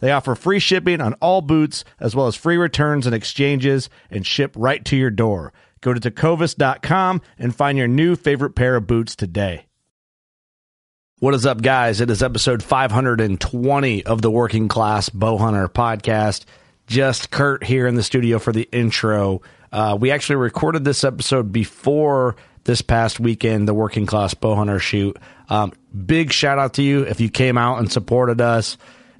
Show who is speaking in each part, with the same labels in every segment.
Speaker 1: They offer free shipping on all boots, as well as free returns and exchanges, and ship right to your door. Go to tecovas.com and find your new favorite pair of boots today. What is up, guys? It is episode 520 of the Working Class Bowhunter podcast. Just Kurt here in the studio for the intro. Uh, we actually recorded this episode before this past weekend, the Working Class Bowhunter shoot. Um, big shout out to you if you came out and supported us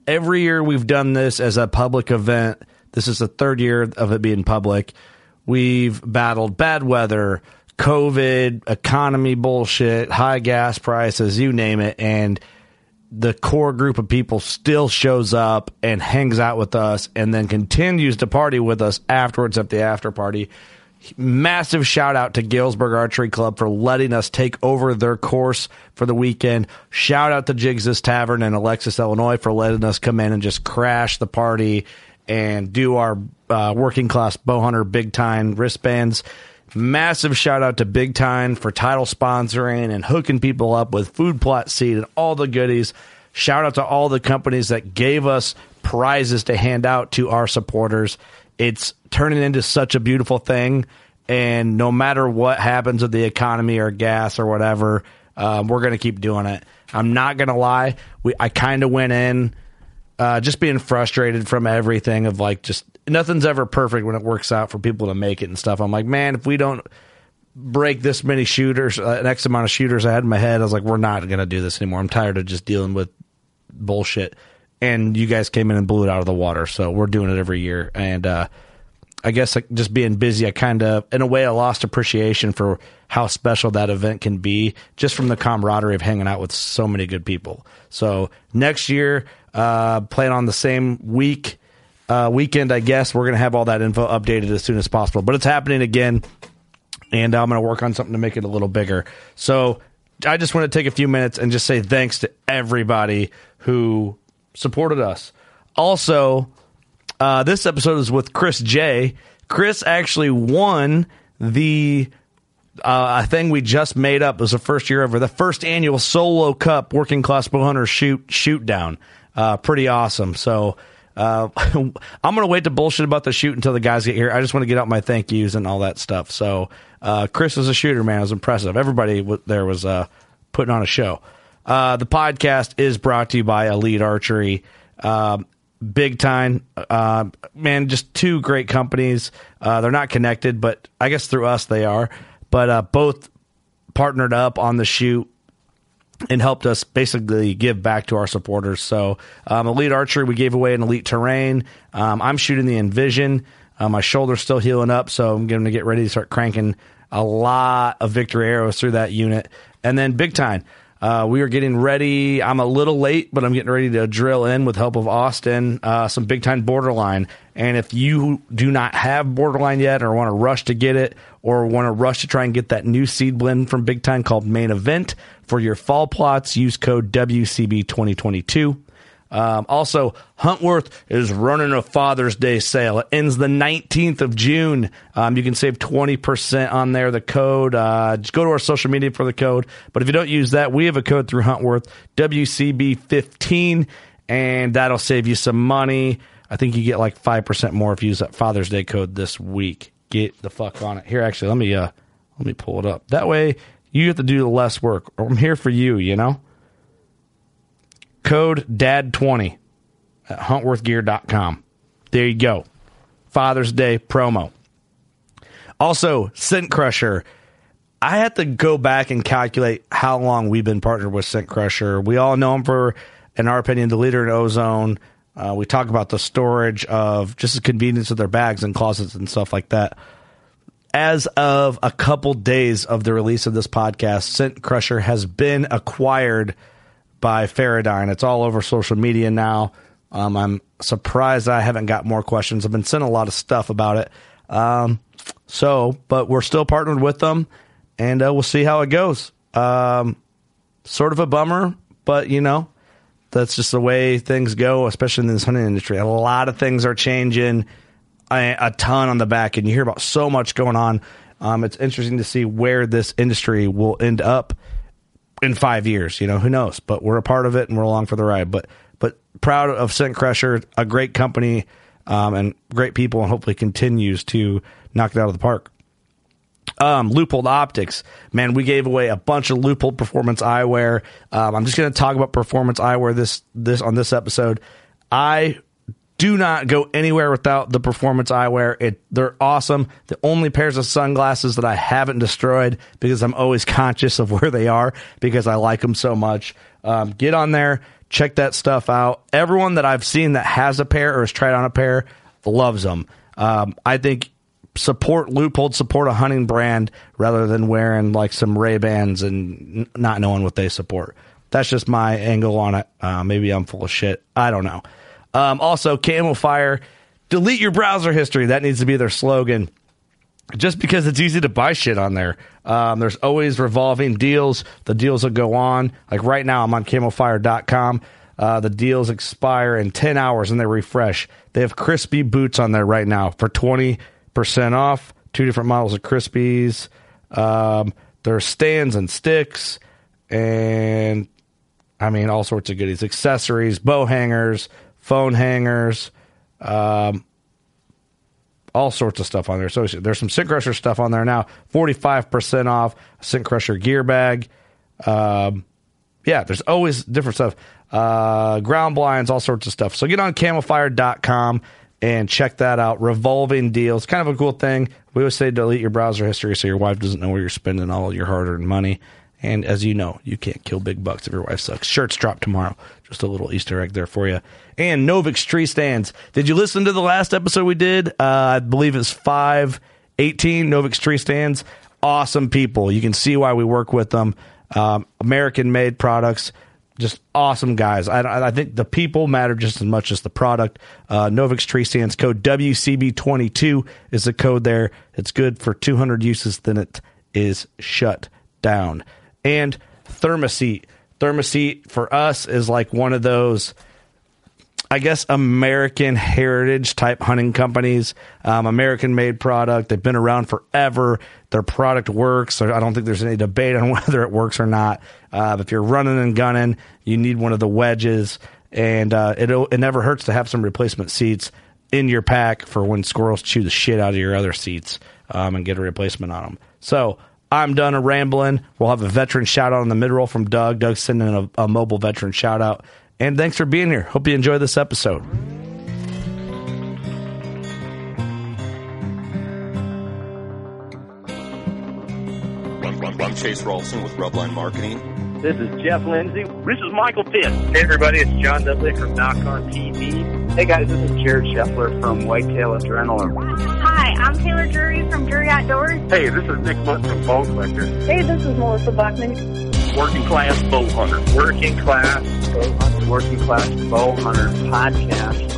Speaker 1: every year we've done this as a public event. This is the third year of it being public. We've battled bad weather, COVID, economy bullshit, high gas prices, you name it. And the core group of people still shows up and hangs out with us and then continues to party with us afterwards at the after party massive shout out to Galesburg Archery Club for letting us take over their course for the weekend. Shout out to Jigs' Tavern in Alexis, Illinois for letting us come in and just crash the party and do our uh, working class bow hunter big time wristbands. Massive shout out to Big Time for title sponsoring and hooking people up with food plot seed and all the goodies. Shout out to all the companies that gave us prizes to hand out to our supporters it's turning into such a beautiful thing. And no matter what happens with the economy or gas or whatever, um, we're going to keep doing it. I'm not going to lie. We I kind of went in uh, just being frustrated from everything of like just nothing's ever perfect when it works out for people to make it and stuff. I'm like, man, if we don't break this many shooters, uh, an X amount of shooters I had in my head, I was like, we're not going to do this anymore. I'm tired of just dealing with bullshit and you guys came in and blew it out of the water. So we're doing it every year, and uh, I guess like, just being busy, I kind of, in a way, I lost appreciation for how special that event can be, just from the camaraderie of hanging out with so many good people. So next year, uh, plan on the same week. Uh, weekend, I guess we're gonna have all that info updated as soon as possible. But it's happening again, and I'm gonna work on something to make it a little bigger. So I just want to take a few minutes and just say thanks to everybody who supported us. Also, uh, this episode is with Chris J. Chris actually won the uh, thing we just made up. It was the first year ever, the first annual Solo Cup Working Class Bowhunter shoot shoot down. Uh, pretty awesome. So uh, I'm gonna wait to bullshit about the shoot until the guys get here. I just want to get out my thank yous and all that stuff. So uh, Chris was a shooter, man. It was impressive. Everybody w- there was uh, putting on a show. Uh, the podcast is brought to you by Elite Archery. Um, big time, uh, man. Just two great companies. Uh, they're not connected, but I guess through us they are. But uh, both partnered up on the shoot and helped us basically give back to our supporters. So, um, Elite Archery, we gave away an Elite Terrain. Um, I'm shooting the Envision. Uh, my shoulder's still healing up, so I'm going to get ready to start cranking a lot of victory arrows through that unit. And then Big Time. Uh, we are getting ready. I'm a little late, but I'm getting ready to drill in with help of Austin uh, some big time borderline. And if you do not have borderline yet, or want to rush to get it, or want to rush to try and get that new seed blend from Big Time called Main Event for your fall plots, use code WCB2022. Um, also, Huntworth is running a Father's Day sale. It ends the 19th of June. Um, you can save 20% on there. The code, uh, just go to our social media for the code. But if you don't use that, we have a code through Huntworth, WCB15, and that'll save you some money. I think you get like 5% more if you use that Father's Day code this week. Get the fuck on it. Here, actually, let me, uh, let me pull it up. That way you have to do the less work. I'm here for you, you know? Code DAD20 at huntworthgear.com. There you go. Father's Day promo. Also, Scent Crusher. I had to go back and calculate how long we've been partnered with Scent Crusher. We all know them for, in our opinion, the leader in ozone. Uh, we talk about the storage of just the convenience of their bags and closets and stuff like that. As of a couple days of the release of this podcast, Scent Crusher has been acquired by Feradyne. It's all over social media now. Um, I'm surprised I haven't got more questions. I've been sent a lot of stuff about it. Um, so, but we're still partnered with them, and uh, we'll see how it goes. Um, sort of a bummer, but you know, that's just the way things go, especially in this hunting industry. A lot of things are changing a, a ton on the back, and you hear about so much going on. Um, it's interesting to see where this industry will end up in five years. You know, who knows? But we're a part of it, and we're along for the ride. But but proud of Scent Crusher, a great company, um, and great people, and hopefully continues to knock it out of the park. Um, Optics, man, we gave away a bunch of Leupold Performance eyewear. Um, I'm just going to talk about Performance eyewear this this on this episode. I do not go anywhere without the performance eyewear. It they're awesome. The only pairs of sunglasses that I haven't destroyed because I'm always conscious of where they are because I like them so much. Um, get on there, check that stuff out. Everyone that I've seen that has a pair or has tried on a pair loves them. Um, I think support Leupold, support a hunting brand rather than wearing like some Ray Bans and not knowing what they support. That's just my angle on it. Uh, maybe I'm full of shit. I don't know. Um, also, Camofire, delete your browser history. That needs to be their slogan. Just because it's easy to buy shit on there. Um, there's always revolving deals. The deals will go on. Like right now, I'm on camofire.com. Uh, the deals expire in 10 hours and they refresh. They have Crispi boots on there right now for 20% off. Two different models of Crispis. Um, there's stands and sticks and I mean, all sorts of goodies, accessories, bow hangers, phone hangers, um, all sorts of stuff on there. So there's some Scent Crusher stuff on there now. 45% off Scent Crusher gear bag. Um, yeah, there's always different stuff. Uh, ground blinds, all sorts of stuff. So get on camofire.com and check that out. Revolving deals, kind of a cool thing. We always say delete your browser history so your wife doesn't know where you're spending all your hard earned money. And as you know, you can't kill big bucks if your wife sucks. Shirts drop tomorrow. Just a little Easter egg there for you. And Novix tree stands. Did you listen to the last episode we did? Uh, I believe it's 518 Novix tree stands. Awesome people. You can see why we work with them. Um, American made products. Just awesome guys. I, I, think the people matter just as much as the product. Uh, Novix tree stands code WCB22 is the code there. It's good for 200 uses. Then it is shut down and Therm-A-Seat. Therm-A-Seat for us is like one of those, I guess, American heritage type hunting companies. Um, American made product. They've been around forever. Their product works. I don't think there's any debate on whether it works or not. Uh, if you're running and gunning, you need one of the wedges, and uh, it it never hurts to have some replacement seats in your pack for when squirrels chew the shit out of your other seats um, and get a replacement on them. So I'm done a rambling. We'll have a veteran shout out on the mid roll from Doug. Doug's sending a, a mobile veteran shout out. And thanks for being here. Hope you enjoy this episode.
Speaker 2: I'm Chase Rolson with Rubline Marketing.
Speaker 3: This is Jeff Lindsay.
Speaker 4: This is Michael Pitt.
Speaker 5: Hey everybody, it's John Dudley from Nock On TV.
Speaker 6: Hey guys, this is Jared Scheffler from Whitetail Adrenaline.
Speaker 7: Hi, I'm Taylor Drury from Drury Outdoors.
Speaker 8: Hey, this is Nick Mundt from Bone Collector.
Speaker 9: Hey, this is Melissa Bachman.
Speaker 10: Working Class Bow Hunter.
Speaker 11: Working Class Bow Hunter.
Speaker 12: Working Class Bow Hunter podcast.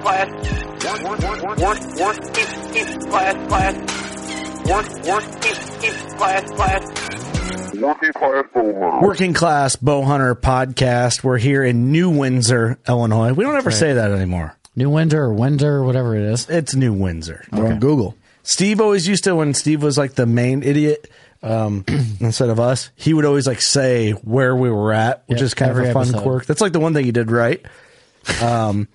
Speaker 13: Class. Work, work, work, work, working class, class. Work, working class, class.
Speaker 14: Working Class Bowhunter.
Speaker 1: Working Class Bowhunter Podcast. We're here in New Windsor, Illinois. We don't ever say that anymore.
Speaker 15: New Windsor or Windsor, whatever it is.
Speaker 1: It's New Windsor.
Speaker 16: We're on Google.
Speaker 1: Steve always used to when Steve was like the main idiot um, instead of us. He would always like say where we were at, which
Speaker 15: Yep,
Speaker 1: is kind of
Speaker 15: every
Speaker 1: a fun
Speaker 15: episode.
Speaker 1: quirk. That's like the one thing he did right. Um,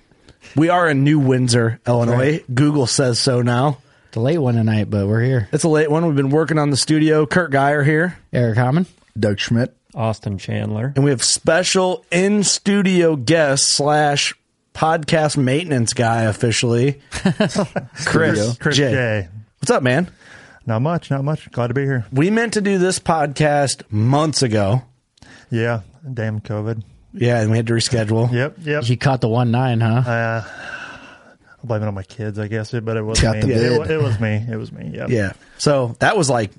Speaker 1: we are in New Windsor, Illinois. Google says so now.
Speaker 15: It's a late one tonight, but we're here.
Speaker 1: It's a late one. We've been working on the studio. Kurt Geyer here,
Speaker 15: Eric Hammond.
Speaker 16: Doug Schmidt.
Speaker 17: Austin Chandler.
Speaker 1: and we have special in studio guest slash podcast maintenance guy officially, Chris.
Speaker 17: Chris
Speaker 1: J.
Speaker 17: J.
Speaker 1: What's up, man?
Speaker 17: Not much, not much. Glad to be here.
Speaker 1: We meant to do this podcast months ago.
Speaker 17: Yeah, damn COVID.
Speaker 1: Yeah, and we had to reschedule.
Speaker 17: Yep, yep.
Speaker 15: You caught the one nine, huh?
Speaker 17: Uh, I'll blame it on my kids, I guess, but it was
Speaker 16: Got
Speaker 17: me.
Speaker 16: the
Speaker 17: It,
Speaker 16: bid.
Speaker 17: wa- it was me. It was me. Yep.
Speaker 1: Yeah. So that was like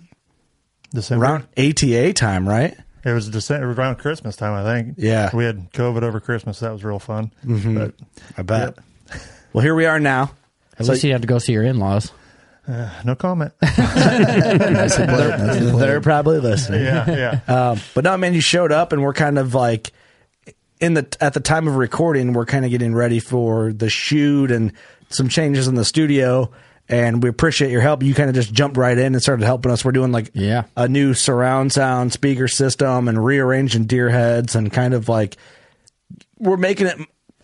Speaker 17: December.
Speaker 1: around ATA time, right?
Speaker 17: It was December, It was around Christmas time, I think.
Speaker 1: Yeah.
Speaker 17: We had COVID over Christmas. That was real fun. But
Speaker 1: I bet. Well, here we are now.
Speaker 15: At
Speaker 1: So-
Speaker 15: least you had to go see your in laws.
Speaker 17: no comment.
Speaker 16: Nicely played. Nicely played.
Speaker 1: They're probably listening.
Speaker 17: yeah, yeah.
Speaker 1: Um, but no, man, you showed up, and we're kind of like in the at the time of recording, we're kind of getting ready for the shoot and some changes in the studio. And we appreciate your help. You kind of just jumped right in and started helping us. We're doing like
Speaker 15: Yeah.
Speaker 1: a new surround sound speaker system and rearranging deer heads and kind of like we're making it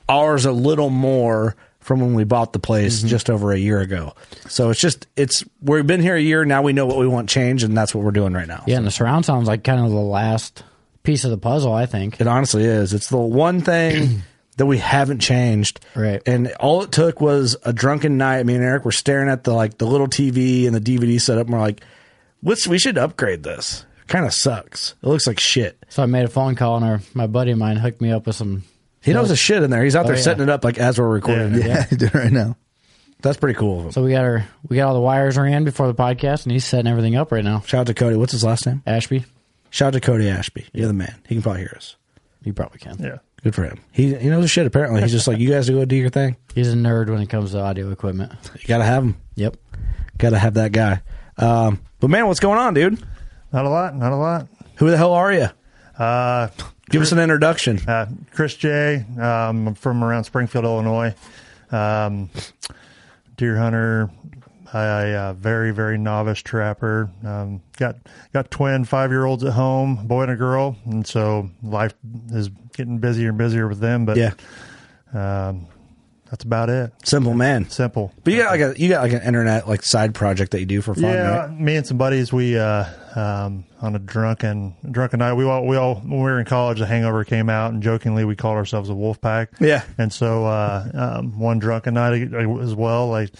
Speaker 1: ours a little more from when we bought the place mm-hmm. just over a year ago. So it's just it's we've been here a year now. We know what we want changed, and that's what we're doing right now.
Speaker 15: Yeah, and the surround sounds like kind of the last piece of the puzzle, I think.
Speaker 1: It honestly is. It's the one thing that we haven't changed.
Speaker 15: Right.
Speaker 1: And all it took was a drunken night. Me and Eric were staring at the like the little TV and the DVD setup, and we're like, "Let's we should upgrade this." Kind of sucks. It looks like shit.
Speaker 15: So I made a phone call, and our, my buddy of mine hooked me up with some.
Speaker 1: He knows the shit in there. He's out there
Speaker 15: Oh, yeah.
Speaker 1: setting it up like as we're recording. it.
Speaker 16: Yeah, you do right now.
Speaker 1: That's pretty cool.
Speaker 15: So we got our we got all the wires ran before the podcast, and he's setting everything up right now.
Speaker 1: Shout out to Cody. What's his last name?
Speaker 15: Ashby,
Speaker 1: Shout out to Cody Ashby. You're the man. He can probably hear us.
Speaker 15: you probably can.
Speaker 17: Yeah.
Speaker 1: Good for him. He he knows the shit. Apparently, he's just like you guys go do your thing.
Speaker 15: He's a nerd when it comes to audio equipment.
Speaker 1: You gotta have him.
Speaker 15: Yep.
Speaker 1: Gotta have that guy. Um, but man, what's going on, dude?
Speaker 17: Not a lot, not a lot.
Speaker 1: Who the hell are you?
Speaker 17: Uh,
Speaker 1: Give us an introduction.
Speaker 17: Uh, Chris J. Um, I'm from around Springfield, Illinois. Um, deer hunter. I, I uh, very very novice trapper. Um, got got twin five year olds at home, boy and a girl, and so life is getting busier and busier with them. But
Speaker 1: Yeah,
Speaker 17: um, that's about it.
Speaker 1: simple man.
Speaker 17: Simple.
Speaker 1: But you got like a you got like an internet like side project that you do for fun,
Speaker 17: yeah,
Speaker 1: right?
Speaker 17: me and some buddies, we uh, um, on a drunken drunken night. We all we all when we were in college, the Hangover came out, and jokingly we called ourselves a wolf pack.
Speaker 1: Yeah.
Speaker 17: and so uh, um, one drunken night as well, like.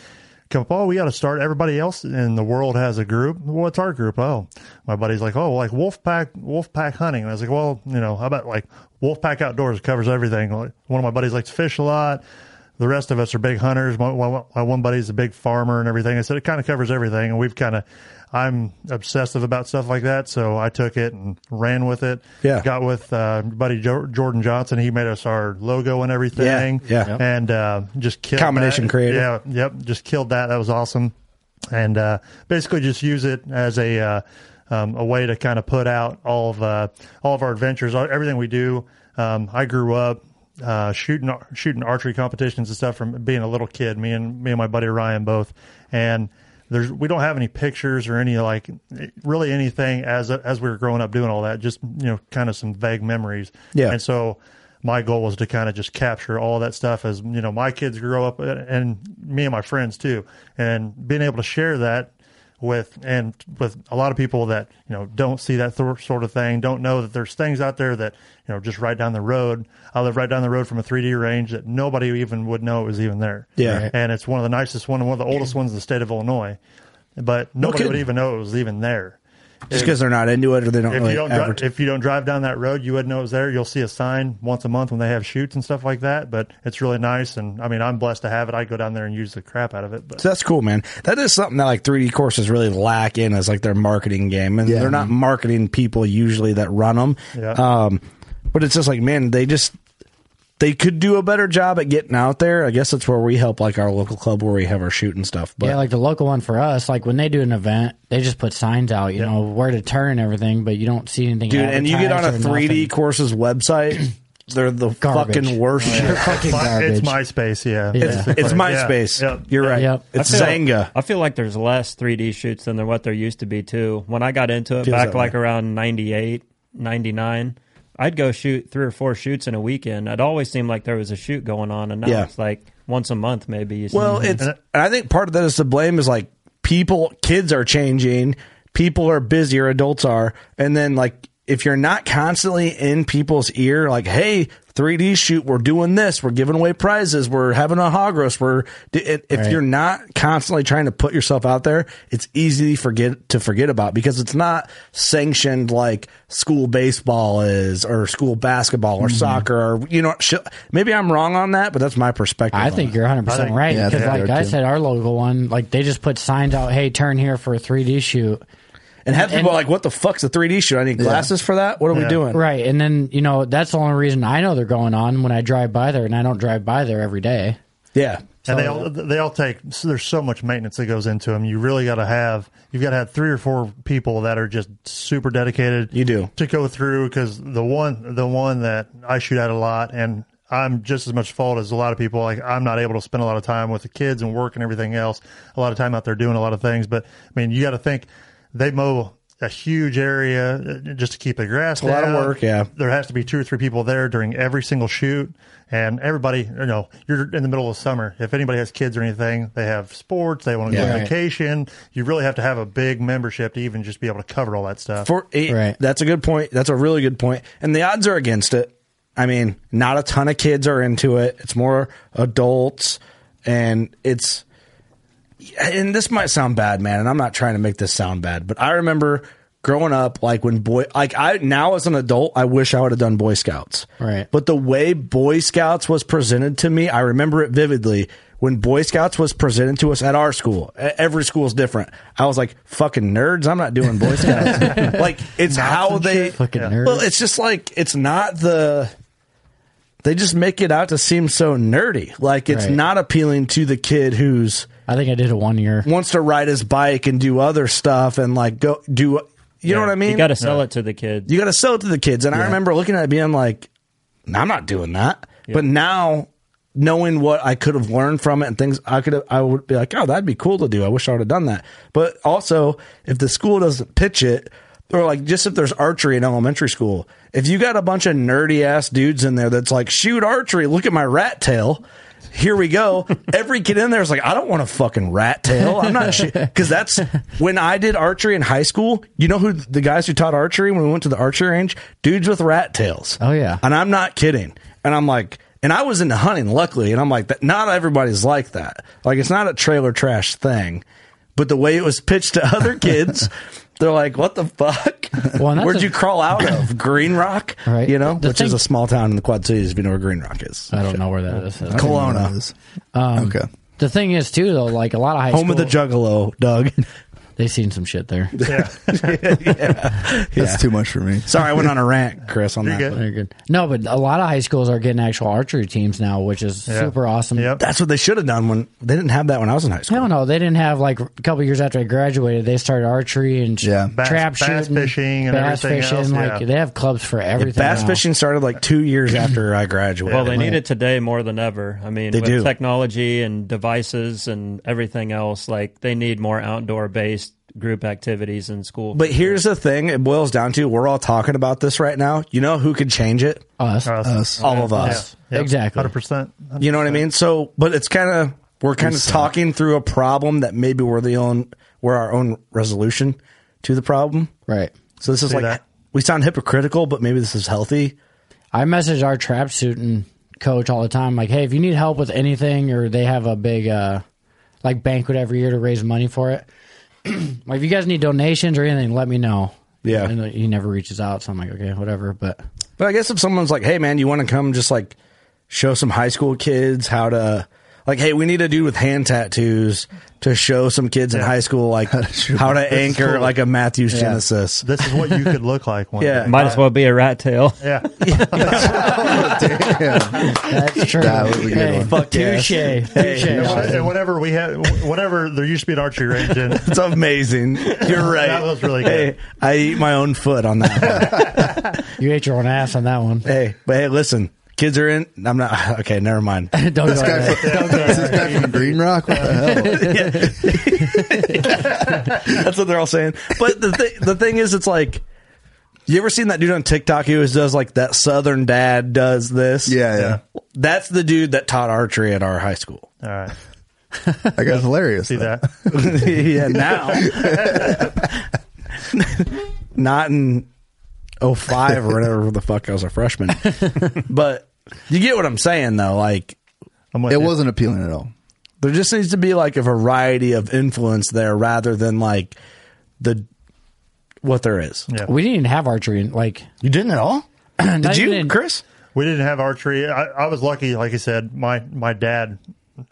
Speaker 17: Come up, oh, we got to start. Everybody else in the world has a group. What's our group? Oh, my buddy's like, oh, like wolf pack, wolf pack hunting. And I was like, well, you know, how about like wolf pack outdoors covers everything. One of my buddies likes to fish a lot. The rest of us are big hunters. My, my, my one buddy's a big farmer and everything. I said it kind of covers everything, and we've kind of. I'm obsessive about stuff like that, so I took it and ran with it.
Speaker 1: Yeah.
Speaker 17: got with uh, buddy jo- Jordan Johnson. He made us our logo and everything.
Speaker 1: Yeah, yeah.
Speaker 17: and uh, just killed
Speaker 1: Combination creative.
Speaker 17: Yeah, yep, just killed that. That was awesome, and uh, basically just use it as a. Uh, um, a way to kind of put out all of uh, all of our adventures, everything we do. Um, I grew up uh, shooting shooting archery competitions and stuff from being a little kid. Me and me and my buddy Ryan both, and there's we don't have any pictures or any like really anything as as we were growing up doing all that. Just you know, kind of some vague memories.
Speaker 1: Yeah.
Speaker 17: and so my goal was to kind of just capture all that stuff as you know my kids grow up and me and my friends too, and being able to share that with and with a lot of people that you know don't see that th- sort of thing, don't know that there's things out there that you know just right down the road. I live right down the road from a 3D range that nobody even would know it was even there.
Speaker 1: Yeah. Right.
Speaker 17: and it's one of the nicest one, one of the oldest ones in the state of Illinois, but nobody would even know it was even there.
Speaker 1: Just because they're not into it or they don't
Speaker 17: If
Speaker 1: really
Speaker 17: you don't dri- if you don't drive down that road, you wouldn't know it was there. You'll see a sign once a month when they have shoots and stuff like that. But it's really nice, and I mean, I'm blessed to have it. I go down there and use the crap out of it. But
Speaker 1: So that's cool, man. That is something that like 3D courses really lack in is like their marketing game, and
Speaker 16: Yeah.
Speaker 1: they're not marketing people usually that run them.
Speaker 17: Yeah.
Speaker 1: Um, but it's just like, man, they just they could do a better job at getting out there. I guess that's where we help, like our local club where we have our shoot and stuff. But
Speaker 15: yeah, like the local one for us, like when they do an event, they just put signs out, you know, where to turn and everything, but you don't see anything.
Speaker 1: dude, and you get on a 3D
Speaker 15: nothing.
Speaker 1: courses website, they're the
Speaker 15: Garbage.
Speaker 1: fucking oh, worst.
Speaker 15: They're fucking
Speaker 17: it's,
Speaker 15: garbage.
Speaker 17: it's MySpace, yeah.
Speaker 1: It's, it's MySpace.
Speaker 17: Yeah. Yep.
Speaker 1: You're right.
Speaker 15: Yep.
Speaker 1: It's
Speaker 18: I feel-
Speaker 1: Xanga.
Speaker 18: I feel like there's less 3D shoots than there what there used to be too. When I got into it
Speaker 1: Feels
Speaker 18: back like
Speaker 1: way.
Speaker 18: around 98, 99, I'd go shoot three or four shoots in a weekend. It always seemed like there was a shoot going on, and now
Speaker 1: Yeah.
Speaker 18: it's like once a month maybe. You
Speaker 1: Well,
Speaker 18: one.
Speaker 1: it's and I think part of that is to blame is like people, kids are changing, people are busier, adults are, and then like if you're not constantly in people's ear, like, hey, 3D shoot, we're doing this, we're giving away prizes, we're having a hog roast, we're if
Speaker 15: Right.
Speaker 1: you're not constantly trying to put yourself out there, it's easy to forget to forget about because it's not sanctioned like school baseball is or school basketball or mm-hmm. soccer or you know shit. maybe I'm wrong on that, but that's my perspective.
Speaker 15: I
Speaker 1: on
Speaker 15: think
Speaker 1: it.
Speaker 15: you're 100 percent right because,
Speaker 16: think
Speaker 15: like I
Speaker 16: too.
Speaker 15: said, our local one, like they just put signs out, "Hey, turn here for a 3D shoot."
Speaker 1: And have
Speaker 15: And-
Speaker 1: people like, what the fuck's a 3D shoot? I need glasses for that? What are we doing?
Speaker 15: Right, and then you know that's the only reason I know they're going on when I drive by there, and I don't drive by there every day.
Speaker 1: Yeah.
Speaker 17: and they all they all take so there's so much maintenance that goes into them. You really got to have you've got to have three or four people that are just super dedicated.
Speaker 1: You do.
Speaker 17: to go through because the one the one that I shoot at a lot and. I'm just as much fault as a lot of people. Like I'm not able to spend a lot of time with the kids and work and everything else. A lot of time out there doing a lot of things. But I mean, you got to think they mow a huge area uh, just to keep the grass.
Speaker 1: a lot of work, yeah.
Speaker 17: There has to be two or three people there during every single shoot. And everybody, you know, you're in the middle of summer. If anybody has kids or anything, they have sports, they want to go
Speaker 1: Yeah.
Speaker 17: on
Speaker 15: Right.
Speaker 17: vacation. You really have to have a big membership to even just be able to cover all that stuff.
Speaker 1: For
Speaker 15: Right.
Speaker 1: That's a good point. That's a really good point. And the odds are against it. I mean, not a ton of kids are into it. It's more adults. And it's, and this might sound bad, man. And I'm not trying to make this sound bad, but I remember growing up, like when boy, like I, now as an adult, I wish I would have done Boy Scouts.
Speaker 15: Right.
Speaker 1: But the way Boy Scouts was presented to me, I remember it vividly. When Boy Scouts was presented to us at our school, every school is different. I was like, "Fucking nerds! I'm not doing Boy Scouts." like it's how they.
Speaker 15: Fucking nerds.
Speaker 1: Well, it's just like it's not the. They just make it out to seem so nerdy. Like it's
Speaker 15: Right.
Speaker 1: not appealing to the kid who's
Speaker 15: I think I did it one year.
Speaker 1: wants to ride his bike and do other stuff and like go do. You know what I mean?
Speaker 18: you got to sell it to the kids.
Speaker 1: You got to sell it to the kids. And I remember looking at it being like, I'm not doing that. But now knowing what I could have learned from it and things I could have, I would be like, oh, that'd be cool to do. I wish I would have done that. But also, if the school doesn't pitch it, or like just if there's archery in elementary school, if you got a bunch of nerdy ass dudes in there that's like, shoot archery, look at my rat tail. Here we go. Every kid in there is like, I don't want a fucking rat tail. I'm not because that's when I did archery in high school. You know who the guys who taught archery when we went to the archery range? Dudes with rat tails.
Speaker 15: Oh, yeah.
Speaker 1: and I'm not kidding. And I'm like, and I was into hunting, luckily, and I'm like, that. Not everybody's like that. Like, it's not a trailer trash thing, but the way it was pitched to other kids, they're like, "What the fuck?
Speaker 15: Well,
Speaker 1: Where'd
Speaker 15: a-
Speaker 1: you crawl out of? Green Rock,
Speaker 15: Right.
Speaker 1: You know,
Speaker 15: The
Speaker 1: which is a small town in the Quad Cities. If you know where Green Rock is,
Speaker 15: I don't know where that is.
Speaker 1: Colona,
Speaker 15: Um,
Speaker 16: Okay.
Speaker 15: The thing is, too, though, like a lot of high
Speaker 1: home of the Juggalo, Doug.
Speaker 15: They've seen some shit there.
Speaker 17: Yeah.
Speaker 16: That's too much for me.
Speaker 1: Sorry, I went on a rant, Chris, on
Speaker 17: You're
Speaker 1: that.
Speaker 17: good.
Speaker 15: Very good. No, but a lot of high schools are getting actual archery teams now, which is
Speaker 17: Yeah.
Speaker 15: super awesome.
Speaker 17: Yep.
Speaker 1: That's what they should have done when they didn't have that when I was in high school.
Speaker 15: Hell no, they didn't have like a couple years after I graduated. They started archery and sh-
Speaker 16: Yeah.
Speaker 17: Bass-
Speaker 15: trap
Speaker 17: bass
Speaker 15: shooting,
Speaker 17: fishing and
Speaker 15: bass
Speaker 17: everything
Speaker 15: fishing.
Speaker 17: else,
Speaker 15: Like
Speaker 17: yeah.
Speaker 15: they have clubs for everything.
Speaker 1: Bass
Speaker 15: now.
Speaker 1: fishing started like two years after I graduated.
Speaker 18: Well, they need it today more than ever. I mean,
Speaker 1: They
Speaker 18: with
Speaker 1: do.
Speaker 18: technology and devices and everything else, like they need more outdoor based group activities in school.
Speaker 1: But here's the thing: it boils down to we're all talking about this right now. You know who could change it?
Speaker 15: Us.
Speaker 17: Us.
Speaker 16: Us.
Speaker 1: All of us.
Speaker 17: Yeah.
Speaker 15: Exactly.
Speaker 17: Hundred percent.
Speaker 1: You know what I mean? So, but it's kind of we're kind of talking through a problem that maybe we're the own we're our own resolution to the problem.
Speaker 15: Right.
Speaker 1: So this is
Speaker 17: See
Speaker 1: like
Speaker 17: that?
Speaker 1: we sound hypocritical, but maybe this is healthy.
Speaker 15: I message our trap shooting coach all the time, like, hey, if you need help with anything, or they have a big uh, like banquet every year to raise money for it. like, if you guys need donations or anything, let me know.
Speaker 1: Yeah.
Speaker 15: and uh, he never reaches out, so I'm like, okay, whatever. But
Speaker 1: But I guess if someone's like, "Hey, man, you want to come just like show some high school kids how to like, hey, we need a dude with hand tattoos to show some kids in high school like how to anchor like a Mathews
Speaker 17: Yeah.
Speaker 1: Genesis."
Speaker 17: This is what you could look like one
Speaker 1: Yeah.
Speaker 17: day.
Speaker 18: Might as well be a rat tail.
Speaker 17: Yeah.
Speaker 15: that's true.
Speaker 16: That was a good
Speaker 15: hey,
Speaker 16: one.
Speaker 1: Fuck
Speaker 15: touche,
Speaker 1: yeah.
Speaker 15: touche.
Speaker 17: And whenever we had, whenever there used to be an archery range in,
Speaker 1: It's amazing. You're right.
Speaker 17: That was really good.
Speaker 1: Hey, I eat my own foot on that. one.
Speaker 15: You ate your own ass on that one.
Speaker 1: hey, but hey, listen, kids are in. I'm not. Okay, never mind.
Speaker 15: Don't go
Speaker 16: This guy,
Speaker 15: there.
Speaker 16: from, this guy from Green Rock? What the hell?
Speaker 1: That's what they're all saying. But the th- the thing is, it's like. You ever seen that dude on TikTok who always does like that Southern dad does this?
Speaker 16: Yeah, yeah.
Speaker 1: That's the dude that taught archery at our high school.
Speaker 17: all right,
Speaker 16: That guy's hilarious.
Speaker 17: see
Speaker 16: though.
Speaker 17: that?
Speaker 1: yeah, now. Not in 05 or whatever the fuck I was a freshman. but you get what I'm saying though. Like
Speaker 17: I'm with
Speaker 16: It
Speaker 17: you.
Speaker 16: wasn't appealing at all.
Speaker 1: there just needs to be like a variety of influence there rather than like the what there is.
Speaker 17: Yeah.
Speaker 15: We didn't even have archery. in- Like,
Speaker 1: You didn't at all? Did you,
Speaker 15: even
Speaker 1: Chris?
Speaker 17: We didn't have archery. I, I was lucky, like I said. My my dad,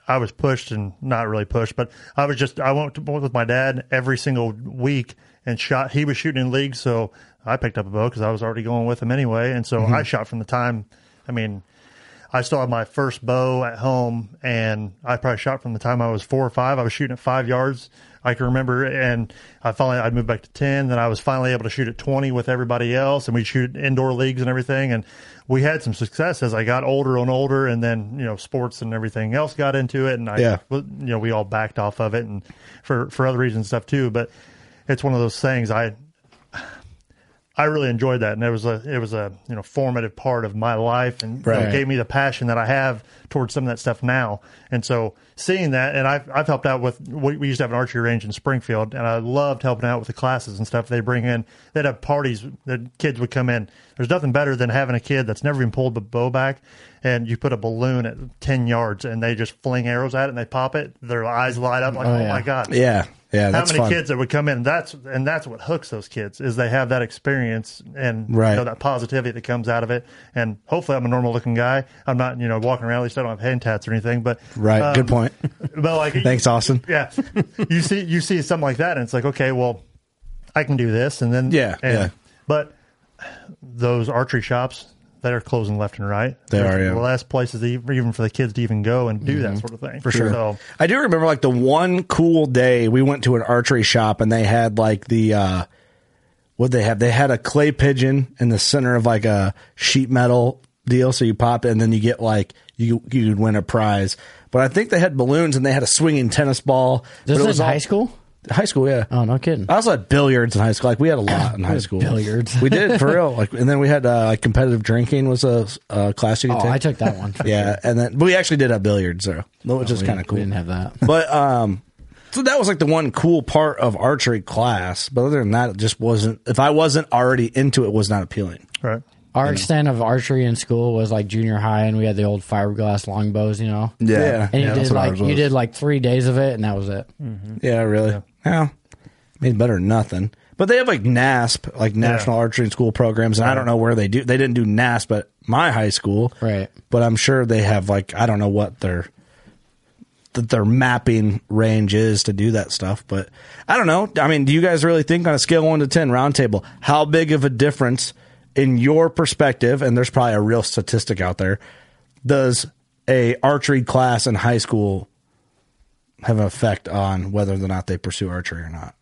Speaker 17: I was pushed and not really pushed, but I was just I went to, went with my dad every single week and shot. He was shooting in leagues, so I picked up a bow because I was already going with him anyway, and so mm-hmm. I shot from the time. I mean, I still have my first bow at home, and I probably shot from the time I was four or five. I was shooting at five yards. I can remember, and I finally I moved back to ten. Then I was finally able to shoot at twenty with everybody else, and we shoot indoor leagues and everything. And we had some success as I got older and older, and then you know sports and everything else got into it, and I
Speaker 1: Yeah.
Speaker 17: you know we all backed off of it, and for for other reasons and stuff too. But it's one of those things I I really enjoyed that, and it was a it was a you know formative part of my life, and you know, gave me the passion that I have towards some of that stuff now. And so seeing that, and I've I've helped out with we, we used to have an archery range in Springfield, and I loved helping out with the classes and stuff they bring in. They'd have parties that kids would come in. There's nothing better than having a kid that's never even pulled the bow back, and you put a balloon at ten yards, and they just fling arrows at it, and they pop it. Their eyes light up like,
Speaker 15: Oh,
Speaker 17: oh,
Speaker 15: yeah.
Speaker 17: my god,
Speaker 1: Yeah. Yeah,
Speaker 17: how many
Speaker 1: fun.
Speaker 17: kids that would come in and that's and that's what hooks those kids is they have that experience and
Speaker 1: Right.
Speaker 17: you know that positivity that comes out of it and hopefully i'm a normal looking guy i'm not you know walking around at least i don't have hand tats or anything but
Speaker 1: Right.
Speaker 17: um,
Speaker 1: Good point.
Speaker 17: but like
Speaker 1: Thanks, Austin.
Speaker 17: yeah you see you see something like that and it's like okay well i can do this and then
Speaker 1: Yeah,
Speaker 17: and,
Speaker 1: yeah.
Speaker 17: but those archery shops that are closing left and right
Speaker 1: They
Speaker 17: There's
Speaker 1: are, yeah.
Speaker 17: the last places even for the kids to even go and do that sort of thing
Speaker 1: Mm-hmm. For sure.
Speaker 17: so
Speaker 1: I do remember like the one cool day we went to an archery shop and they had like the uh what they have? They had a clay pigeon in the center of like a sheet metal deal, so you pop it and then you get like you you could win a prize. But I think they had balloons and they had a swinging tennis ball.
Speaker 15: this
Speaker 1: but it
Speaker 15: is
Speaker 1: was all-
Speaker 15: high school?
Speaker 1: High school, yeah.
Speaker 15: Oh, no kidding.
Speaker 1: I also had billiards in high school. Like we had a lot in high school.
Speaker 15: Billiards.
Speaker 1: we did for real. Like, and then we had uh, like competitive drinking was a, a class you could
Speaker 15: Oh,
Speaker 1: take.
Speaker 15: I took that one. for
Speaker 1: yeah, and then but we actually did have billiards there, which is
Speaker 15: We
Speaker 1: kind of cool.
Speaker 15: We didn't have that.
Speaker 1: But um, so that was like the one cool part of archery class. But other than that, it just wasn't. If I wasn't already into it, it was not appealing.
Speaker 17: right
Speaker 15: Our extent of archery in school was like junior high, and we had the old fiberglass longbows, you know.
Speaker 16: Yeah.
Speaker 1: Yeah.
Speaker 15: And you
Speaker 16: Yeah, that's
Speaker 15: did
Speaker 16: what
Speaker 15: like you
Speaker 16: was.
Speaker 15: did like three days of it, and that was it.
Speaker 1: Yeah, really. Yeah, I mean, better than nothing. But they have like NASP, like National Archery and School programs, and I don't know where they do. They didn't do NASP at my high school,
Speaker 15: Right.
Speaker 1: But I'm sure they have like I don't know what their that their mapping range is to do that stuff. But I don't know. I mean, do you guys really think on a scale of one to ten, roundtable, how big of a difference in your perspective? And there's probably a real statistic out there. Does a archery class in high school have an effect on whether or not they pursue archery or not?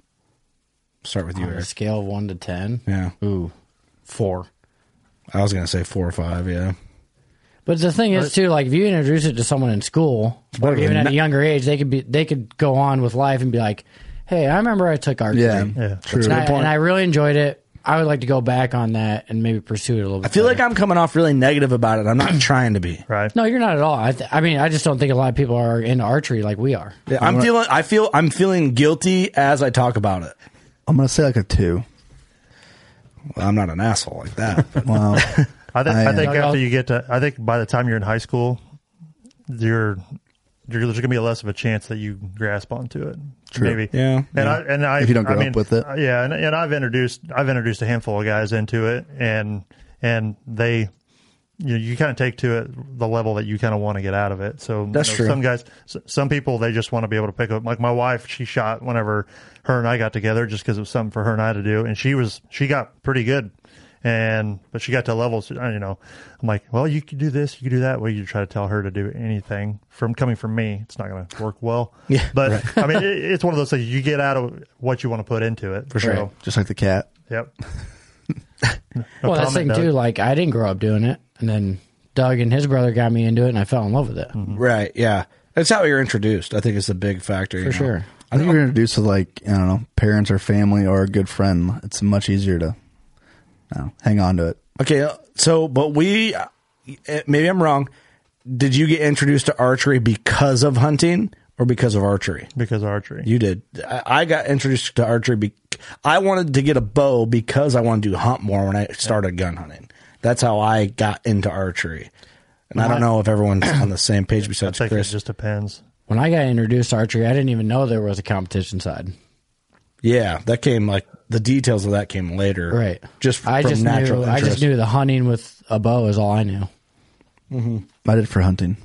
Speaker 1: Start with you,
Speaker 15: On a scale of one to ten.
Speaker 1: Yeah.
Speaker 15: Ooh, four.
Speaker 1: I was gonna say four or five. Yeah.
Speaker 15: But the thing is too, like if you introduce it to someone in school or even at a younger age, they could be they could go on with life and be like, "Hey, I remember I took archery,
Speaker 16: Yeah.
Speaker 17: yeah
Speaker 1: True.
Speaker 15: and, I, and I really enjoyed it. I would like to go back on that and maybe pursue it a little bit.
Speaker 1: I
Speaker 15: bit.
Speaker 1: feel like I'm coming off really negative about it. I'm not trying to be.
Speaker 17: Right.
Speaker 15: no, you're not at all. I, th- I mean, I just don't think a lot of people are into archery like we are.
Speaker 1: Yeah, I'm feeling. I feel. I'm feeling guilty as I talk about it.
Speaker 16: I'm gonna say like a two.
Speaker 1: Well, I'm not an asshole like that. but-
Speaker 16: Wow.
Speaker 17: I think I,
Speaker 16: I, uh,
Speaker 17: think after you get to, I think by the time you're in high school, you're, you're there's going to be less of a chance that you grasp onto it.
Speaker 16: True.
Speaker 17: Maybe.
Speaker 1: Yeah,
Speaker 17: And
Speaker 1: yeah.
Speaker 17: I and I
Speaker 16: If you don't
Speaker 17: I
Speaker 16: grow up with it.
Speaker 17: uh, yeah, and, and I've introduced I've introduced a handful of guys into it, and and they. You, you kind of take to it the level that you kind of want to get out of it. So you
Speaker 1: That's
Speaker 17: know,
Speaker 1: true.
Speaker 17: Some guys, some people, they just want to be able to pick up. Like my wife, she shot whenever her and I got together, just because it was something for her and I to do, and she was she got pretty good and but she got to levels uh, you know i'm like well you could do this you could do that well you try to tell her to do anything from coming from me it's not going to work well
Speaker 1: Yeah,
Speaker 17: but i mean it, it's one of those things you get out of what you want to put into it
Speaker 1: For sure.
Speaker 17: So,
Speaker 16: Just like the cat.
Speaker 17: yep
Speaker 15: well, that's the thing
Speaker 17: comment,
Speaker 15: too. Like I didn't grow up doing it, and then Doug and his brother got me into it, and I fell in love with it mm-hmm.
Speaker 1: right. Yeah. That's how you're introduced. I think it's a big factor. you
Speaker 15: for
Speaker 1: know?
Speaker 15: sure.
Speaker 16: I think you're introduced to like I don't know parents or family or a good friend. It's much easier to, I hang on to it.
Speaker 1: Okay. uh, So, but we, uh, maybe I'm wrong. Did you get introduced to archery because of hunting or because of archery?
Speaker 17: because of archery
Speaker 1: You did. I I got introduced to archery. Be- I wanted to get a bow because I wanted to hunt more when I started gun hunting. That's how I got into archery. And I don't know if everyone's on the same page
Speaker 17: i
Speaker 1: besides
Speaker 17: think
Speaker 1: Chris.
Speaker 17: it just depends
Speaker 15: When I got introduced to archery, I didn't even know there was a competition side.
Speaker 1: yeah, that came like the details of that came later.
Speaker 15: Right.
Speaker 1: Just
Speaker 15: I just
Speaker 1: natural
Speaker 15: knew. I just knew the hunting with a bow is all I knew. Mm-hmm.
Speaker 16: I did for hunting.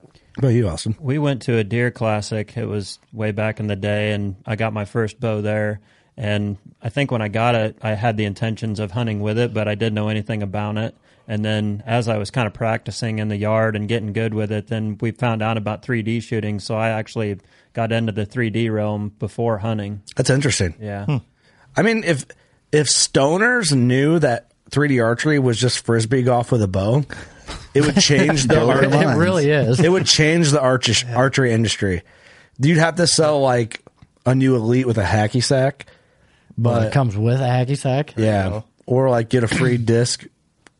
Speaker 1: What about you, Austin?
Speaker 18: We went to a deer classic. It was way back in the day, and I got my first bow there. And I think when I got it, I had the intentions of hunting with it, but I didn't know anything about it. And then as I was kind of practicing in the yard and getting good with it, then we found out about 3D shooting. So I actually got into the 3D realm before hunting.
Speaker 1: That's interesting.
Speaker 18: Yeah. Hmm.
Speaker 1: I mean, if if stoners knew that 3D archery was just frisbee golf with a bow, it would change the
Speaker 16: Blur
Speaker 15: It really is.
Speaker 1: it would change the arch- archery industry. You'd have to sell like a new elite with a hacky sack,
Speaker 15: but
Speaker 1: but
Speaker 15: it comes with a hacky sack.
Speaker 1: yeah, oh. or like get a free disc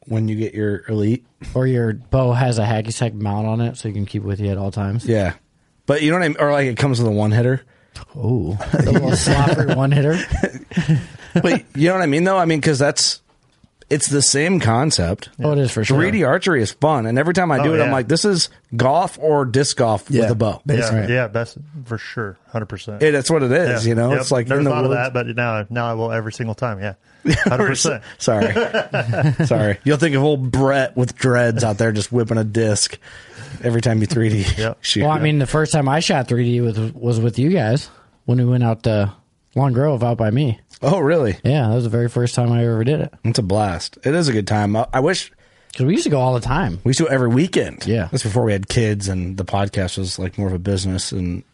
Speaker 1: when you get your elite.
Speaker 15: Or your bow has a hacky sack mount on it, so you can keep it with you at all times.
Speaker 1: Yeah, but you know what I mean, or like it comes with a one hitter.
Speaker 16: Oh,
Speaker 15: The little slopper one hitter.
Speaker 1: But you know what I mean, though. I mean, because that's it's the same concept.
Speaker 15: Oh, it is for sure.
Speaker 1: 3D archery is fun, and every time I do
Speaker 17: Oh,
Speaker 1: it, I'm
Speaker 17: yeah.
Speaker 1: like, this is golf or disc golf
Speaker 16: Yeah.
Speaker 1: with a bow.
Speaker 16: Basically.
Speaker 17: yeah yeah that's for sure 100%
Speaker 1: It, that's what it is.
Speaker 17: Yeah.
Speaker 1: You know,
Speaker 17: Yep.
Speaker 1: it's like
Speaker 17: never
Speaker 1: in the
Speaker 17: thought of that but now now i will every single time yeah 100%
Speaker 1: Sorry, sorry. You'll think of old Brett with dreads out there just whipping a disc every time you 3D
Speaker 17: Yep.
Speaker 1: shoot.
Speaker 15: Well, I mean, the first time I shot 3D was was with you guys when we went out to Long Grove out by me.
Speaker 1: oh, really?
Speaker 15: Yeah, that was the very first time I ever did it.
Speaker 1: It's a blast. It is a good time. I, I wish
Speaker 15: Because we used to go all the time.
Speaker 1: we used to every weekend.
Speaker 15: Yeah.
Speaker 1: that's before we had kids and the podcast was like more of a business. And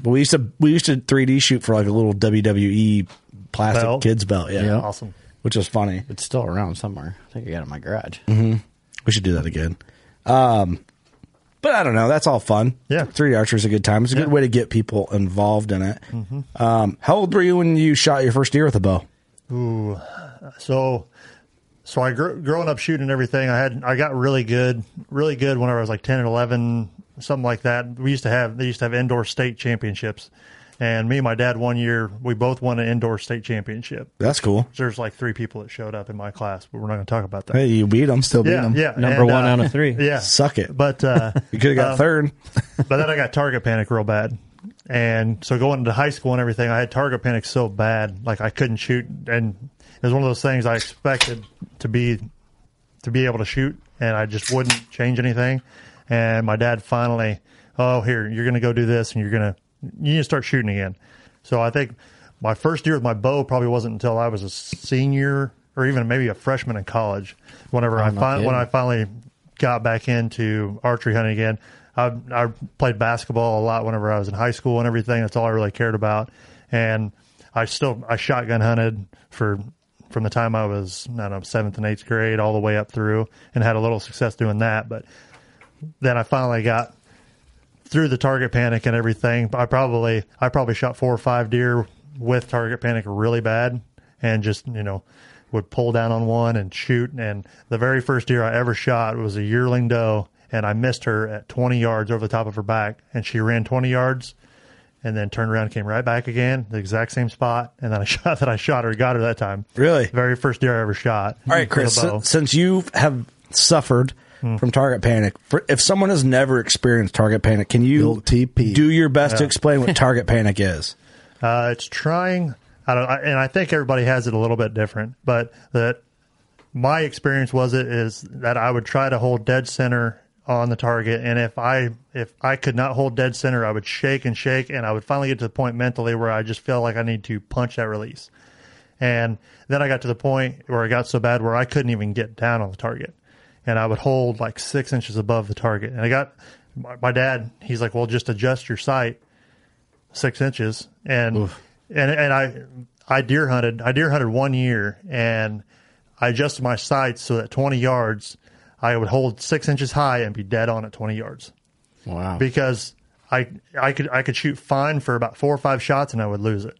Speaker 1: but we used to we used to 3D shoot for like a little WWE plastic
Speaker 17: Belt?
Speaker 1: kids belt. Yeah,
Speaker 15: Yeah.
Speaker 17: awesome
Speaker 1: which was funny.
Speaker 15: It's still around somewhere. I think I got it in my garage.
Speaker 1: We should do that again. Um, but I don't know. That's all fun.
Speaker 17: Yeah.
Speaker 1: 3D archery is a good time. It's a good
Speaker 17: Yeah.
Speaker 1: way to get people involved in it. Um, how old were you when you shot your first deer with a bow?
Speaker 17: Ooh, so so I grew, growing up shooting everything. I had I got really good, really good when I was like ten and eleven, something like that. We used to have they used to have indoor state championships, and me and my dad one year we both won an indoor state championship.
Speaker 1: That's cool.
Speaker 17: There's like three people that showed up in my class, but we're not going to talk about that.
Speaker 1: Hey, you beat them.
Speaker 16: still beat
Speaker 17: yeah,
Speaker 16: them.
Speaker 17: yeah,
Speaker 18: Number
Speaker 17: and,
Speaker 18: one
Speaker 17: uh,
Speaker 18: out of three.
Speaker 17: Yeah,
Speaker 1: Suck it.
Speaker 17: but uh,
Speaker 1: You could have got
Speaker 17: uh,
Speaker 1: third.
Speaker 17: but then I got target panic real bad. And so going into high school and everything, I had target panic so bad, like I couldn't shoot. And it was one of those things I expected to be to be able to shoot, and I just wouldn't change anything. And my dad finally, oh, here you're going to go do this, and you're going to you need to start shooting again. So I think my first year with my bow probably wasn't until I was a senior or even maybe a freshman in college. Whenever I
Speaker 15: no
Speaker 17: fin- when. I finally got back into archery hunting again, I, I played basketball a lot whenever I was in high school and everything. That's all I really cared about. And I still I shotgun hunted for from the time I was I don't know seventh and eighth grade all the way up through, and had a little success doing that. But then I finally got through the target panic and everything. I probably I probably shot four or five deer with target panic really bad, and just you know would pull down on one and shoot. And the very first deer I ever shot was a yearling doe, and I missed her at 20 yards over the top of her back, and she ran 20 yards. And then turned around, and came right back again, the exact same spot, and then I shot that I shot her, got her that time.
Speaker 1: Really?
Speaker 17: Very first deer I ever shot.
Speaker 1: All right, Chris. since you have suffered
Speaker 17: Hmm.
Speaker 1: from target panic, for, if someone has never experienced target panic, can you do your best to explain what target panic is?
Speaker 17: Uh, it's trying. I don't, I, and I think everybody has it a little bit different, but that my experience was it is that I would try to hold dead center on the target, and if I if I could not hold dead center, I would shake and shake, and I would finally get to the point mentally where I just feel like I need to punch that release, and then I got to the point where it got so bad where I couldn't even get down on the target, and I would hold like six inches above the target, and I got my, my dad. He's like, "Well, just adjust your sight." six inches and and and I I deer hunted I deer hunted one year and I adjusted my sights so that twenty yards I would hold six inches high and be dead on at twenty yards
Speaker 15: Wow.
Speaker 17: because I I could I could shoot fine for about four or five shots and I would lose it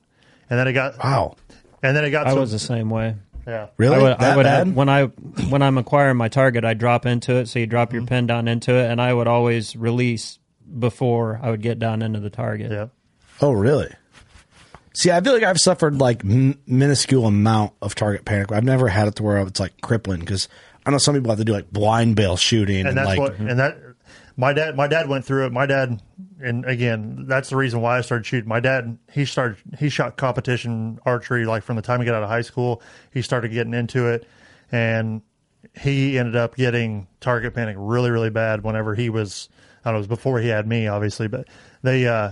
Speaker 17: and then it got
Speaker 1: wow
Speaker 17: and then it got
Speaker 18: I
Speaker 17: so,
Speaker 18: was the same way.
Speaker 17: Yeah.
Speaker 1: Really?
Speaker 18: I would, I would
Speaker 1: bad?
Speaker 18: have, when I when I'm acquiring my target, I drop into it. So you drop
Speaker 17: Mm-hmm.
Speaker 18: your pin down into it, and I would always release before I would get down into the target.
Speaker 17: Yeah.
Speaker 1: Oh, really? See, I feel like I've suffered like m- minuscule amount of target panic. I've never had it to where it's like crippling because I know some people have to do like blind bale shooting and,
Speaker 17: and that's
Speaker 1: like
Speaker 17: what and that my dad my dad went through it my dad and again that's the reason why i started shooting my dad he started he shot competition archery like from the time he got out of high school he started getting into it and he ended up getting target panic really really bad whenever he was i don't know it was before he had me obviously but they uh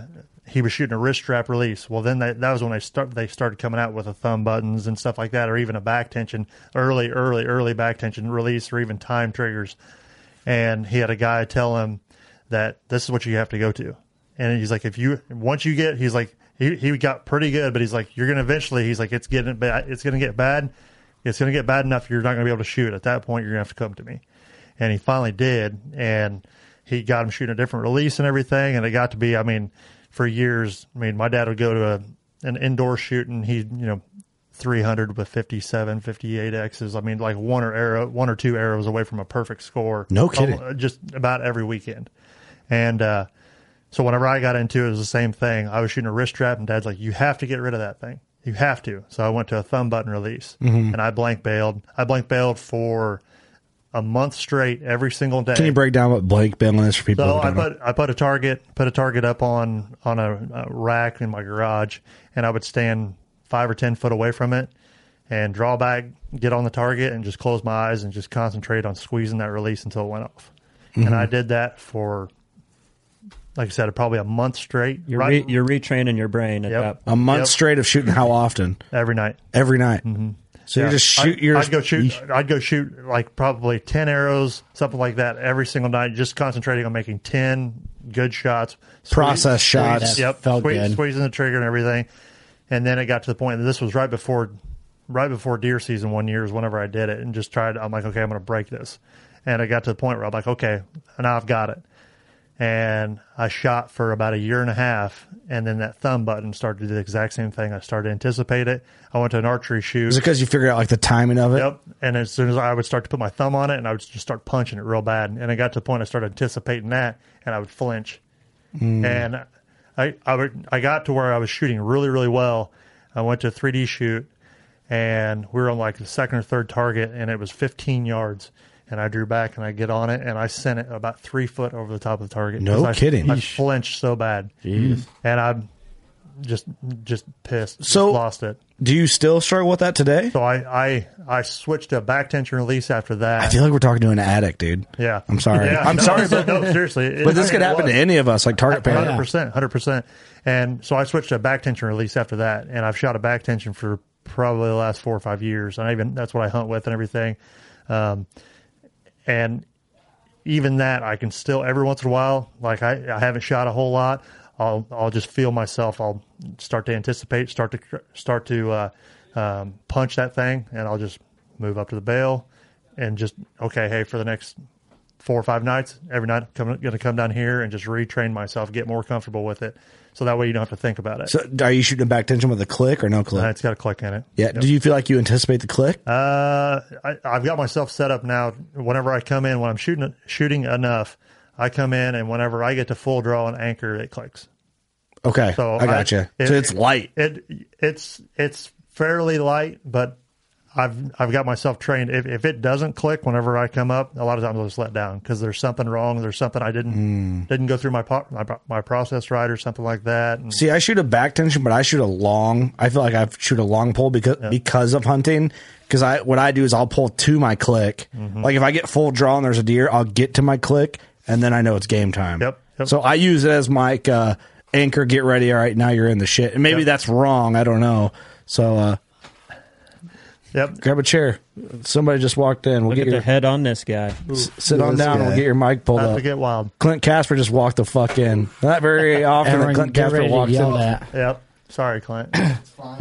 Speaker 17: he was shooting a wrist strap release. Well, then they, that was when they start they started coming out with the thumb buttons and stuff like that, or even a back tension, early, early, early back tension release, or even time triggers. And he had a guy tell him that this is what you have to go to. And he's like, if you once you get, he's like, he he got pretty good, but he's like, you're gonna eventually, he's like, it's getting bad, it's gonna get bad, it's gonna get bad enough you're not gonna be able to shoot. At that point, you're gonna have to come to me. And he finally did, and he got him shooting a different release and everything, and it got to be, I mean for years. I mean, my dad would go to a, an indoor shooting. He, you know, 300 with 57, 58 X's. I mean, like one or arrow, one or two arrows away from a perfect score.
Speaker 1: No kidding.
Speaker 17: Almo- Just about every weekend. And, uh, so whenever I got into it, it was the same thing. I was shooting a wrist trap and dad's like, you have to get rid of that thing. You have to. So I went to a thumb button release
Speaker 1: Mhm.
Speaker 17: and I blank bailed. I blank bailed for a month straight every single day.
Speaker 1: Can you break down what blank bailing is for people?
Speaker 17: So I
Speaker 1: don't know?
Speaker 17: put I put a target put a target up on on a, a rack in my garage, and I would stand five or ten foot away from it, and draw back, get on the target, and just close my eyes and just concentrate on squeezing that release until it went off.
Speaker 1: Mhm.
Speaker 17: And I did that for, like I said, probably a month straight.
Speaker 18: You're
Speaker 17: Right-
Speaker 18: re, you're retraining your brain at
Speaker 17: Yep.
Speaker 18: that.
Speaker 1: a month
Speaker 17: Yep.
Speaker 1: straight of shooting. How often?
Speaker 17: every night.
Speaker 1: Every night.
Speaker 17: Mm-hmm.
Speaker 1: So you just shoot
Speaker 17: I'd,
Speaker 1: your.
Speaker 17: I'd go shoot. I'd go shoot like probably ten arrows, something like that, every single night. Just concentrating on making ten good shots,
Speaker 1: Process shots.
Speaker 17: Yep,
Speaker 15: Felt
Speaker 17: squeeze-
Speaker 15: good.
Speaker 17: squeezing the trigger and everything. And then it got to the point that this was right before, right before deer season one year is whenever I did it and just tried. I'm like, okay, I'm going to break this. And I got to the point where I'm like, okay, now I've got it. And I shot for about a year and a half, and then that thumb button started to do the exact same thing. I started to anticipate it. I went to an archery shoot.
Speaker 1: Is it because you figure out like the timing of it?
Speaker 17: Yep. And as soon as I would start to put my thumb on it, and I would just start punching it real bad, and I got to the point I started anticipating that, and I would flinch.
Speaker 1: Mm.
Speaker 17: And I I would I got to where I was shooting really really well. I went to a 3D shoot, and we were on like the second or third target, and it was 15 yards. And I drew back and I get on it and I sent it about three foot over the top of the target.
Speaker 1: No
Speaker 17: I,
Speaker 1: kidding.
Speaker 17: I flinched so bad,
Speaker 1: Jeez.
Speaker 17: and I'm just just pissed. Just
Speaker 1: So-
Speaker 17: lost it.
Speaker 1: Do you still struggle with that today?
Speaker 17: So I, I I switched to back tension release after that.
Speaker 1: I feel like we're talking to an addict, dude.
Speaker 17: Yeah,
Speaker 1: I'm sorry.
Speaker 17: Yeah,
Speaker 1: I'm
Speaker 17: no,
Speaker 1: sorry, but
Speaker 17: no, seriously. it-
Speaker 1: But this
Speaker 17: it
Speaker 1: could happen
Speaker 17: was.
Speaker 1: to any of us, like target panic.
Speaker 17: Hundred percent, hundred percent. And so I switched to back tension release after that, and I've shot a back tension for probably the last four or five years. And I even that's what I hunt with and everything. Um, and even that, I can still every once in a while, like I, I haven't shot a whole lot. I'll I'll just feel myself. I'll start to anticipate, start to start to uh, um, punch that thing, and I'll just move up to the bale, and just okay, hey, for the next four or five nights, every night I'm going to come down here and just retrain myself, get more comfortable with it, So that way you don't have to think about it.
Speaker 1: So are you shooting back tension with a click or no click?
Speaker 17: Uh, it's got a click in it.
Speaker 1: yeah.
Speaker 17: Yep.
Speaker 1: Do you feel like you anticipate the click?
Speaker 17: Uh, I, I've got myself set up now. Whenever I come in, when I'm shooting shooting enough, I come in, and whenever I get to full draw and anchor, it clicks.
Speaker 1: Okay,
Speaker 17: So
Speaker 1: I gotcha.
Speaker 17: it-
Speaker 1: so it's light.
Speaker 17: It it's it's fairly light, but I've I've got myself trained. If if it doesn't click whenever I come up, a lot of times I'll just let down because there's something wrong. There's something I didn't
Speaker 1: Hmm.
Speaker 17: didn't go through my, po- my my process right or something like that. And
Speaker 1: See, I shoot a back tension, but I shoot a long. I feel like I shoot a long pull because because of hunting. Because I what I do is I'll pull to my click.
Speaker 17: Mm-hmm.
Speaker 1: Like if I get full draw and there's a deer, I'll get to my click, and then I know it's game time.
Speaker 17: Yep, yep.
Speaker 1: So I use it as my uh, anchor. Get ready. All right, now you're in the shit. And maybe
Speaker 17: Yep.
Speaker 1: that's wrong. I don't know. So uh,
Speaker 17: Yep.
Speaker 1: grab a chair. Somebody just walked in. We'll
Speaker 18: Look
Speaker 1: get
Speaker 18: at
Speaker 1: your
Speaker 18: the head on this guy.
Speaker 1: s- sit on down. and We'll get your mic pulled
Speaker 17: Not
Speaker 1: up.
Speaker 17: to get wild.
Speaker 1: Clint Casper just walked the fuck in. Not very often that Clint Casper
Speaker 15: ready
Speaker 1: walks in.
Speaker 15: at.
Speaker 17: Yep. Sorry, Clint.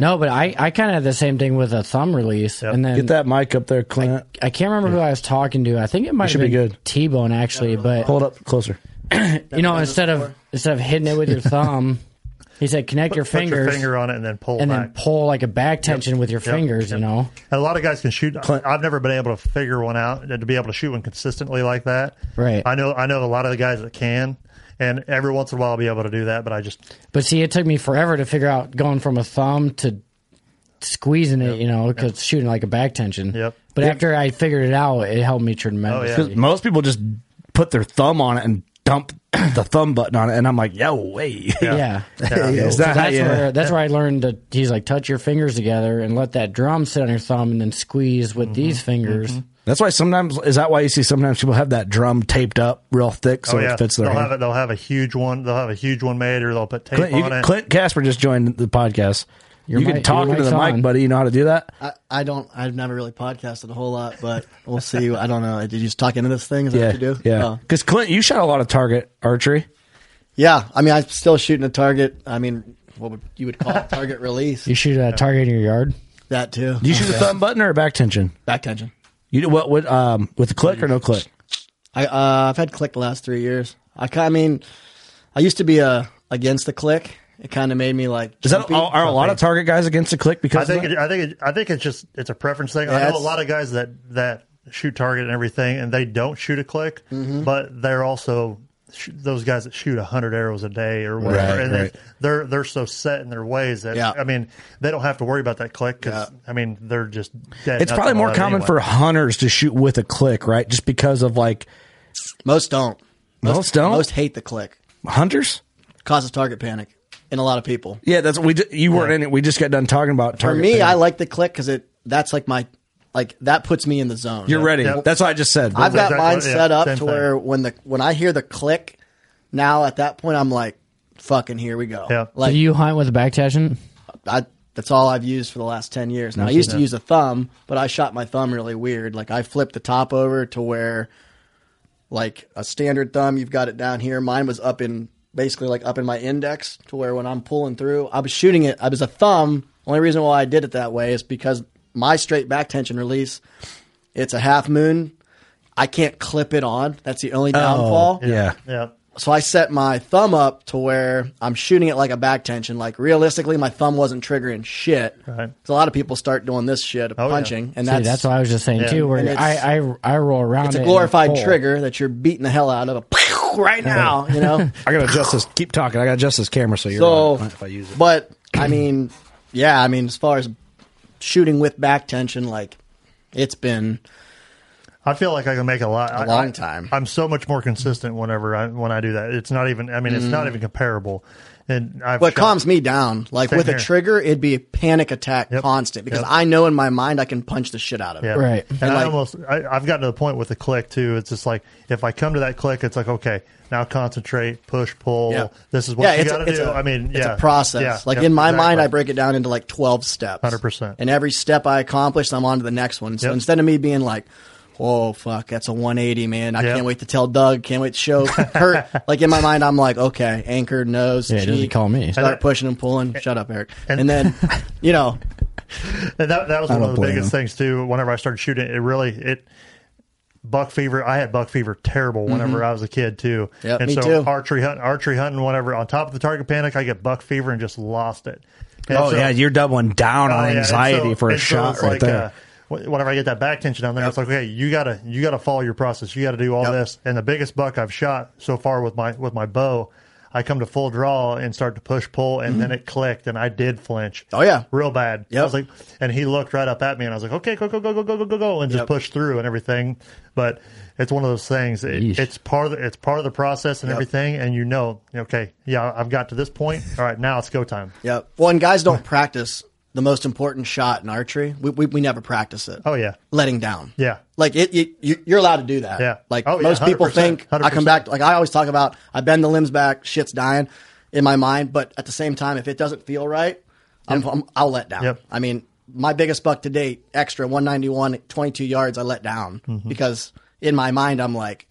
Speaker 15: No, but I, I kind of had the same thing with a thumb release, and then
Speaker 1: Get that mic up there, Clint.
Speaker 15: I can't remember who I was talking to. I think it might
Speaker 1: should
Speaker 15: have
Speaker 1: be good.
Speaker 15: T Bone actually, but
Speaker 1: Hold up closer.
Speaker 15: you know, instead of instead of hitting it with your thumb, he said connect your
Speaker 17: Put
Speaker 15: fingers
Speaker 17: your finger on it and then pull
Speaker 15: and
Speaker 17: back.
Speaker 15: then pull like a back tension with your
Speaker 17: Yep.
Speaker 15: fingers. You know,
Speaker 17: And a lot of guys can shoot. I've never been able to figure one out and to be able to shoot one consistently like that.
Speaker 15: Right.
Speaker 17: I know. I know a lot of the guys that can, and every once in a while I'll be able to do that. But I just
Speaker 15: but see, it took me forever to figure out going from a thumb to squeezing it. You know, because shooting like a back tension.
Speaker 17: Yep.
Speaker 15: But after I figured it out, it helped me tremendously.
Speaker 1: Oh, because most people just put their thumb on it and dump the thumb button on it, and I'm like, yo, wait.
Speaker 15: Yeah.
Speaker 1: Is
Speaker 15: So
Speaker 1: that how
Speaker 15: that's
Speaker 1: you-
Speaker 15: where that's where I learned that he's like touch your fingers together and let that drum sit on your thumb and then squeeze with mm-hmm. these mm-hmm. fingers.
Speaker 1: That's why sometimes is that why you see sometimes people have that drum taped up real thick so
Speaker 17: oh yeah,
Speaker 1: it fits their
Speaker 17: they'll
Speaker 1: hand.
Speaker 17: have it. They'll have a huge one. They'll have a huge one made, or they'll put tape
Speaker 1: Clint, you,
Speaker 17: on it.
Speaker 1: Clint Casper just joined the podcast.
Speaker 15: Your
Speaker 1: you can
Speaker 15: mic-
Speaker 1: talk
Speaker 15: your
Speaker 1: into the
Speaker 15: mic's
Speaker 1: mic, buddy. You know how to do that?
Speaker 19: I, I don't. I've never really podcasted a whole lot, but we'll see. I don't know. Did you just talk into this thing? Is that
Speaker 1: yeah,
Speaker 19: what you do?
Speaker 1: yeah.
Speaker 19: Oh.
Speaker 1: Because Clint, you shot a lot of target archery.
Speaker 19: Yeah. I mean, I'm still shooting a target. I mean, what would you would call it target release?
Speaker 15: You shoot a target in your yard.
Speaker 19: That too.
Speaker 1: Do you shoot a thumb button or a back tension?
Speaker 19: Back tension.
Speaker 1: You do what? What? Um, with a click or no click?
Speaker 19: I uh, I've had click the last three years. I I mean, I used to be uh, against the click. It kind of made me like.
Speaker 1: Is that
Speaker 19: jumpy.
Speaker 1: are, are a lot of target guys against the click Because I
Speaker 17: think.
Speaker 1: of
Speaker 17: It,
Speaker 1: that?
Speaker 17: I think. It, I think it's just. It's a preference thing.
Speaker 19: Yeah,
Speaker 17: I know a
Speaker 19: it's-
Speaker 17: lot of guys that that shoot target and everything, and they don't shoot a click,
Speaker 19: Mm-hmm.
Speaker 17: but they're also sh- those guys that shoot hundred arrows a day or whatever,
Speaker 1: Right,
Speaker 17: and
Speaker 1: right.
Speaker 17: they, they're they're so set in their ways that
Speaker 19: Yeah.
Speaker 17: I mean they don't have to worry about that click because I mean they're just dead.
Speaker 1: It's
Speaker 17: nuts
Speaker 1: probably
Speaker 17: on
Speaker 1: more
Speaker 17: that
Speaker 1: common
Speaker 17: anyway.
Speaker 1: for hunters to shoot with a click, right? Just because of like
Speaker 19: Most don't.
Speaker 1: Most don't?
Speaker 19: Most hate the click.
Speaker 1: hunters.
Speaker 19: Causes target panic in a lot of people.
Speaker 1: Yeah, that's we. ju- You weren't in it. We just got done talking about
Speaker 19: For me,
Speaker 1: thing.
Speaker 19: I like the click because it. That's like my. Like that puts me in the zone.
Speaker 1: You're ready.
Speaker 17: Yep.
Speaker 1: That's what I just said.
Speaker 19: I've got
Speaker 17: Exactly,
Speaker 19: mine
Speaker 17: yeah,
Speaker 19: set up to
Speaker 17: thing.
Speaker 19: where when the when I hear the click, now at that point I'm like, fucking here we go.
Speaker 17: Yeah.
Speaker 19: Like
Speaker 15: Do you hunt with a back tension?
Speaker 19: I, that's all I've used for the last 10 years. Now, I used to use a thumb, but I shot my thumb really weird. Like, I flipped the top over to where, like, a standard thumb, you've got it down here. Mine was up in, basically, like, up in my index to where when I'm pulling through, I was shooting it. I was a thumb. Only reason why I did it that way is because my straight back tension release, it's a half moon. I can't clip it on. That's the only downfall.
Speaker 1: Oh, yeah.
Speaker 17: yeah.
Speaker 19: So I set my thumb up to where I'm shooting it like a back tension. Like realistically, my thumb wasn't triggering shit.
Speaker 17: Right.
Speaker 19: 'Cause a lot of people start doing this shit of
Speaker 17: Oh, yeah.
Speaker 19: punching, and
Speaker 15: See,
Speaker 19: that's
Speaker 15: that's what I was just saying
Speaker 17: Yeah.
Speaker 15: too. Where I, I I roll around.
Speaker 19: it's a glorified
Speaker 15: pull.
Speaker 19: trigger that you're beating the hell out of a right now. You know.
Speaker 1: I gotta adjust this. Keep talking. I gotta adjust this camera so you're
Speaker 19: so,
Speaker 1: on if I use it.
Speaker 19: but I mean, yeah, I mean, as far as shooting with back tension, like it's been
Speaker 17: I feel like I can make a lot.
Speaker 19: A
Speaker 17: I-
Speaker 19: long time.
Speaker 17: I'm so much more consistent whenever I when I do that. It's not even. I mean, it's mm-hmm. not even comparable. And I've
Speaker 19: what
Speaker 17: shot-
Speaker 19: calms me down. Like
Speaker 17: Same
Speaker 19: with
Speaker 17: here.
Speaker 19: a trigger, it'd be a panic attack
Speaker 17: Yep.
Speaker 19: constant because
Speaker 17: Yep.
Speaker 19: I know in my mind I can punch the shit out of it.
Speaker 17: Yeah.
Speaker 15: Right.
Speaker 17: And,
Speaker 19: And,
Speaker 17: I
Speaker 19: like-
Speaker 17: almost, I, I've gotten to the point with the click too. It's just like if I come to that click, it's like okay, now concentrate, push, pull.
Speaker 19: Yeah.
Speaker 17: This is what
Speaker 19: yeah,
Speaker 17: you got to
Speaker 19: it's
Speaker 17: do.
Speaker 19: a-
Speaker 17: I mean,
Speaker 19: it's
Speaker 17: yeah,
Speaker 19: a process.
Speaker 17: Yeah,
Speaker 19: like
Speaker 17: yep,
Speaker 19: in my
Speaker 17: exactly.
Speaker 19: mind, I break it down into like twelve steps.
Speaker 17: 100%.
Speaker 19: And every step I accomplish, I'm on to the next one. So
Speaker 17: Yep.
Speaker 19: instead of me being like, "Oh fuck, that's a 180, man. I
Speaker 17: Yep.
Speaker 19: can't wait to tell Doug. Can't wait to show Kurt." like in my mind, I'm like, "Okay, anchor, nose,
Speaker 15: Yeah, does he call me?
Speaker 19: Start pushing and pulling. Shut up, Eric.
Speaker 17: and-
Speaker 19: And, then, you know,
Speaker 17: And that, that was one of the biggest
Speaker 1: him.
Speaker 17: things too. Whenever I started shooting, it really it buck fever. I had buck fever terrible whenever
Speaker 19: Mhm.
Speaker 17: I was a kid too.
Speaker 19: Yep,
Speaker 17: and
Speaker 19: me
Speaker 17: so
Speaker 19: too.
Speaker 17: archery hunting, archery hunting, whenever on top of the target panic, I get buck fever and just lost it. And
Speaker 1: oh
Speaker 17: so-
Speaker 1: yeah, you're doubling down
Speaker 17: Oh,
Speaker 1: on
Speaker 17: yeah,
Speaker 1: anxiety
Speaker 17: so-
Speaker 1: for a
Speaker 17: and so
Speaker 1: shot right
Speaker 17: like,
Speaker 1: there.
Speaker 17: uh, wh- whenever I get that back tension down there, it's like, okay, you gotta you gotta follow your process. You gotta do all this. And the biggest buck I've shot so far with my with my bow, I come to full draw and start to push pull, and then mm-hmm. it clicked, and I did flinch.
Speaker 19: Oh yeah,
Speaker 17: real bad. Yeah, I was like, and he looked right up at me, and I was like, okay, go go go go go go go go, and just
Speaker 19: Yep.
Speaker 17: push through and everything. But it's one of those things. It, it's part of the, it's part of the process and
Speaker 19: Yep.
Speaker 17: everything, and you know, okay, yeah, I've got to this point. All right, now it's go time.
Speaker 19: Yep. Well, and guys don't practice the most important shot in archery. We, we, we never practice it.
Speaker 17: Oh yeah,
Speaker 19: letting down.
Speaker 17: Yeah.
Speaker 19: Like it, you, you, you're allowed to do that.
Speaker 17: Yeah.
Speaker 19: Like
Speaker 17: Oh, yeah,
Speaker 19: most people
Speaker 17: 100%,
Speaker 19: think, I come back. Like I always talk about, I bend the limbs back, shit's dying in my mind. But at the same time, if it doesn't feel right, I'm, I'm, I'll let down.
Speaker 17: Yep.
Speaker 19: I mean, my biggest buck to date, extra 191, 22 yards, I let down
Speaker 17: Mhm.
Speaker 19: because in my mind, I'm like,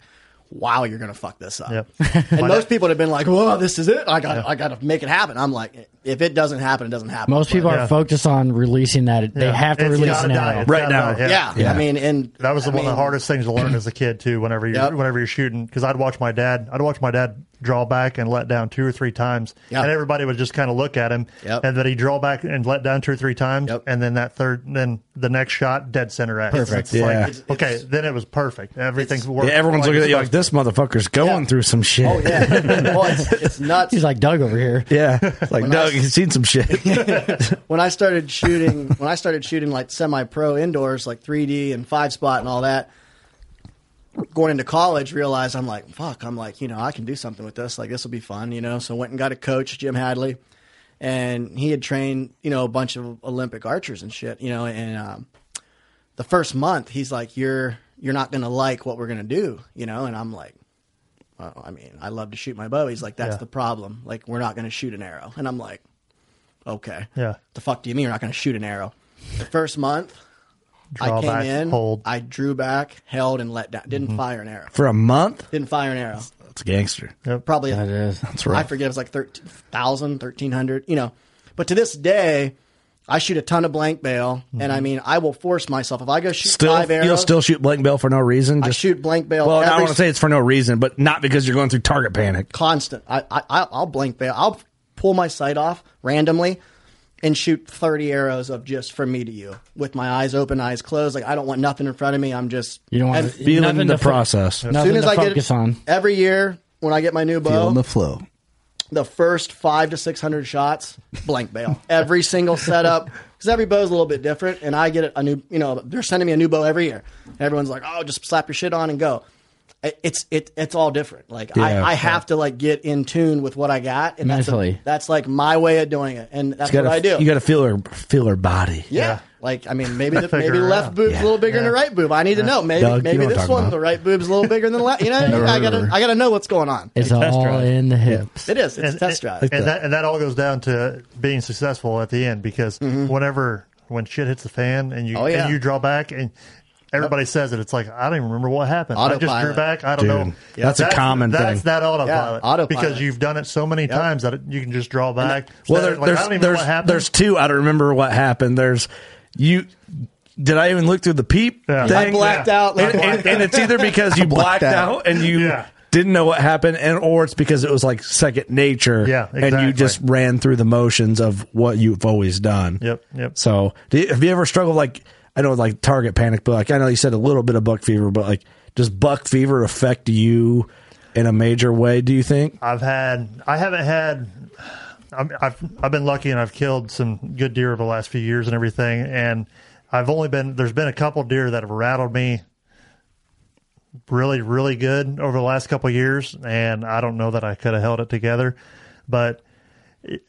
Speaker 19: wow, you're gonna fuck this up.
Speaker 17: Yep.
Speaker 19: And
Speaker 17: My
Speaker 19: most people have been like, "Whoa, this is it! I got, I got to make it happen." I'm like, if it doesn't happen, it doesn't happen.
Speaker 15: Most people
Speaker 19: But-
Speaker 15: are focused on releasing that. They
Speaker 17: Yeah.
Speaker 15: have to
Speaker 17: It's
Speaker 15: release
Speaker 17: gotta
Speaker 15: an
Speaker 17: It's gotta die.
Speaker 19: Yeah.
Speaker 17: Yeah.
Speaker 19: I mean, and
Speaker 17: That was
Speaker 19: I
Speaker 17: one of the hardest things to learn as a kid too. Whenever you
Speaker 19: Yep.
Speaker 17: whenever you're shooting, because I'd watch my dad, I'd watch my dad draw back and let down two or three times,
Speaker 19: Yep.
Speaker 17: and everybody would just kind of look at him,
Speaker 19: Yep.
Speaker 17: and then he draw back and let down two or three times, and then that third, then the next shot dead center at
Speaker 1: Perfect.
Speaker 17: It's like,
Speaker 1: Yeah.
Speaker 17: okay, then it was perfect. Everything's worked.
Speaker 1: Yeah, everyone's
Speaker 17: like
Speaker 1: looking at you like this motherfucker's going through some shit.
Speaker 19: Oh yeah. well, it's, it's nuts.
Speaker 15: He's like Doug over here.
Speaker 1: Yeah, like
Speaker 19: When
Speaker 1: Doug,
Speaker 19: I-
Speaker 1: you've seen some shit.
Speaker 19: when I started shooting, when I started shooting like semi-pro indoors, like 3D and five spot and all that, going into college, realized I'm like, fuck, I'm like, you know, I can do something with this. Like this will be fun, you know. So went and got a coach, Jim Hadley, and he had trained, you know, a bunch of Olympic archers and shit, you know. And um, the first month, he's like, you're you're not gonna like what we're gonna do, you know. And I'm like. Well, I mean, I love to shoot my bow. He's like, that's
Speaker 17: Yeah.
Speaker 19: the problem. Like, we're not going to shoot an arrow. And I'm like, okay.
Speaker 17: Yeah.
Speaker 19: The fuck do you mean you're not going to shoot an arrow? The first month, I came
Speaker 17: back,
Speaker 19: in,
Speaker 17: hold.
Speaker 19: I drew back, held, and let down. Didn't
Speaker 17: Mm-hmm.
Speaker 19: fire an arrow.
Speaker 1: For a month?
Speaker 19: Didn't fire an arrow.
Speaker 1: That's a gangster.
Speaker 19: Probably.
Speaker 1: That is. That's right.
Speaker 19: I
Speaker 1: rough.
Speaker 19: forget. It was like 13,000, 1,300, you know. But to this day, I shoot a ton of blank bail. And I mean, I will force myself. If I go shoot
Speaker 1: Mm-hmm. Still,
Speaker 19: five arrows,
Speaker 1: you'll still shoot blank bail for no reason.
Speaker 19: I
Speaker 1: Just,
Speaker 19: shoot blank bail.
Speaker 1: well, I don't want to say it's for no reason, but not because you're going through target panic.
Speaker 19: constant. I, I I- I'll blank bail. I'll pull my sight off randomly and shoot thirty arrows of just from me to you with my eyes open, eyes closed. Like I don't want nothing in front of me. I'm just
Speaker 15: You don't want
Speaker 19: and
Speaker 1: Feeling
Speaker 15: nothing
Speaker 1: the
Speaker 15: to
Speaker 1: process.
Speaker 19: As soon as I get
Speaker 15: focus
Speaker 19: it,
Speaker 15: on.
Speaker 19: every year when I get my new bow,
Speaker 16: Feeling the flow.
Speaker 19: the first five to six hundred shots, blank bail. every single setup, because every bow is a little bit different, and I get a new. You know, they're sending me a new bow every year. Everyone's like, "Oh, just slap your shit on and go." It- It's it it's all different. Like
Speaker 1: Yeah,
Speaker 19: I, I
Speaker 1: yeah.
Speaker 19: have to like get in tune with what I got, and that's a- that's like my way of doing it, and that's
Speaker 1: You
Speaker 19: what
Speaker 1: gotta,
Speaker 19: I do.
Speaker 1: You got to feel her, feel her body.
Speaker 19: yeah. Like I mean, maybe the, maybe left
Speaker 17: out.
Speaker 19: boob's
Speaker 1: Yeah.
Speaker 19: a little bigger than the right boob. I need to know. Maybe
Speaker 1: Doug,
Speaker 19: maybe
Speaker 1: know what I'm
Speaker 19: this one,
Speaker 1: about.
Speaker 19: the right boob's a little bigger than the left. You know, I gotta I gotta know what's going on.
Speaker 15: It's
Speaker 18: Like test
Speaker 15: all
Speaker 18: drive.
Speaker 15: in the hips.
Speaker 19: It is. It's a
Speaker 17: and,
Speaker 19: test drive.
Speaker 17: and that and that all goes down to being successful at the end because whenever when shit hits the fan and you
Speaker 19: Mm-hmm. Oh, yeah.
Speaker 17: and you draw back and everybody says it, it's like I don't even remember what happened. I just drew back. I don't
Speaker 1: Dude,
Speaker 17: know.
Speaker 1: that's a common
Speaker 17: that's
Speaker 1: thing.
Speaker 17: that autopilot.
Speaker 19: Yeah, autopilot.
Speaker 17: because you've done it so many times that it, you can just draw back.
Speaker 1: Well,
Speaker 17: So
Speaker 1: there,
Speaker 17: like,
Speaker 1: there's
Speaker 17: I don't even
Speaker 1: there's
Speaker 17: know what
Speaker 1: there's two. I don't remember what happened. There's you. Did I even look through the peep
Speaker 17: Yeah.
Speaker 1: thing?
Speaker 19: I blacked out.
Speaker 1: and, and, and it's either because you blacked
Speaker 16: blacked
Speaker 1: out.
Speaker 16: out.
Speaker 1: and you
Speaker 17: Yeah.
Speaker 1: didn't know what happened, and or it's because it was like second nature.
Speaker 17: Yeah,
Speaker 1: and you just ran through the motions of what you've always done.
Speaker 17: Yep, yep.
Speaker 1: So, do you- have you ever struggled like I know like target panic, but like I know you said a little bit of buck fever, but like does buck fever affect you in a major way? Do you think?
Speaker 17: I've had I haven't had I'm, I've I've been lucky and I've killed some good deer over the last few years and everything and I've only been there's been a couple deer that have rattled me really really good over the last couple years and I don't know that I could have held it together but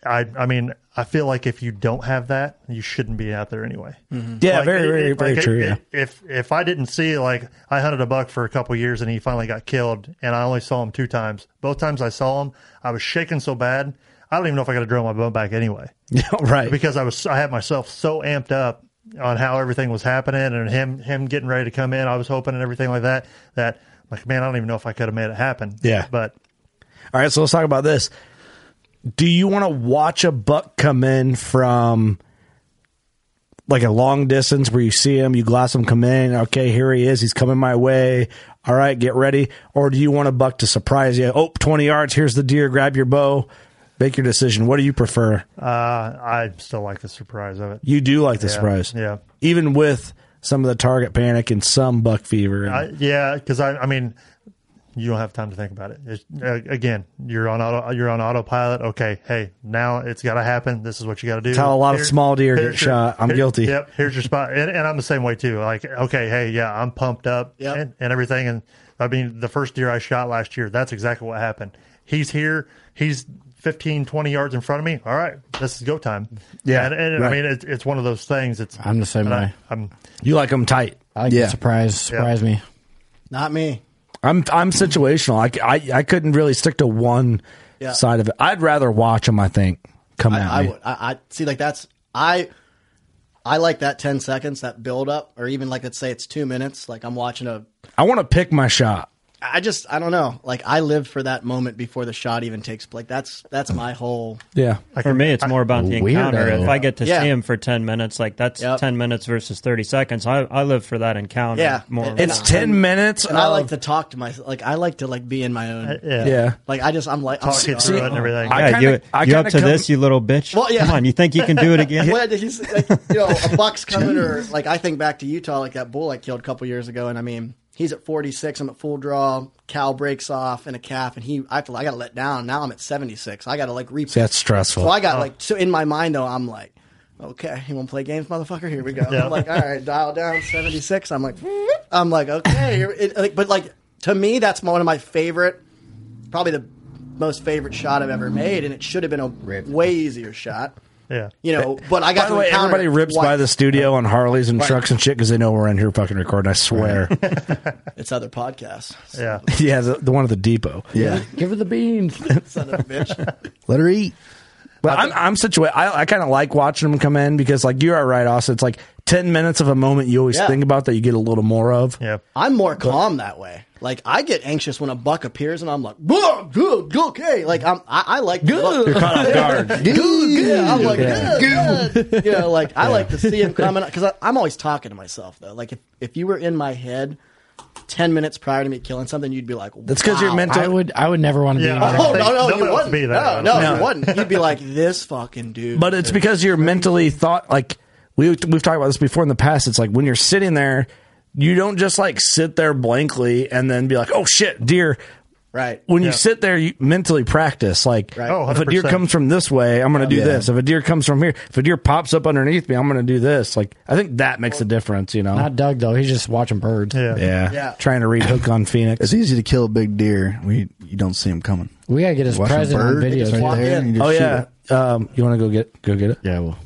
Speaker 17: I I mean I feel like if you don't have that you shouldn't be out there anyway. Mm-hmm.
Speaker 1: Yeah,
Speaker 17: Like,
Speaker 1: very, very,
Speaker 17: it-
Speaker 1: very
Speaker 17: like,
Speaker 1: true.
Speaker 17: it-
Speaker 1: yeah.
Speaker 17: If if I didn't see like I hunted a buck for a couple years and he finally got killed and I only saw him two times. Both times I saw him, I was shaking so bad. I don't even know if I got to drawn my bow back anyway
Speaker 1: right.
Speaker 17: because I was I had myself so amped up on how everything was happening and him him getting ready to come in. I was hoping and everything like that. That like man, I don't even know if I could have made it happen.
Speaker 1: Yeah.
Speaker 17: but
Speaker 1: All right, so let's talk about this. Do you want to watch a buck come in from like a long distance where you see him, you glass him come in, okay, here he is, he's coming my way. All right, get ready. Or do you want a buck to surprise you? Oh, 20 yards, here's the deer, grab your bow, make your decision. What do you prefer?
Speaker 17: Uh, I still like the surprise of it.
Speaker 1: You do like the
Speaker 17: Yeah,
Speaker 1: surprise.
Speaker 17: yeah.
Speaker 1: Even with some of the target panic and some buck fever. and-
Speaker 17: I, yeah, because I, I mean, you don't have time to think about it. It's, uh, again, you're on auto, you're on autopilot. Okay, hey, now it's got to happen. This is what you got to do.
Speaker 1: Tell a lot of small deer get shot. I'm
Speaker 17: here-
Speaker 1: guilty.
Speaker 17: Yep, here's your spot, and, and I'm the same way too. Like, okay, hey, yeah, I'm pumped up and, and everything. And I mean, the first deer I shot last year, that's exactly what happened. He's here. He's 15, 20 yards in front of me. All right, this is go time.
Speaker 1: Yeah,
Speaker 17: and, and
Speaker 1: right.
Speaker 17: I mean, it's, it's one of those things. It's
Speaker 15: I'm the same
Speaker 17: and I-
Speaker 15: way.
Speaker 17: I'm
Speaker 1: you like them tight.
Speaker 15: I like the surprise. Surprise me.
Speaker 19: Not me.
Speaker 1: I'm I'm situational. I, I, I couldn't really stick to one
Speaker 19: Yeah.
Speaker 1: side of it. I'd rather watch them. I think come at
Speaker 19: I, I
Speaker 1: me.
Speaker 19: would. I, I see. Like that's I. I like that ten seconds, that build up, or even like let's say it's two minutes. Like I'm watching a.
Speaker 1: I want to pick my shot.
Speaker 19: I just I don't know. Like I live for that moment before the shot even takes. Like that's that's my whole.
Speaker 1: Yeah.
Speaker 18: For me, it's more about the encounter.
Speaker 19: Weirdo.
Speaker 18: If I get to
Speaker 19: Yeah.
Speaker 18: see him for ten minutes, like that's ten minutes versus thirty seconds. I, I live for that encounter.
Speaker 19: Yeah,
Speaker 18: more.
Speaker 19: And-
Speaker 1: It's
Speaker 19: and-
Speaker 1: 10 minutes
Speaker 19: And I like to talk to myself. Like I like to like be in my own.
Speaker 18: Uh, yeah. Yeah.
Speaker 19: Like I just I'm like I'm
Speaker 17: Talking
Speaker 19: sorry.
Speaker 17: through it and everything.
Speaker 18: I Yeah, you, you up to this, you little bitch?
Speaker 19: Well, yeah.
Speaker 18: Come on, you think you can do it again?
Speaker 19: Well, he's like, you know, a buck's coming, or like I think back to Utah, like that bull I killed a couple years ago, and I mean, he's at 46, I'm at full draw, Cal breaks off, and a calf, and he, I have to, I got to let down. Now I'm at 76, I got to like reap.
Speaker 1: That's stressful.
Speaker 19: So I got
Speaker 1: Oh.
Speaker 19: like, so in my mind though, I'm like, okay, you want to play games, motherfucker? Here we go.
Speaker 1: Yeah.
Speaker 19: I'm like, all right, dial down 76. I'm like, I'm like, okay, here- it, like, but like to me, that's one of my favorite, probably the most favorite shot I've ever made, and it should have been a way easier shot.
Speaker 17: Yeah.
Speaker 19: You know, but I got
Speaker 1: By the
Speaker 19: to
Speaker 1: way, everybody
Speaker 19: it
Speaker 1: rips by the studio on Harleys and
Speaker 19: Right.
Speaker 1: trucks and shit because they know we're in here fucking recording. I swear.
Speaker 19: It's other podcasts.
Speaker 17: Yeah.
Speaker 1: yeah, the, the one at the depot.
Speaker 16: Yeah.
Speaker 15: Give her the beans.
Speaker 19: Son of a bitch.
Speaker 16: Let her eat.
Speaker 1: But I'm, I'm situated. I, I kind of like watching them come in because, like, you are right, Austin. It's like 10 minutes of a moment you always
Speaker 19: Yeah.
Speaker 1: think about that you get a little more of.
Speaker 17: Yeah.
Speaker 19: I'm more calm that way. Like I get anxious when a buck appears, and I'm like, "Whoa, good, good, okay." Like I'm, I, I like good.
Speaker 1: You're caught off guard.
Speaker 19: good, good. I'm like,
Speaker 1: Yeah.
Speaker 19: good, good. You know, like I like to see him coming because I'm always talking to myself though. Like if if you were in my head. Ten minutes prior to me killing something, you'd be like,
Speaker 1: that's because you're
Speaker 19: wow.
Speaker 1: mental-
Speaker 15: I would. I would never want to be.
Speaker 17: Yeah.
Speaker 15: in
Speaker 19: Oh
Speaker 15: there.
Speaker 19: no, no, you wouldn't.
Speaker 17: be there.
Speaker 19: No, no,
Speaker 1: No.
Speaker 19: you wouldn't. You'd be like, this fucking dude.
Speaker 1: But it's because you're mentally thought like we we've talked about this before in the past. It's like when you're sitting there, you don't just like sit there blankly and then be like, "Oh shit, deer."
Speaker 19: right.
Speaker 1: When you sit there, you mentally practice. Like,
Speaker 19: Right.
Speaker 17: Oh,
Speaker 1: if a deer comes from this way, I'm going to do
Speaker 16: Yeah.
Speaker 1: this. If a deer comes from here, if a deer pops up underneath me, I'm going to do this. Like, I think that makes a difference. You know?
Speaker 15: Not Doug though. He's just watching birds.
Speaker 17: Yeah.
Speaker 1: yeah.
Speaker 19: Yeah.
Speaker 1: Trying to read Hook on Phoenix.
Speaker 16: It's easy to kill a big deer. We you don't see him coming.
Speaker 15: We gotta get his
Speaker 16: Watch a
Speaker 15: present on video.
Speaker 16: it's
Speaker 15: too.
Speaker 16: right there, and you just
Speaker 1: Oh yeah. Um, you want to go get go get it?
Speaker 15: Yeah. Well.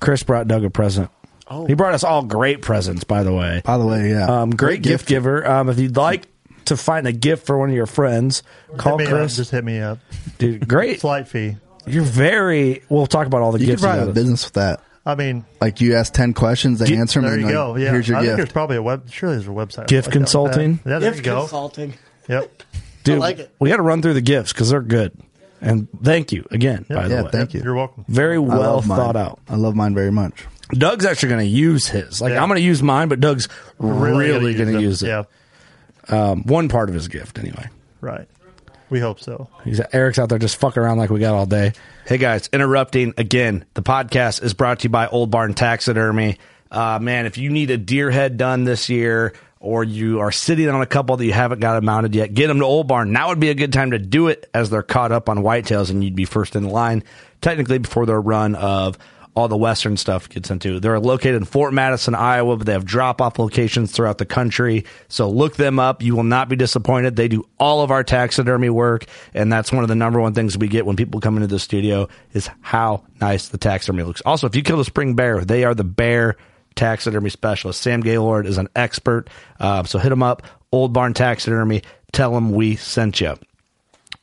Speaker 1: Chris brought Doug a present.
Speaker 19: Oh.
Speaker 1: He brought us all great presents, by the way.
Speaker 16: By the way, yeah.
Speaker 1: Um, great, gift, giver. Um, if you'd like to find a gift for one of your friends, call
Speaker 17: hit me Up.
Speaker 1: Chris.
Speaker 17: Just hit me up.
Speaker 1: Dude, great.
Speaker 17: Slight fee.
Speaker 1: You're very. We'll talk about all the
Speaker 16: You
Speaker 1: gifts.
Speaker 16: probably
Speaker 1: you
Speaker 16: have a business with that.
Speaker 17: I mean,
Speaker 16: Like you ask ten questions, they
Speaker 1: Get-
Speaker 16: answer them.
Speaker 17: there
Speaker 16: and
Speaker 17: you
Speaker 16: like,
Speaker 17: go. Yeah.
Speaker 16: Here's your
Speaker 17: I think there's probably a web. Surely there's a website.
Speaker 1: Gift
Speaker 17: like that.
Speaker 1: consulting?
Speaker 17: Yeah, there
Speaker 19: Gift
Speaker 17: you go.
Speaker 19: consulting.
Speaker 17: Yep.
Speaker 1: Dude,
Speaker 19: like it.
Speaker 1: we got to run through the gifts because they're good. And thank you again. By the
Speaker 16: Yeah,
Speaker 1: way,
Speaker 16: thank you.
Speaker 17: You're welcome.
Speaker 1: Very well
Speaker 16: love mine.
Speaker 1: thought out.
Speaker 16: I love mine very much.
Speaker 1: Doug's actually going to use his. Like
Speaker 17: Yeah.
Speaker 1: I'm going to use mine, but Doug's really,
Speaker 17: gonna
Speaker 1: going to
Speaker 17: them.
Speaker 1: use it.
Speaker 17: Yeah.
Speaker 1: Um, one part of his gift, anyway.
Speaker 17: Right. We hope so.
Speaker 1: He's Eric's out there just fucking around like we got all day. Hey guys, interrupting again. The podcast is brought to you by Old Barn Taxidermy. Uh, man, if you need a deer head done this year, or you are sitting on a couple that you haven't got them mounted yet, get them to Old Barn. Now would be a good time to do it as they're caught up on whitetails, and you'd be first in line, technically before their run of all the Western stuff gets into. They're located in Fort Madison, Iowa, but they have drop off locations throughout the country. So look them up. You will not be disappointed. They do all of our taxidermy work. And that's one of the number one things we get when people come into the studio is how nice the taxidermy looks. Also, if you kill a spring bear, they are the bear taxidermy specialist. Sam Gaylord is an expert. Uh, so hit them up. Old Barn Taxidermy. Tell them we sent you.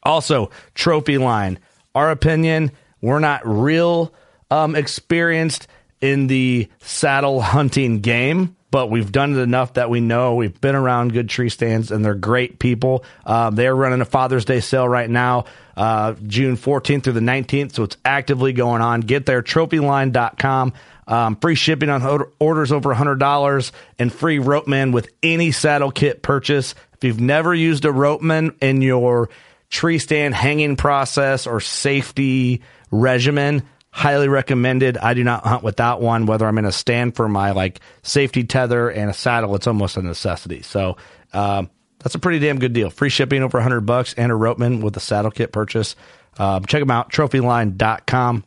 Speaker 1: Also, Trophyline. Our opinion, we're not real um, experienced in the saddle hunting game, but we've done it enough that we know we've been around good tree stands and they're great people. Um, they're running a Father's Day sale right now, uh, June 14th through the 19th, so it's actively going on. Get there, trophyline.com. um, free shipping on orders over $100, and free Ropeman with any saddle kit purchase. If you've never used a Ropeman in your tree stand hanging process or safety regimen, highly recommended. I do not hunt without one, whether I'm in a stand for my like safety tether and a saddle, it's almost a necessity. So, um, that's a pretty damn good deal. Free shipping over 100 bucks and a Ropeman with a saddle kit purchase. Um, check them out, trophyline.com.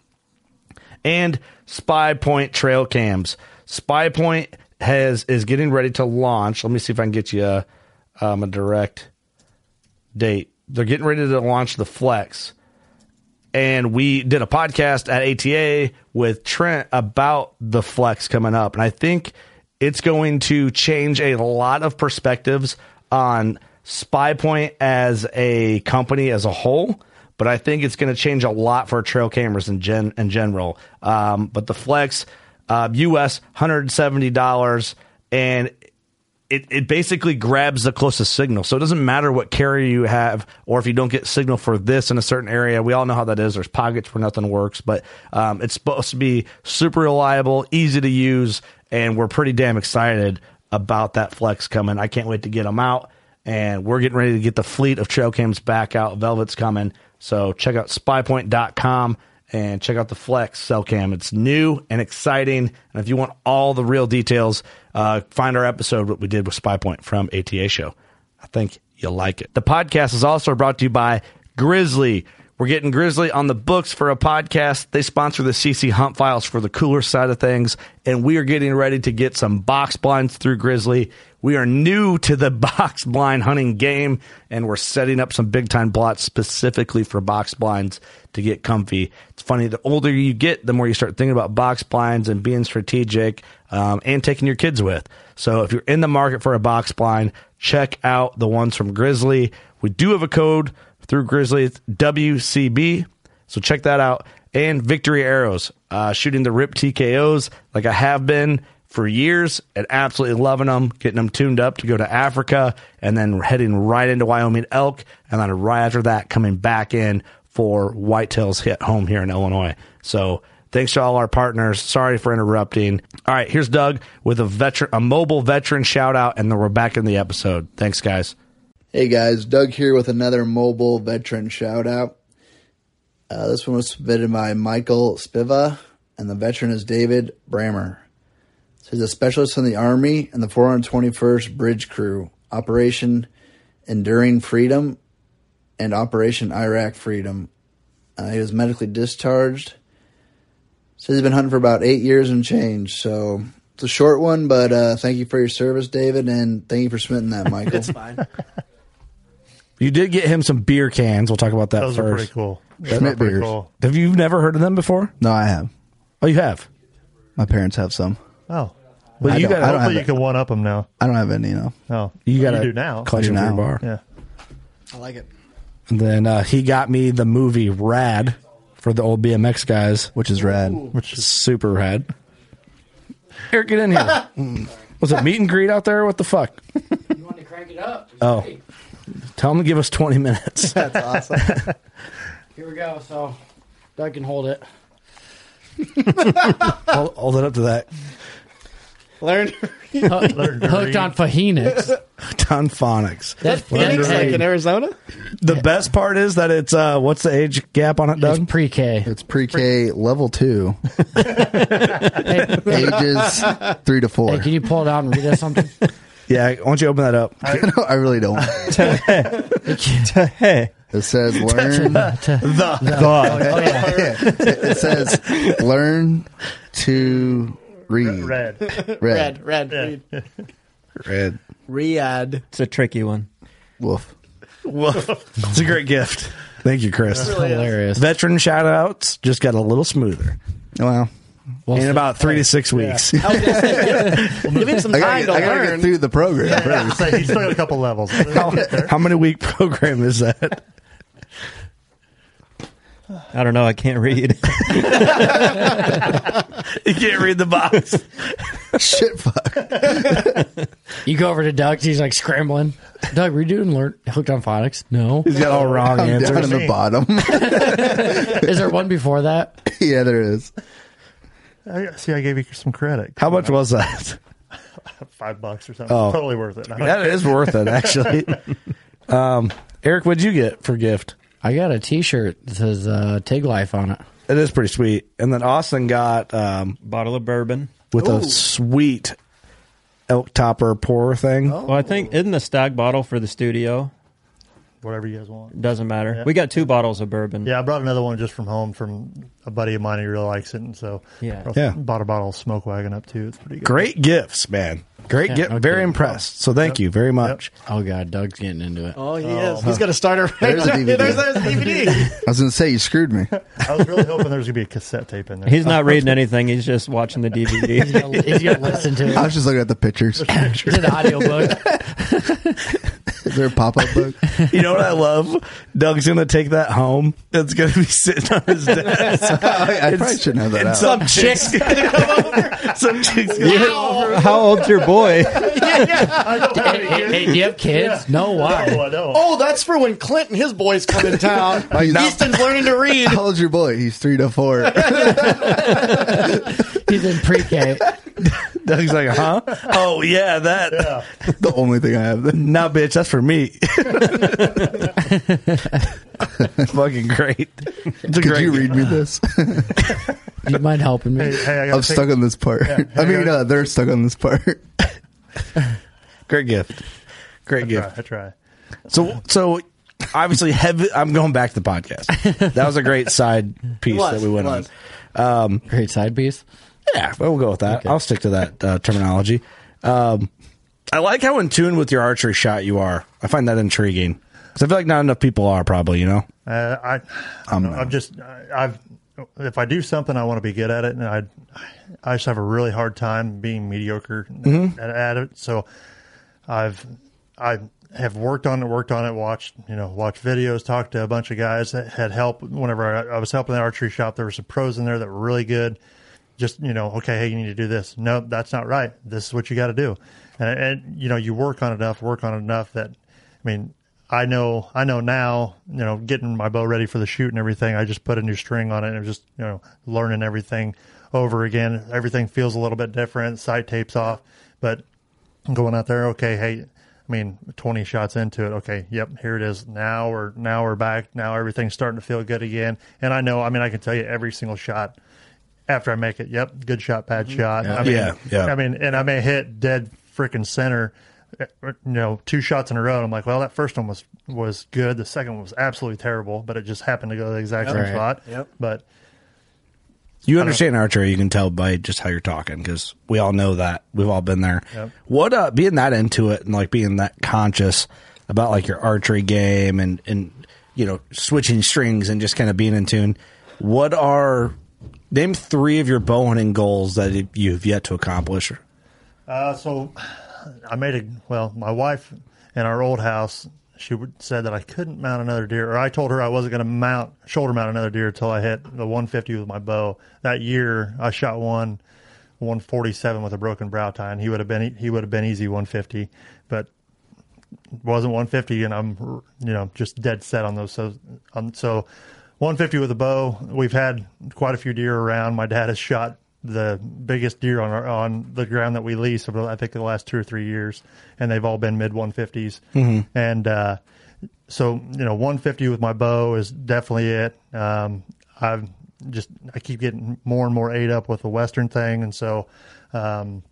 Speaker 1: And Spy Point trail cams. Spy Point has is getting ready to launch. Let me see if I can get you a, um, a direct date. They're getting ready to launch the Flex. And we did a podcast at ATA with Trent about the Flex coming up. And I think it's going to change a lot of perspectives on Spy Point as a company as a whole, but I think it's going to change a lot for trail cameras in gen in general. Um, but the Flex, uh, US hundred seventy dollars, and it, it basically grabs the closest signal. So it doesn't matter what carrier you have, or if you don't get signal for this in a certain area. We all know how that is. There's pockets where nothing works, but um, it's supposed to be super reliable, easy to use, and we're pretty damn excited about that flex coming. I can't wait to get them out. And we're getting ready to get the fleet of trail cams back out. Velvet's coming. So check out spypoint.com and check out the Flex cell cam. It's new and exciting. And if you want all the real details, uh, find our episode, what we did with Spypoint from ATA Show. I think you'll like it. The podcast is also brought to you by Grizzly. We're getting Grizzly on the books for a podcast. They sponsor the CC Hunt Files for the cooler side of things, and we are getting ready to get some box blinds through Grizzly. We are new to the box blind hunting game, and we're setting up some big time blots specifically for box blinds to get comfy. Funny, the older you get, the more you start thinking about box blinds and being strategic um, and taking your kids with. So if you're in the market for a box blind, check out the ones from Grizzly. We do have a code through Grizzly, it's WCB. So check that out. And Victory Arrows, uh, shooting the RIP TKOs like I have been for years and absolutely loving them, getting them tuned up to go to Africa and then heading right into Wyoming elk. And then right after that, coming back in for whitetails hit home here in Illinois. So thanks to all our partners. Sorry for interrupting. All right, here's Doug with a veteran, a mobile veteran shout out, and then we're back in the episode. Thanks, guys.
Speaker 16: Hey guys, Doug here with another mobile veteran shout out. Uh, this one was submitted by Michael Spiva, and the veteran is David Brammer. So he's a specialist in the Army and the 421st Bridge Crew, Operation Enduring Freedom and Operation Iraq Freedom. Uh, he was medically discharged. Says he's been hunting for about eight years and change. So it's a short one, but uh, thank you for your service, David, and thank you for submitting that, Michael.
Speaker 19: It's fine.
Speaker 1: You did get him some beer cans. We'll talk about that
Speaker 17: Those are
Speaker 1: first.
Speaker 17: pretty cool.
Speaker 16: Schmidt
Speaker 17: are pretty
Speaker 16: beers.
Speaker 17: cool.
Speaker 1: Have you never heard of them before?
Speaker 16: No, I have.
Speaker 1: Oh, you have.
Speaker 16: My parents have some.
Speaker 17: Oh.
Speaker 1: Well,
Speaker 16: I
Speaker 1: you
Speaker 16: don't-
Speaker 1: got
Speaker 16: I don't
Speaker 17: Hopefully
Speaker 16: have
Speaker 17: you can one up them now.
Speaker 16: I don't have any, no.
Speaker 17: Oh,
Speaker 1: You got
Speaker 17: to do now.
Speaker 1: Clutch
Speaker 16: I
Speaker 1: in your
Speaker 16: now.
Speaker 1: bar.
Speaker 17: Yeah.
Speaker 19: I like it.
Speaker 1: And then uh, he got me the movie Rad for the old BMX guys,
Speaker 16: which is rad.
Speaker 1: Which is super rad. Eric, get in here. Was it meet and greet out there? What the fuck?
Speaker 15: You want to crank it up?
Speaker 1: Oh, tell him to give us twenty minutes.
Speaker 19: That's awesome.
Speaker 15: Here we go. So, Doug can hold it.
Speaker 1: hold, hold it up to that.
Speaker 19: Learn.
Speaker 15: Hooked on Phoenix.
Speaker 1: Ton phonics.
Speaker 19: That Phoenix, like in Arizona?
Speaker 1: The best part is that it's uh, what's the age gap on it, Doug?
Speaker 15: It's pre-K.
Speaker 16: It's pre-K level two, ages three to four.
Speaker 15: Hey, can you pull it out and read us something?
Speaker 1: Yeah, why don't you open that up?
Speaker 16: No, I really don't.
Speaker 17: hey.
Speaker 16: It says learn
Speaker 15: To-
Speaker 1: The
Speaker 15: Oh, yeah.
Speaker 16: it, it says learn to read.
Speaker 17: Red.
Speaker 16: Red.
Speaker 19: Red, red, read.
Speaker 1: Red.
Speaker 19: Riad.
Speaker 18: It's a tricky one.
Speaker 16: Woof.
Speaker 1: Woof. it's a great gift. Thank you, Chris.
Speaker 19: It really is.
Speaker 15: Hilarious.
Speaker 1: Veteran shout outs just got a little smoother
Speaker 16: Well,
Speaker 15: Well,
Speaker 1: in about three to six weeks.
Speaker 19: I was give him some
Speaker 16: I
Speaker 19: time
Speaker 16: gotta, I gotta
Speaker 19: learn.
Speaker 16: get through the program first.
Speaker 17: So he's still got a couple levels.
Speaker 1: how, how many week program is that?
Speaker 18: I don't know. I can't read.
Speaker 1: You can't read the box.
Speaker 16: Shit, fuck.
Speaker 15: You go over to Doug. He's like scrambling. Doug, redo and learn hooked on phonics. No.
Speaker 1: He's got all wrong
Speaker 16: I'm down
Speaker 1: answers.
Speaker 16: in the bottom.
Speaker 15: Is there one before that?
Speaker 16: yeah, there is.
Speaker 17: I, see, I gave you some credit.
Speaker 1: How much was that?
Speaker 17: Five bucks or something.
Speaker 1: Oh.
Speaker 17: Totally worth it.
Speaker 1: That is worth it, actually. um, Eric, what'd you get for gift?
Speaker 15: I got a T-shirt that says uh, "Tig Life" on it.
Speaker 1: It is pretty sweet. And then Austin got um,
Speaker 18: bottle of bourbon
Speaker 1: with
Speaker 18: Ooh.
Speaker 1: a sweet elk topper pour thing.
Speaker 18: Well, I think isn't the stag bottle for the studio?
Speaker 17: Whatever you guys want.
Speaker 18: Doesn't matter.
Speaker 17: Yeah.
Speaker 18: We got two bottles of bourbon.
Speaker 17: Yeah, I brought another one just from home from a buddy of mine who really likes it, and so
Speaker 18: Yeah.
Speaker 17: I
Speaker 1: Yeah.
Speaker 17: bought a bottle of Smoke Wagon up too. It's pretty good.
Speaker 1: Great gifts, man. Great
Speaker 15: Yeah,
Speaker 1: gift.
Speaker 15: no
Speaker 1: Very impressed. So thank you very much.
Speaker 15: Oh god, Doug's getting into it.
Speaker 19: Oh, he oh. is. He's got a starter right
Speaker 16: There's a
Speaker 19: there.
Speaker 16: DVD.
Speaker 19: There's, there's a DVD.
Speaker 16: I was going to say, you screwed me.
Speaker 17: I was really hoping there was gonna be a cassette tape in there.
Speaker 18: He's not reading anything. He's just watching the DVD.
Speaker 15: He's gonna, he's gonna it.
Speaker 16: I was just looking at the pictures.
Speaker 15: It's an audiobook.
Speaker 16: Is there a pop up book?
Speaker 1: You know what I love? Doug's gonna take that home. It's gonna be sitting on his desk.
Speaker 16: I, I probably shouldn't have that
Speaker 1: and
Speaker 16: out.
Speaker 1: some chick's gonna come over. Some chick's gonna come over.
Speaker 18: How old's your boy?
Speaker 15: hey, hey, do you have kids? No, why?
Speaker 17: No, I don't.
Speaker 19: Oh, that's for when Clint and his boys come in town. Easton's learning to read.
Speaker 16: How old's your boy? He's three to four.
Speaker 15: He's in pre-K.
Speaker 1: Doug's like, huh? Oh yeah, that.
Speaker 16: the only thing I have. Now,
Speaker 1: Nah, bitch, that's for me. Fucking great. It's a
Speaker 16: Could
Speaker 1: great
Speaker 16: you read me this?
Speaker 15: Do you mind helping me?
Speaker 17: Hey, hey, I gotta
Speaker 16: I'm
Speaker 17: take-
Speaker 16: stuck on this part.
Speaker 17: Yeah,
Speaker 16: I mean,
Speaker 17: I gotta-
Speaker 16: uh, they're stuck on this part.
Speaker 1: Great gift. Great
Speaker 17: I
Speaker 1: gift.
Speaker 17: try, I try.
Speaker 1: So, so obviously, heavy. I'm going back to the podcast. That was a great side piece
Speaker 19: was,
Speaker 1: that we went
Speaker 19: it
Speaker 1: on. Um,
Speaker 15: Great side piece.
Speaker 1: Yeah, but we'll go with that. I'll stick to that uh, terminology. Um, I like how in tune with your archery shot you are. I find that intriguing because I feel like not enough people are. Probably, you know.
Speaker 17: Uh, I, I'm, I'm just, I've, if I do something, I want to be good at it, and I, I just have a really hard time being mediocre
Speaker 1: Mhm.
Speaker 17: at, at it. So, I've, I have worked on it, worked on it, watched, you know, watched videos, talked to a bunch of guys that had help. Whenever I, I was helping the archery shop, there were some pros in there that were really good. Just you know, okay, hey, you need to do this. No, that's not right. This is what you got to do, and, and you know, you work on it enough, work on it enough that, I mean, I know, I know now, you know, getting my bow ready for the shoot and everything. I just put a new string on it and just, you know, learning everything over again. Everything feels a little bit different. Sight tapes off, but going out there, okay, hey, I mean, 20 shots into it. Okay. Yep. Here it is. Now we're, now we're back. Now everything's starting to feel good again. And I know, I mean, I can tell you every single shot after I make it. Yep. Good shot, bad shot. I mean,
Speaker 1: Yeah, yeah.
Speaker 17: I mean, and I may hit dead freaking center, uh, you know, two shots in a row. And I'm like, well, that first one was, was good. The second one was absolutely terrible, but it just happened to go the exact same
Speaker 15: Right.
Speaker 17: spot.
Speaker 19: Yep.
Speaker 17: But
Speaker 1: You understand archery, you can tell by just how you're talking because we all know that we've all been there.
Speaker 17: Yep.
Speaker 1: What uh, being that into it and like being that conscious about like your archery game and and you know switching strings and just kind of being in tune. What are name three of your bow hunting goals that you've yet to accomplish?
Speaker 17: Uh, so I made a well, my wife in our old house, she said that I couldn't mount another deer, or I told her I wasn't going to mount shoulder mount another deer until I hit the 150 with my bow. That year, I shot one 147 with a broken brow tine, and he would have been he would have been easy 150, but wasn't 150, and I'm you know just dead set on those. So so 150 with a bow. We've had quite a few deer around. My dad has shot the biggest deer on our, on the ground that we lease over I think the last two or three years, and they've all been mid 150s.
Speaker 1: Mhm.
Speaker 17: And uh, so you know 150 with my bow is definitely it. Um, I've just I keep getting more and more ate up with the western thing, and so. Um,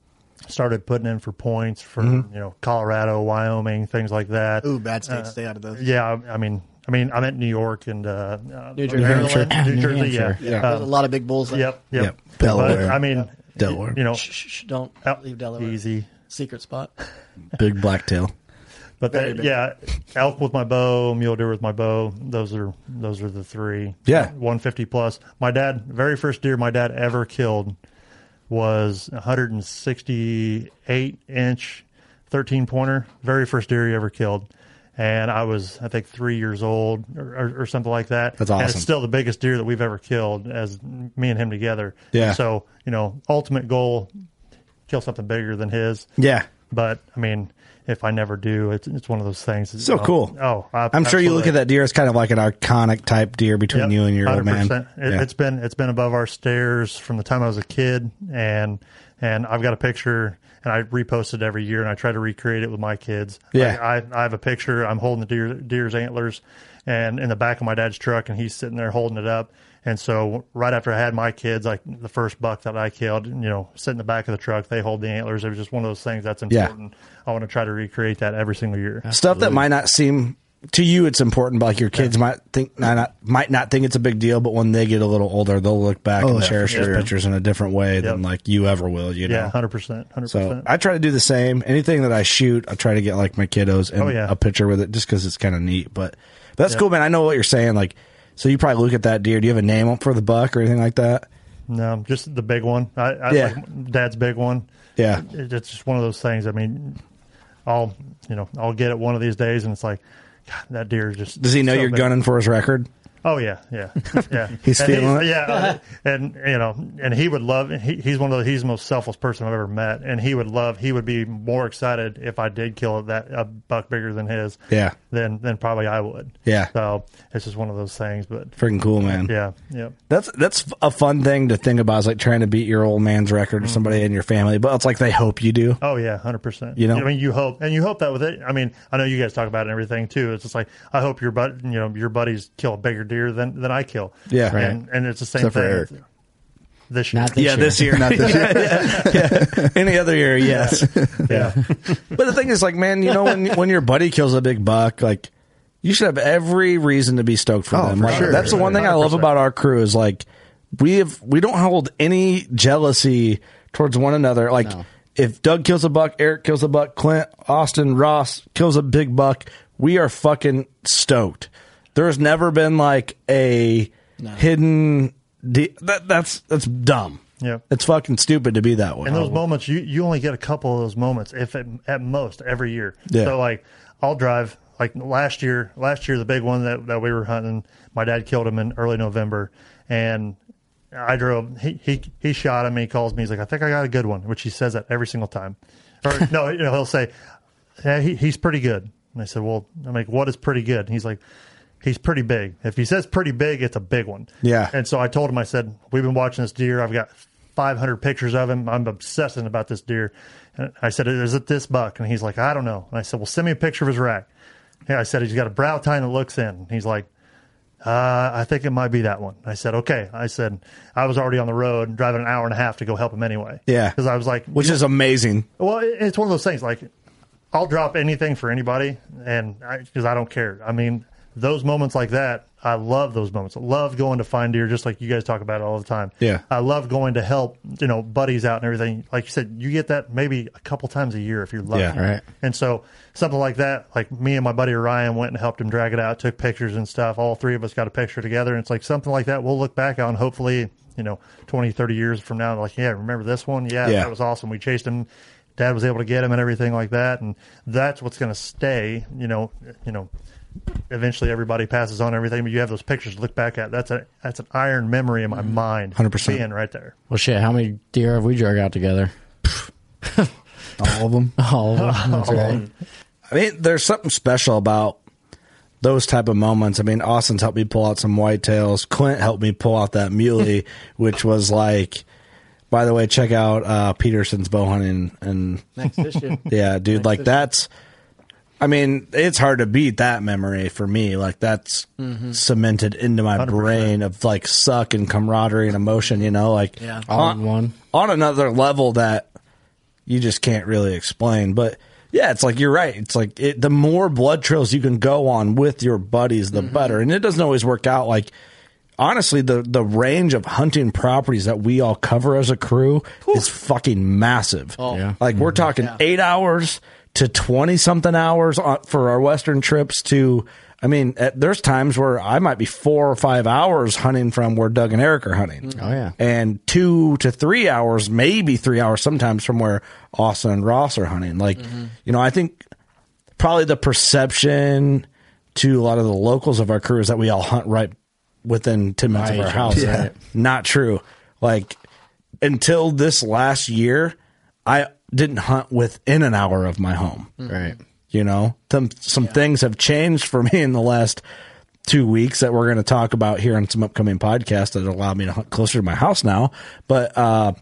Speaker 17: started putting in for points for
Speaker 1: Mhm.
Speaker 17: you know Colorado, Wyoming, things like that.
Speaker 19: Ooh, bad states.
Speaker 17: Uh,
Speaker 19: Stay out of those.
Speaker 17: Yeah, I I mean, I mean, I'm at New York and uh, uh,
Speaker 19: New Jersey.
Speaker 17: Maryland,
Speaker 19: New
Speaker 17: New Jersey,
Speaker 19: Hampshire.
Speaker 17: yeah,
Speaker 19: Yeah. There's a lot of big bulls there.
Speaker 17: Yep, yep,
Speaker 1: Yep. Delaware.
Speaker 17: But, I mean,
Speaker 1: Delaware.
Speaker 17: You know,
Speaker 19: Shh, shh, shh, don't leave Delaware.
Speaker 17: easy.
Speaker 19: Secret spot.
Speaker 1: Big blacktail.
Speaker 17: But that, yeah, elk with my bow, mule deer with my bow. Those are those are the three.
Speaker 1: Yeah.
Speaker 17: 150 plus. My dad, very first deer my dad ever killed was 168 inch 13 pointer. Very first deer he ever killed. And I was, I think, three years old or, or, or something like that.
Speaker 1: That's
Speaker 17: And
Speaker 1: awesome.
Speaker 17: it's still the biggest deer that we've ever killed as me and him together.
Speaker 1: Yeah.
Speaker 17: So, you know, ultimate goal, kill something bigger than his.
Speaker 1: Yeah.
Speaker 17: But I mean, if I never do, it's it's one of those things.
Speaker 1: So
Speaker 17: oh,
Speaker 1: cool.
Speaker 17: Oh, I-
Speaker 1: I'm sure you look at that deer as kind of like an iconic type deer between
Speaker 17: Yep,
Speaker 1: you and your old man.
Speaker 17: 100%. It,
Speaker 1: Yeah.
Speaker 17: It's been it's been above our stairs from the time I was a kid, and and I've got a picture, and I repost it every year, and I try to recreate it with my kids.
Speaker 1: Yeah.
Speaker 17: I, I, I have a picture. I'm holding the deer deer's antlers, and in the back of my dad's truck, and he's sitting there holding it up. And so right after I had my kids, like the first buck that I killed, you know, sit in the back of the truck, they hold the antlers. It was just one of those things that's
Speaker 1: Yeah.
Speaker 17: important. I want to try to recreate that every single year.
Speaker 1: Stuff that might not seem to you it's important, but like your kids might think might not, might not think it's a big deal, but when they get a little older, they'll look back
Speaker 17: Oh,
Speaker 1: and
Speaker 17: yeah,
Speaker 1: cherish those pictures in a different way than like you ever will. You know,
Speaker 17: Yeah, hundred percent, 100%
Speaker 1: So. I try to do the same. Anything that I shoot, I try to get like my kiddos and
Speaker 17: Oh, yeah.
Speaker 1: a picture with it, just because it's kind of neat. But that's
Speaker 17: Yeah.
Speaker 1: cool, man. I know what you're saying. Like, so you probably look at that deer. Do you have a name for the buck or anything like that?
Speaker 17: No, just the big one. I, I
Speaker 1: Yeah.
Speaker 17: like dad's big one.
Speaker 1: Yeah.
Speaker 17: It- it's just one of those things. I mean, I'll you know I'll get it one of these days, and it's like, that deer just.
Speaker 1: Does he know you're gunning for his record?
Speaker 17: Oh yeah, yeah, yeah.
Speaker 1: He's
Speaker 17: And
Speaker 1: feeling it?
Speaker 17: Yeah, uh, and you know, and he would love. He, he's one of the he's the most selfless person I've ever met, and he would love. He would be more excited if I did kill that a buck bigger than his.
Speaker 1: Yeah.
Speaker 17: Than than probably I would.
Speaker 1: Yeah.
Speaker 17: So it's just one of those things, but
Speaker 1: Freaking cool, man.
Speaker 17: yeah, yeah.
Speaker 1: That's that's a fun thing to think about. Is like trying to beat your old man's record or somebody in your family, but it's like they hope you do.
Speaker 17: Oh yeah, hundred percent.
Speaker 1: You know?
Speaker 17: I mean, you hope, and you hope that with it. I mean, I know you guys talk about it and everything too. It's just like I hope your bud, you know, your buddies kill a bigger deer than than I kill.
Speaker 1: Yeah.
Speaker 17: and and it's the same
Speaker 16: Except for
Speaker 17: thing.
Speaker 16: Eric.
Speaker 17: This year,
Speaker 15: Not this
Speaker 1: yeah,
Speaker 15: year.
Speaker 1: this year.
Speaker 16: Not this year.
Speaker 1: yeah, yeah. Any other year, yes.
Speaker 17: yeah,
Speaker 1: But the thing is, like, man, you know, when when your buddy kills a big buck, like, you should have every reason to be stoked for
Speaker 16: Oh,
Speaker 1: them.
Speaker 16: for
Speaker 1: Like,
Speaker 16: sure.
Speaker 1: That's the one thing I love about our crew is like we have we don't hold any jealousy towards one another. Like, if Doug kills a buck, Eric kills a buck, Clint, Austin, Ross kills a big buck, we are fucking stoked. There's never been like a hidden. De- that that's that's dumb.
Speaker 17: Yeah.
Speaker 1: it's fucking stupid to be that way.
Speaker 17: and those moments, you you only get a couple of those moments, if at, at most every year.
Speaker 1: Yeah.
Speaker 17: So like, I'll drive. Like last year, last year the big one that, that we were hunting, my dad killed him in early November, and I drove. He he he shot him. He calls me. He's like, I think I got a good one, which he says that every single time. Or no, you know, he'll say, yeah, he, he's pretty good. And I said, well, I'm like, what is pretty good? And he's like, he's pretty big. If he says pretty big, it's a big one.
Speaker 1: Yeah.
Speaker 17: And so I told him, I said, we've been watching this deer. I've got 500 pictures of him. I'm obsessing about this deer. And I said, is it this buck? And he's like, I don't know. And I said, well, send me a picture of his rack. Yeah, I said, he's got a brow tine that looks in. And he's like, uh, I think it might be that one. I said, okay. I said, I was already on the road and driving an hour and a half to go help him anyway.
Speaker 1: Yeah.
Speaker 17: Because I was like,
Speaker 1: which is amazing.
Speaker 17: well, it's one of those things. Like, I'll drop anything for anybody, and because I, don't care. I mean, those moments like that, I love those moments. I love going to find deer, just like you guys talk about it all the time.
Speaker 1: Yeah.
Speaker 17: I love going to help, you know, buddies out and everything. Like you said, you get that maybe a couple times a year if you're lucky.
Speaker 1: Yeah.
Speaker 15: Right.
Speaker 17: And so something like that, like me and my buddy Ryan went and helped him drag it out, took pictures and stuff. All three of us got a picture together. And it's like something like that we'll look back on, hopefully, you know, 20, 30 years from now. Like, yeah, remember this one? Yeah,
Speaker 1: Yeah.
Speaker 17: that was awesome. We chased him. Dad was able to get him and everything like that. And that's what's going to stay, you know, you know, eventually everybody passes on everything, but you have those pictures to look back at. That's a, that's an iron memory in my mind.
Speaker 1: 100%.
Speaker 17: Being right there.
Speaker 15: Well, shit. How many deer have we drug out together?
Speaker 16: All of them.
Speaker 15: All of them. That's right.
Speaker 1: I mean, there's something special about those type of moments. I mean, Austin's helped me pull out some whitetails. Clint helped me pull out that muley, which was like. By the way, check out uh, Petersen's bow hunting and
Speaker 19: Next issue.
Speaker 1: yeah, dude, like that's. I mean, it's hard to beat that memory for me. Like that's
Speaker 19: Mhm.
Speaker 1: cemented into my
Speaker 17: 100%.
Speaker 1: brain of like suck and camaraderie and emotion. You know, like
Speaker 19: Yeah.
Speaker 15: All
Speaker 1: on,
Speaker 15: in one.
Speaker 1: on another level that you just can't really explain. But yeah, it's like you're right. It's like it, the more blood trails you can go on with your buddies, the better. And it doesn't always work out. Like honestly, the the range of hunting properties that we all cover as a crew is fucking massive.
Speaker 19: Oh.
Speaker 15: Yeah.
Speaker 1: Like we're talking eight hours to twenty something hours for our western trips. To I mean, eh, there's times where I might be four or five hours hunting from where Doug and Eric are hunting mm-hmm.
Speaker 15: Oh yeah.
Speaker 1: and two to three hours, maybe three hours sometimes from where Austin and Ross are hunting. Like, mm-hmm. you know, I think probably the perception to a lot of the locals of our crew is that we all hunt right within 10 minutes of our house.
Speaker 15: yeah.
Speaker 1: Not true. Like, until this last year, I didn't hunt within an hour of my home. Mm-hmm.
Speaker 20: Right.
Speaker 1: You know, some some things have changed for me in the last two weeks that we're going to talk about here on some upcoming podcasts that allow me to hunt closer to my house now. But uh,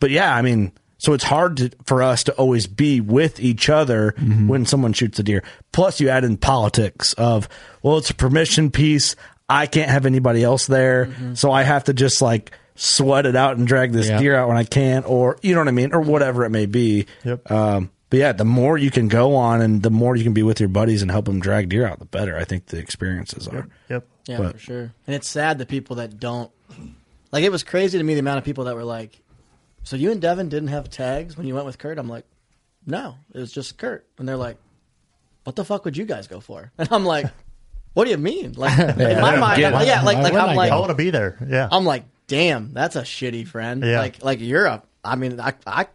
Speaker 1: but yeah, I mean, so it's hard to, for us to always be with each other mm-hmm. when someone shoots a deer. Plus, you add in politics of well, it's a permission piece. I can't have anybody else there, mm-hmm. so I have to just like sweat it out and drag this
Speaker 20: Yeah.
Speaker 1: deer out when I can, or you know what I mean, or whatever it may be.
Speaker 17: Yep.
Speaker 1: Um, but yeah, the more you can go on and the more you can be with your buddies and help them drag deer out, the better. I think the experiences are.
Speaker 17: Yep.
Speaker 19: Yeah,
Speaker 1: But-
Speaker 19: for sure. And it's sad the people that don't. Like, it was crazy to me the amount of people that were like, So you and Devin didn't have tags when you went with Kurt? I'm like, No, it was just Kurt. And they're like, What the fuck would you guys go for? And I'm like, What do you mean? Like, in my mind,
Speaker 17: Get it.
Speaker 19: yeah, like, like I'm
Speaker 17: I
Speaker 19: like,
Speaker 17: go? I wanna be there. Yeah.
Speaker 19: I'm like, damn, that's a shitty friend.
Speaker 17: Yeah.
Speaker 19: Like, like you're a. I mean, I, I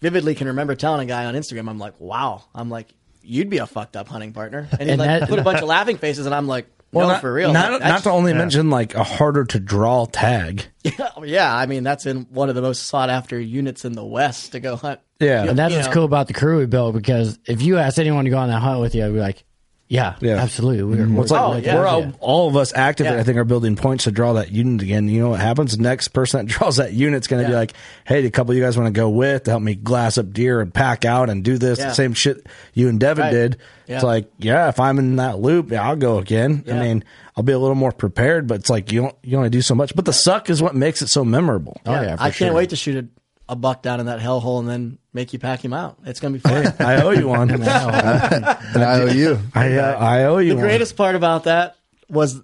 Speaker 19: vividly can remember telling a guy on Instagram, I'm like, wow. I'm like, you'd be a fucked up hunting partner. And he
Speaker 1: And
Speaker 19: like
Speaker 1: that-
Speaker 19: put a bunch of laughing faces, and I'm like, no,
Speaker 1: not,
Speaker 19: for real.
Speaker 1: Not, not
Speaker 19: that's-
Speaker 1: to only mention like a harder to draw tag.
Speaker 19: Oh, yeah, I mean, that's in one of the most sought after units in the West to go hunt. Yeah.
Speaker 15: And that's what's
Speaker 19: know.
Speaker 15: cool about the crew we built because if you asked anyone to go on that hunt with you, I'd be like, yeah,
Speaker 1: Yeah.
Speaker 15: absolutely. We're,
Speaker 1: Well,
Speaker 15: we're,
Speaker 1: it's like
Speaker 15: we're
Speaker 1: we're all,
Speaker 15: yeah.
Speaker 1: all of us actively. I think, are building points to draw that unit again. You know what happens? The next person that draws that unit's going to be like, "Hey, a couple of you guys want to go with to help me glass up deer and pack out and do this the same shit you and Devin
Speaker 19: Right.
Speaker 1: did." It's like, yeah, if I'm in that loop, yeah, I'll go again. I mean, I'll be a little more prepared, but it's like you don't you only do so much. But the suck is what makes it so memorable.
Speaker 19: Yeah, oh, I can't wait to shoot a, a buck down in that hellhole and then make you pack him out. It's gonna be fun.
Speaker 1: I owe you one.
Speaker 16: and I owe you.
Speaker 1: I uh, I owe you
Speaker 19: the
Speaker 1: one.
Speaker 19: greatest part about that was,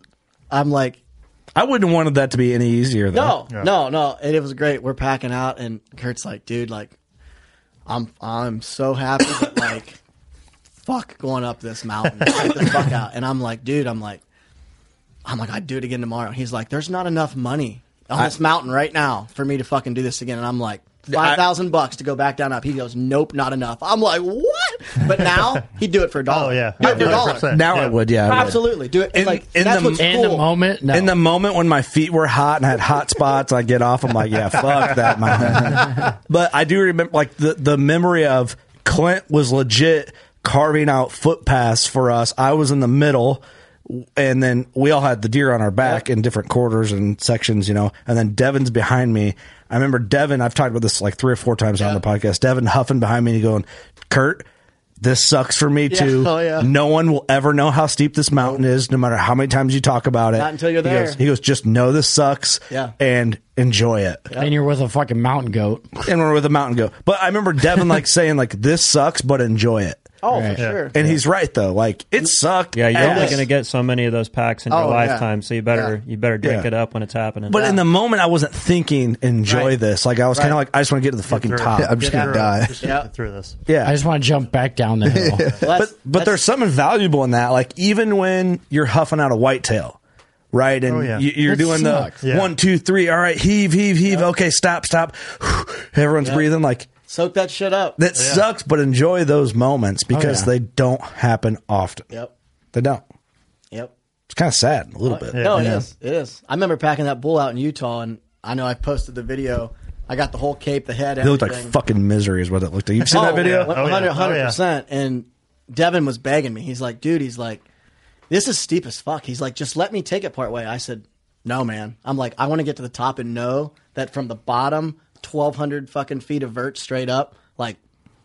Speaker 19: I'm like,
Speaker 1: I wouldn't have wanted that to be any easier. Though.
Speaker 19: No, no, no. And it was great. We're packing out, and Kurt's like, dude, like, I'm I'm so happy that like, fuck going up this mountain, Check the fuck out. And I'm like, dude, I'm like, I'm like, I'd do it again tomorrow. He's like, there's not enough money on this mountain right now for me to fucking do this again. And I'm like. Five thousand bucks to go back down up. He goes, nope, not enough. I'm like, what? But now he'd do it for a dollar.
Speaker 17: Oh, yeah.
Speaker 19: do it for a dollar.
Speaker 1: Now I would, yeah, I would.
Speaker 19: absolutely do it.
Speaker 1: In-
Speaker 19: like
Speaker 1: in
Speaker 19: that's
Speaker 1: the-
Speaker 19: what's
Speaker 1: in
Speaker 19: cool.
Speaker 15: the moment, no.
Speaker 1: In the moment when my feet were hot and I had hot spots, I get off. I'm like, yeah, fuck that, man. but I do remember, like the the memory of Clint was legit carving out footpaths for us. I was in the middle, and then we all had the deer on our back in different quarters and sections, you know. And then Devin's behind me. I remember Devin. I've talked about this like three or four times on the podcast. Devin huffing behind me and going, "Kurt." This sucks for me
Speaker 19: Yeah.
Speaker 1: too.
Speaker 19: Oh, yeah.
Speaker 1: No one will ever know how steep this mountain is, no matter how many times you talk about it.
Speaker 19: Not until you're
Speaker 1: He
Speaker 19: there.
Speaker 1: goes, he goes, just know this sucks
Speaker 19: Yeah.
Speaker 1: and enjoy it.
Speaker 15: And you're with a fucking mountain goat.
Speaker 1: And we're with a mountain goat. But I remember Devin like saying like this sucks, but enjoy it.
Speaker 19: Oh,
Speaker 15: Right.
Speaker 19: for sure.
Speaker 1: And he's right though. Like it mm-hmm. sucked.
Speaker 18: Yeah, you're only
Speaker 1: ass.
Speaker 18: going to get so many of those packs in
Speaker 19: Oh,
Speaker 18: your
Speaker 19: yeah.
Speaker 18: lifetime, so you better you better drink
Speaker 1: Yeah.
Speaker 18: it up when it's happening.
Speaker 1: But in the moment, I wasn't thinking enjoy
Speaker 19: Right.
Speaker 1: this. Like I was kind of
Speaker 19: Right.
Speaker 1: like I just want to get to the fucking
Speaker 17: through it.
Speaker 1: top.
Speaker 16: Yeah, I'm just
Speaker 17: Get
Speaker 16: gonna
Speaker 17: through it.
Speaker 16: die.
Speaker 17: Just
Speaker 19: Yeah.
Speaker 17: get through this.
Speaker 1: yeah.
Speaker 15: I just want to jump back down the hill.
Speaker 19: Well, that's-
Speaker 1: but but
Speaker 19: that's-
Speaker 1: there's something valuable in that. Like even when you're huffing out a whitetail, right? And
Speaker 17: Oh, yeah.
Speaker 1: you, you're
Speaker 15: That
Speaker 1: doing
Speaker 15: sucks.
Speaker 1: the
Speaker 17: Yeah.
Speaker 1: one, two, three. All right, heave, heave, heave. Okay, stop, stop. Everyone's breathing. Like
Speaker 19: soak that shit up.
Speaker 1: that sucks, but enjoy those moments oh, because
Speaker 15: yeah.
Speaker 1: they don't happen often.
Speaker 19: Yep.
Speaker 1: They don't.
Speaker 19: Yep.
Speaker 1: It's kind of sad a little bit.
Speaker 19: No, it
Speaker 17: Yeah.
Speaker 19: is. It is. I remember packing that bull out in Utah, and I know I posted the video. I got the whole cape, the head,
Speaker 1: It looked like fucking misery, is what it looked like. You've seen that oh, video?
Speaker 17: yeah. Oh,
Speaker 19: 100
Speaker 17: yeah. Oh, yeah.
Speaker 19: percent. And Devin was begging me. He's like, dude, he's like, this is steep as fuck. He's like, just let me take it part way. I said, no, man. I'm like, I want to get to the top and know that from the bottom, 1,200 fucking feet of vert straight up, like,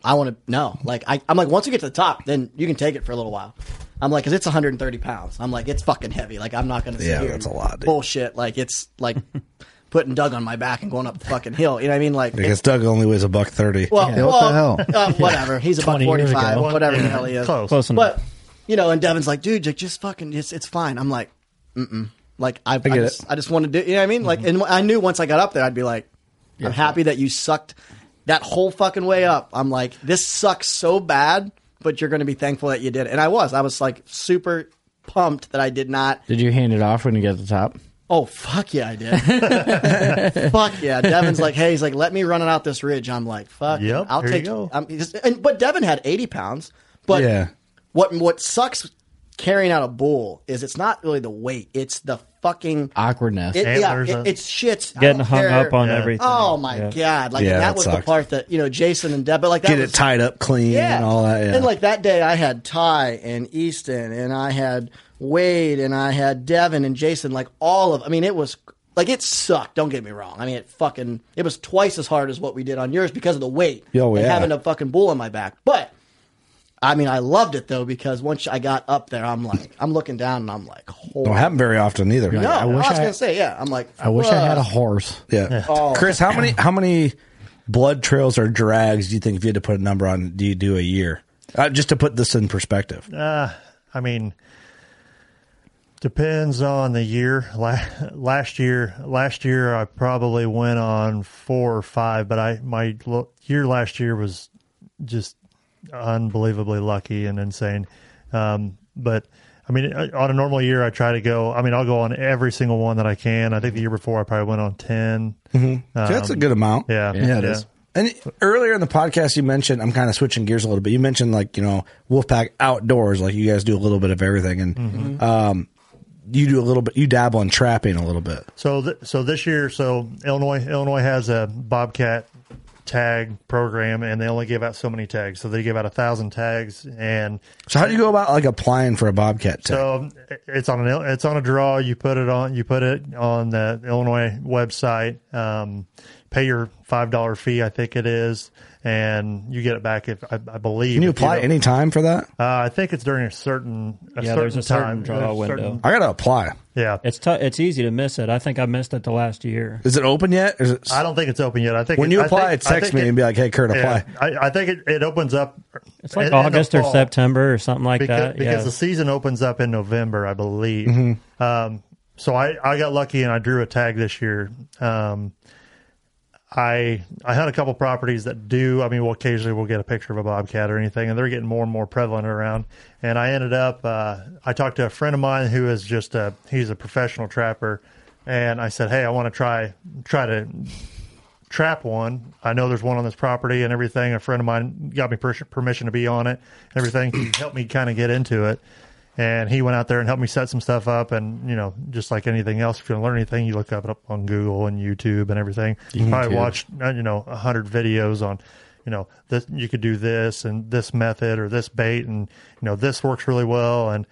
Speaker 19: I want to know. Like, I, I'm like, once you get to the top, then you can take it for a little while. I'm like, because it's 130 pounds. I'm like, it's fucking heavy. Like, I'm not going to sit
Speaker 1: Yeah,
Speaker 19: here
Speaker 1: that's
Speaker 19: and
Speaker 1: a lot, dude.
Speaker 19: bullshit. Like, it's like putting Doug on my back and going up the fucking hill. You know what I mean? Like,
Speaker 1: Because Doug only weighs a buck thirty.
Speaker 19: well,
Speaker 16: Yeah, what the
Speaker 19: well,
Speaker 16: hell?
Speaker 19: Uh, whatever. He's about
Speaker 15: 20 years
Speaker 19: 45,
Speaker 15: ago.
Speaker 19: whatever the hell he is.
Speaker 17: close.
Speaker 18: Close enough.
Speaker 19: But, you know, and Devin's like, dude, like, just fucking, it's, it's fine. I'm like, mm-mm. Like, I, I,
Speaker 1: get
Speaker 19: just,
Speaker 1: it.
Speaker 19: I just want to do, you know what I mean? Like, and I knew once I got up there, I'd be like, I'm happy that you sucked that whole fucking way up. I'm like, this sucks so bad, but you're going to be thankful that you did it. And I was. I was like super pumped that I did not.
Speaker 15: Did you hand it off when you get to the top?
Speaker 19: Oh fuck yeah, I did. fuck yeah. Devin's like, hey, he's like, let me run it out this ridge. I'm like, fuck.
Speaker 17: Yep,
Speaker 19: I'll
Speaker 17: here you
Speaker 19: take.
Speaker 17: go.
Speaker 19: I'm, he's- and, but Devin had 80 pounds. But
Speaker 1: Yeah.
Speaker 19: what what sucks carrying out a bull is it's not really the weight; it's the fucking
Speaker 15: Awkwardness.
Speaker 19: It, yeah, it, it's shits.
Speaker 18: Getting hung
Speaker 19: there.
Speaker 18: up on
Speaker 17: Yeah.
Speaker 18: everything.
Speaker 19: Oh my
Speaker 18: Yeah.
Speaker 19: god! Like
Speaker 1: Yeah,
Speaker 19: that
Speaker 1: that
Speaker 19: was the part that you know Jason and Deb, but like that
Speaker 1: Get
Speaker 19: was,
Speaker 1: it tied up clean
Speaker 19: yeah.
Speaker 1: and all that. Yeah.
Speaker 19: And like that day, I had Ty and Easton, and I had Wade, and I had Devin and Jason. Like all of, I mean, it was like it sucked. Don't get me wrong. I mean, it fucking it was twice as hard as what we did on yours because of the weight
Speaker 1: Oh,
Speaker 19: and
Speaker 1: yeah.
Speaker 19: having a fucking bull on my back. But I mean, I loved it though because once I got up there, I'm like, I'm looking down and I'm like, holy.
Speaker 1: Don't happen very often either.
Speaker 19: No,
Speaker 15: I
Speaker 19: I,
Speaker 15: wish
Speaker 19: was
Speaker 15: I-
Speaker 19: gonna say, yeah. I'm like,
Speaker 15: I wish I had a horse.
Speaker 1: Yeah.
Speaker 19: Oh.
Speaker 1: Chris, how many how many blood trails or drags do you think if you had to put a number on do you do a year? Uh, just to put this in perspective.
Speaker 17: Uh, I mean, depends on the year. Last year, last year I probably went on four or five, but I my year last year was just unbelievably lucky and insane. Um, but I mean, uh, on a normal year, I try to go. I mean, I'll go on every single one that I can. I think the year before I probably went on 10
Speaker 1: Mm-hmm. so that's a
Speaker 17: Um,
Speaker 1: good amount.
Speaker 17: Yeah,
Speaker 1: Yeah, it is. And earlier in the podcast, you mentioned I'm kind of switching gears a little bit. You mentioned like you know Wolfpack outdoors, like you guys do a little bit of everything, and
Speaker 17: Mhm.
Speaker 1: um, you do a little bit. You dabble in trapping a little bit.
Speaker 17: So, th- so this year, so Illinois, Illinois has a Bobcat tag program, and they only give out so many tags. So they give out a thousand tags, and
Speaker 1: So how do you go about like applying for a Bobcat tag?
Speaker 17: so it's on an it's on a draw. You put it on you put it on the Illinois website. Um, pay your five dollar fee, I think it is, and you get it back. If I, I believe,
Speaker 1: Can you apply
Speaker 17: don't-
Speaker 1: any time for that?
Speaker 17: Uh, I think it's during a certain a
Speaker 18: Yeah,
Speaker 17: certain
Speaker 18: there's a certain
Speaker 17: time
Speaker 18: draw
Speaker 17: a
Speaker 18: window.
Speaker 17: certain-
Speaker 1: I gotta apply.
Speaker 17: yeah,
Speaker 18: It's tou it's easy to miss it. I think I missed it the last year.
Speaker 1: Is it open yet? Is it?
Speaker 17: I don't think it's open yet. I think
Speaker 1: when
Speaker 17: it-
Speaker 1: you apply,
Speaker 17: think- I
Speaker 1: text me
Speaker 17: it-
Speaker 1: and be like, "Hey, Kurt, apply."
Speaker 17: Yeah, I, I think it, it opens up.
Speaker 18: It's like
Speaker 17: in- in
Speaker 18: August or
Speaker 17: fall.
Speaker 18: September or something like
Speaker 17: because,
Speaker 18: that.
Speaker 17: because
Speaker 18: yeah.
Speaker 17: the season opens up in November, I believe.
Speaker 1: Mhm.
Speaker 17: Um, so I, I got lucky and I drew a tag this year. Um, I I had a couple properties that do. I mean, well, occasionally we'll get a picture of a bobcat or anything, and they're getting more and more prevalent around. And I ended up. Uh, I talked to a friend of mine who is just a he's a professional trapper, and I said, hey, I want to try try to trap one. I know there's one on this property and everything. A friend of mine got me per- permission to be on it and everything. He helped me kind of get into it. And he went out there and helped me set some stuff up. And, you know, just like anything else, if you want to learn anything, you look up it up on Google and YouTube and everything. You probably
Speaker 1: YouTube.
Speaker 17: watch, uh, you know, a hundred videos on, you know, this, you could do this and this method or this bait. And, you know, this works really well. And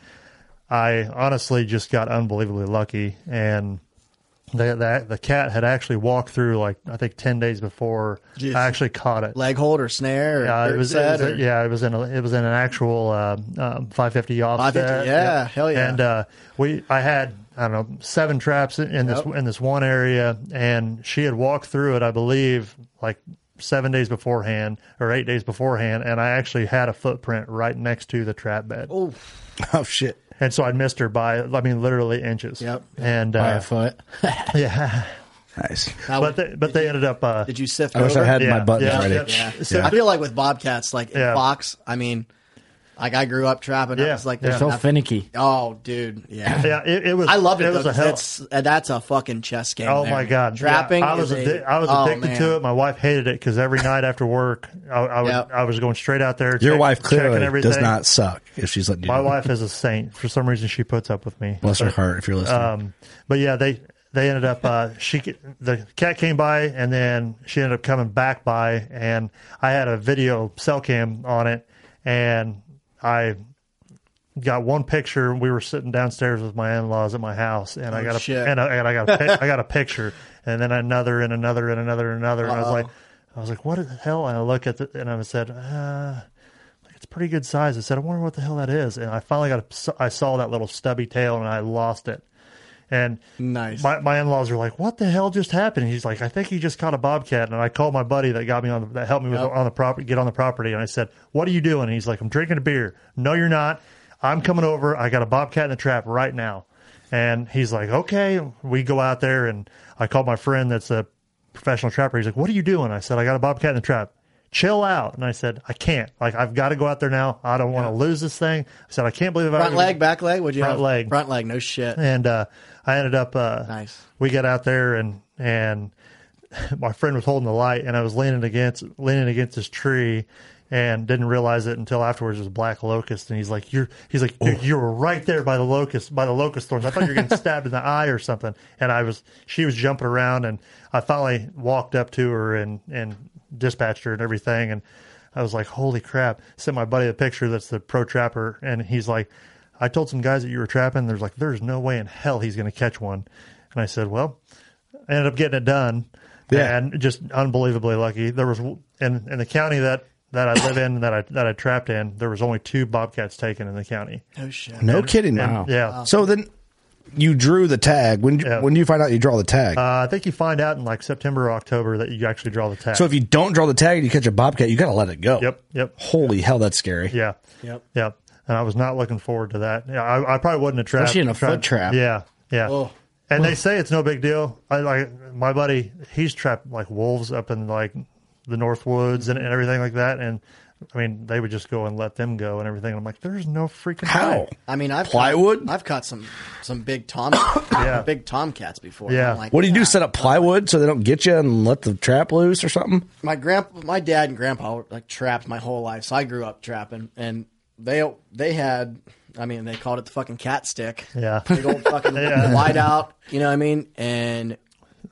Speaker 17: I honestly just got unbelievably lucky. And, the, the the cat had actually walked through like I think ten days before
Speaker 19: Jeez.
Speaker 17: I actually caught it.
Speaker 19: leg hold or snare or
Speaker 17: Yeah, it
Speaker 19: dirt
Speaker 17: was, it was
Speaker 19: or-
Speaker 17: yeah, it was in a, it was in an actual uh, um, 550 offset.
Speaker 19: 550, yeah, hell yeah.
Speaker 17: And uh, we I had I don't know seven traps in, in this
Speaker 19: Yep.
Speaker 17: in this one area, and she had walked through it, I believe, like seven days beforehand or eight days beforehand, and I actually had a footprint right next to the trap bed.
Speaker 19: Oh,
Speaker 1: oh shit!
Speaker 17: And so I missed her by I mean literally inches.
Speaker 19: Yep.
Speaker 17: And
Speaker 15: By
Speaker 17: uh,
Speaker 15: a foot.
Speaker 17: yeah.
Speaker 1: Nice.
Speaker 17: but they, but they ended up. Uh,
Speaker 19: Did you sift?
Speaker 1: I wish I
Speaker 19: over?
Speaker 1: had my
Speaker 17: Yeah,
Speaker 1: buttons
Speaker 17: yeah,
Speaker 1: ready.
Speaker 17: yeah.
Speaker 19: Yeah.
Speaker 17: So-
Speaker 19: I feel like with bobcats, like
Speaker 17: Yeah.
Speaker 19: in Fox, I mean, like I grew up trapping. I
Speaker 17: Yeah,
Speaker 19: was like,
Speaker 17: yeah.
Speaker 19: there's
Speaker 15: So
Speaker 19: nothing-
Speaker 15: finicky.
Speaker 19: Oh, dude, yeah.
Speaker 17: Yeah, it, it was.
Speaker 19: I loved it.
Speaker 17: It
Speaker 19: though,
Speaker 17: was a
Speaker 19: 'cause
Speaker 17: hell.
Speaker 19: That's uh, that's a fucking chess game.
Speaker 17: Oh
Speaker 19: there,
Speaker 17: my god,
Speaker 19: trapping.
Speaker 17: Yeah, I was
Speaker 19: is
Speaker 17: addi-
Speaker 19: a,
Speaker 17: I was
Speaker 19: oh,
Speaker 17: addicted
Speaker 19: man.
Speaker 17: to it. My wife hated it because every night after work, I, I, was,
Speaker 19: Yep.
Speaker 17: I was going straight out there.
Speaker 1: Your
Speaker 17: check-
Speaker 1: wife
Speaker 17: checking
Speaker 1: clearly
Speaker 17: everything.
Speaker 1: does not suck if she's letting you.
Speaker 17: My wife is a saint. For some reason, she puts up with me.
Speaker 1: Bless her heart if you're listening.
Speaker 17: Um, but yeah, they they ended up. Uh, she the cat came by, and then she ended up coming back by, and I had a video cell cam on it, and I got one picture. We were sitting downstairs with my in laws at my house, and I
Speaker 19: Oh,
Speaker 17: got a
Speaker 19: shit.
Speaker 17: and I, and I got a I got a picture, and then another and another and another and another. And I was like, I was like, what the hell? And I look at it, and I said, uh, it's pretty good size. I said, I wonder what the hell that is. And I finally got a, I saw that little stubby tail, and I lost it. And
Speaker 19: Nice.
Speaker 17: my, my in-laws are like, "What the hell just happened?" He's like, "I think he just caught a bobcat." And I called my buddy that got me on the, that helped me with
Speaker 19: Yep.
Speaker 17: on the property, get on the property. And I said, "What are you doing?" And he's like, "I'm drinking a beer." No, you're not. I'm coming over. I got a bobcat in the trap right now. And he's like, "Okay." We go out there, and I called my friend that's a professional trapper. He's like, "What are you doing?" I said, "I got a bobcat in the trap." Chill out. And I said, I can't. Like, I've got to go out there now. I don't want to lose this thing. I said, I can't believe I
Speaker 19: Front leg, back leg. Would you
Speaker 17: Front
Speaker 19: have?
Speaker 17: leg.
Speaker 19: Front leg. No shit.
Speaker 17: and uh, I ended up. Uh,
Speaker 19: Nice.
Speaker 17: We got out there and and my friend was holding the light, and I was leaning against leaning against this tree, and didn't realize it until afterwards it was black locust and he's like you're he's like "Dude, you were right there by the locust by the locust thorns i thought you were getting stabbed in the eye or something and i was she was jumping around and i finally walked up to her and and dispatched her and everything. And i was like holy crap. Sent my buddy a picture that's the pro trapper. And he's like i told some guys that you were trapping. There's like there's no way in hell he's going to catch one. And i said well I ended up getting it done.
Speaker 1: Yeah.
Speaker 17: and just unbelievably lucky. There was in in the county that that I live in that I that I trapped in there was only two bobcats taken in the county.
Speaker 19: No shit.
Speaker 1: No kidding.
Speaker 17: and- yeah.
Speaker 1: So then you drew the tag. When when do you find out you draw the tag?
Speaker 17: uh, I think you find out in like September or October that you actually draw the tag
Speaker 1: so if you don't draw the tag and you catch a bobcat, you got to let it go.
Speaker 17: Yep, yep.
Speaker 1: Holy hell, that's scary.
Speaker 17: Yeah.
Speaker 19: Yep.
Speaker 17: Yep. And I was not looking forward to that. Yeah, I, I probably wouldn't have trapped.
Speaker 15: Especially in a
Speaker 17: trapped-
Speaker 15: foot trap.
Speaker 17: Yeah. Yeah.
Speaker 19: Oh.
Speaker 17: And they say it's no big deal. I like my buddy. He's trapped like wolves up in like the North Woods and, and everything like that. And I mean, they would just go and let them go and everything. I'm like, there's no freaking way.
Speaker 19: I mean, I've
Speaker 1: Plywood?
Speaker 19: Caught, I've caught some some big tom,
Speaker 17: Yeah.
Speaker 19: big tomcats before.
Speaker 17: Yeah.
Speaker 19: Like,
Speaker 1: What do you do? Set up plywood so they don't get you and let the trap loose or something?
Speaker 19: my grandpa, my dad and grandpa were like trapped my whole life, so I grew up trapping, and they they had, I mean, they called it the fucking cat stick,
Speaker 17: Yeah.
Speaker 19: big old fucking
Speaker 17: Yeah.
Speaker 19: wide out, you know what I mean, and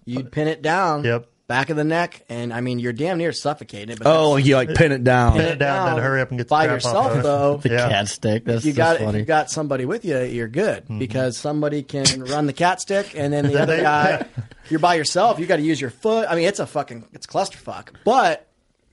Speaker 19: you'd pin it down,
Speaker 17: Yep.
Speaker 19: Back of the neck, and I mean, you're damn near suffocating it. But
Speaker 1: Oh, you like pin it down.
Speaker 17: Pin it down, then hurry up and get the
Speaker 19: by
Speaker 17: strap
Speaker 19: yourself
Speaker 17: off of it.
Speaker 19: though.
Speaker 15: The
Speaker 17: Yeah.
Speaker 15: cat stick. That's
Speaker 19: If you
Speaker 15: just
Speaker 19: got if
Speaker 15: funny.
Speaker 19: you got somebody with you, you're good
Speaker 17: Mm-hmm.
Speaker 19: because somebody can run the cat stick, and then the other guy, you're by yourself. You got to use your foot. I mean, it's a fucking it's clusterfuck. But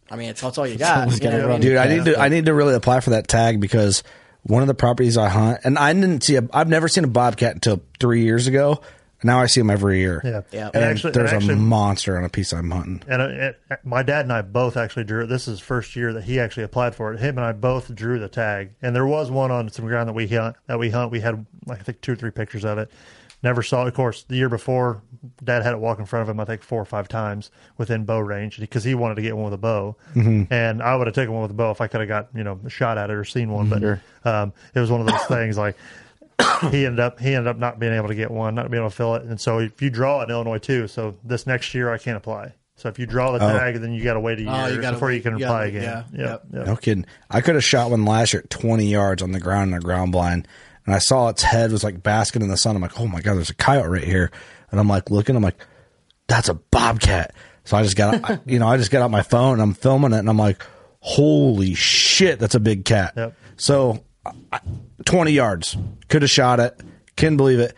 Speaker 19: I mean, it's that's all you got. You know
Speaker 15: run?
Speaker 1: Dude, I need to I need to really apply for that tag because one of the properties I hunt, and I didn't see a I've never seen a bobcat until three years ago. Now I see them every year.
Speaker 17: Yeah.
Speaker 19: Yeah.
Speaker 1: And,
Speaker 17: And actually-
Speaker 1: there's
Speaker 17: and actually-
Speaker 1: a monster on a piece I'm hunting.
Speaker 17: And uh, it, my dad and I both actually drew. This is first year that he actually applied for it. Him and I both drew the tag, and there was one on some ground that we hunt. That we hunt. We had like I think two or three pictures of it. Never saw. it. Of course, the year before, Dad had it walk in front of him. I think four or five times within bow range because he wanted to get one with a bow, and I would have taken one with a bow if I could have got you know a shot at it or seen one. But um, it was one of those things like he ended up he ended up not being able to get one, not being able to fill it. And so if you draw it in Illinois too, so this next year I can't apply. So if you draw the
Speaker 1: Oh.
Speaker 17: tag, then you got to wait a oh, year
Speaker 19: Oh, you gotta
Speaker 17: before you can
Speaker 19: You
Speaker 17: apply
Speaker 19: gotta-
Speaker 17: again.
Speaker 19: yeah,
Speaker 17: Yep,
Speaker 19: yep.
Speaker 17: yep.
Speaker 1: No kidding. I could have shot one last year at 20 yards on the ground in a ground blind, and I saw its head was like basking in the sun. I'm like, oh my god, there's a coyote right here, and I'm like looking. I'm like, that's a bobcat. So I just got, I- you know, I just got out my phone and I'm filming it, and I'm like, holy shit, that's a big cat.
Speaker 17: Yep.
Speaker 1: So, I, 20 yards, could have shot it. Couldn't believe it.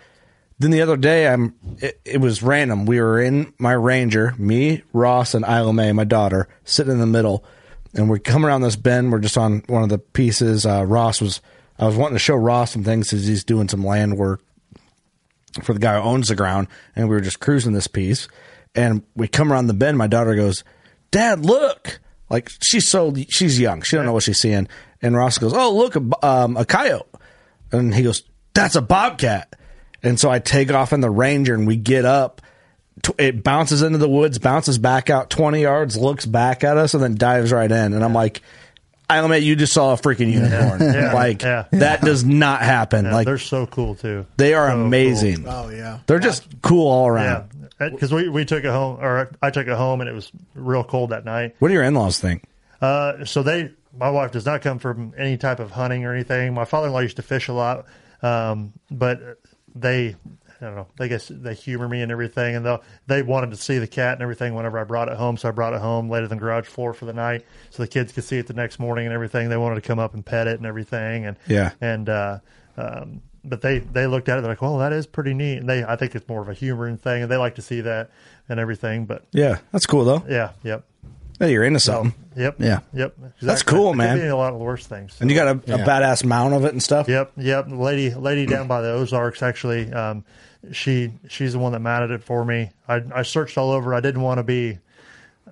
Speaker 1: Then the other day, I'm. It, it was random. We were in my Ranger, me, Ross, and Isla May, my daughter, sitting in the middle, and we come around this bend. We're just on one of the pieces. Uh, Ross was. I was wanting to show Ross some things because he's doing some land work for the guy who owns the ground, and we were just cruising this piece, and we come around the bend. My daughter goes, "Dad, look!" Like she's so she's young, she don't know what she's seeing, and Ross goes, "Oh, look, a, um, a coyote," and he goes, "That's a bobcat." And so I take off in the Ranger, and we get up. It bounces into the woods, bounces back out twenty yards, looks back at us, and then dives right in. And I'm like, "I admit you just saw a freaking unicorn.
Speaker 17: Yeah.
Speaker 1: Like
Speaker 17: Yeah.
Speaker 1: that does not happen.
Speaker 17: Yeah,
Speaker 1: like
Speaker 17: they're so cool too.
Speaker 1: they are
Speaker 17: So cool.
Speaker 1: amazing.
Speaker 19: Oh yeah.
Speaker 1: They're just cool all around.
Speaker 17: Because we we took it home, or I took it home, and it was real cold that night.
Speaker 1: What do your in laws think?
Speaker 17: Uh, so they, my wife does not come from any type of hunting or anything. My father-in-law used to fish a lot, um, but they, I don't know, they guess they humor me and everything, and they they wanted to see the cat and everything whenever I brought it home. So I brought it home, laid it on the garage floor for the night, so the kids could see it the next morning and everything. They wanted to come up and pet it and everything, and
Speaker 1: Yeah.
Speaker 17: and uh, um, but they they looked at it they're like, well, that is pretty neat. And they, I think it's more of a humoring thing, and they like to see that and everything. But
Speaker 1: Yeah, that's cool though.
Speaker 17: yeah, yep.
Speaker 1: Hey, you're into something.
Speaker 17: Yep.
Speaker 1: Yeah.
Speaker 17: Yep.
Speaker 1: That's cool,
Speaker 17: It could
Speaker 1: man.
Speaker 17: be a lot of worse things.
Speaker 1: And you got a, a badass mount of it and stuff.
Speaker 17: Yep. Yep. Lady, lady down by the Ozarks, actually, um, she she's the one that mounted it for me. I I searched all over. I didn't want to be.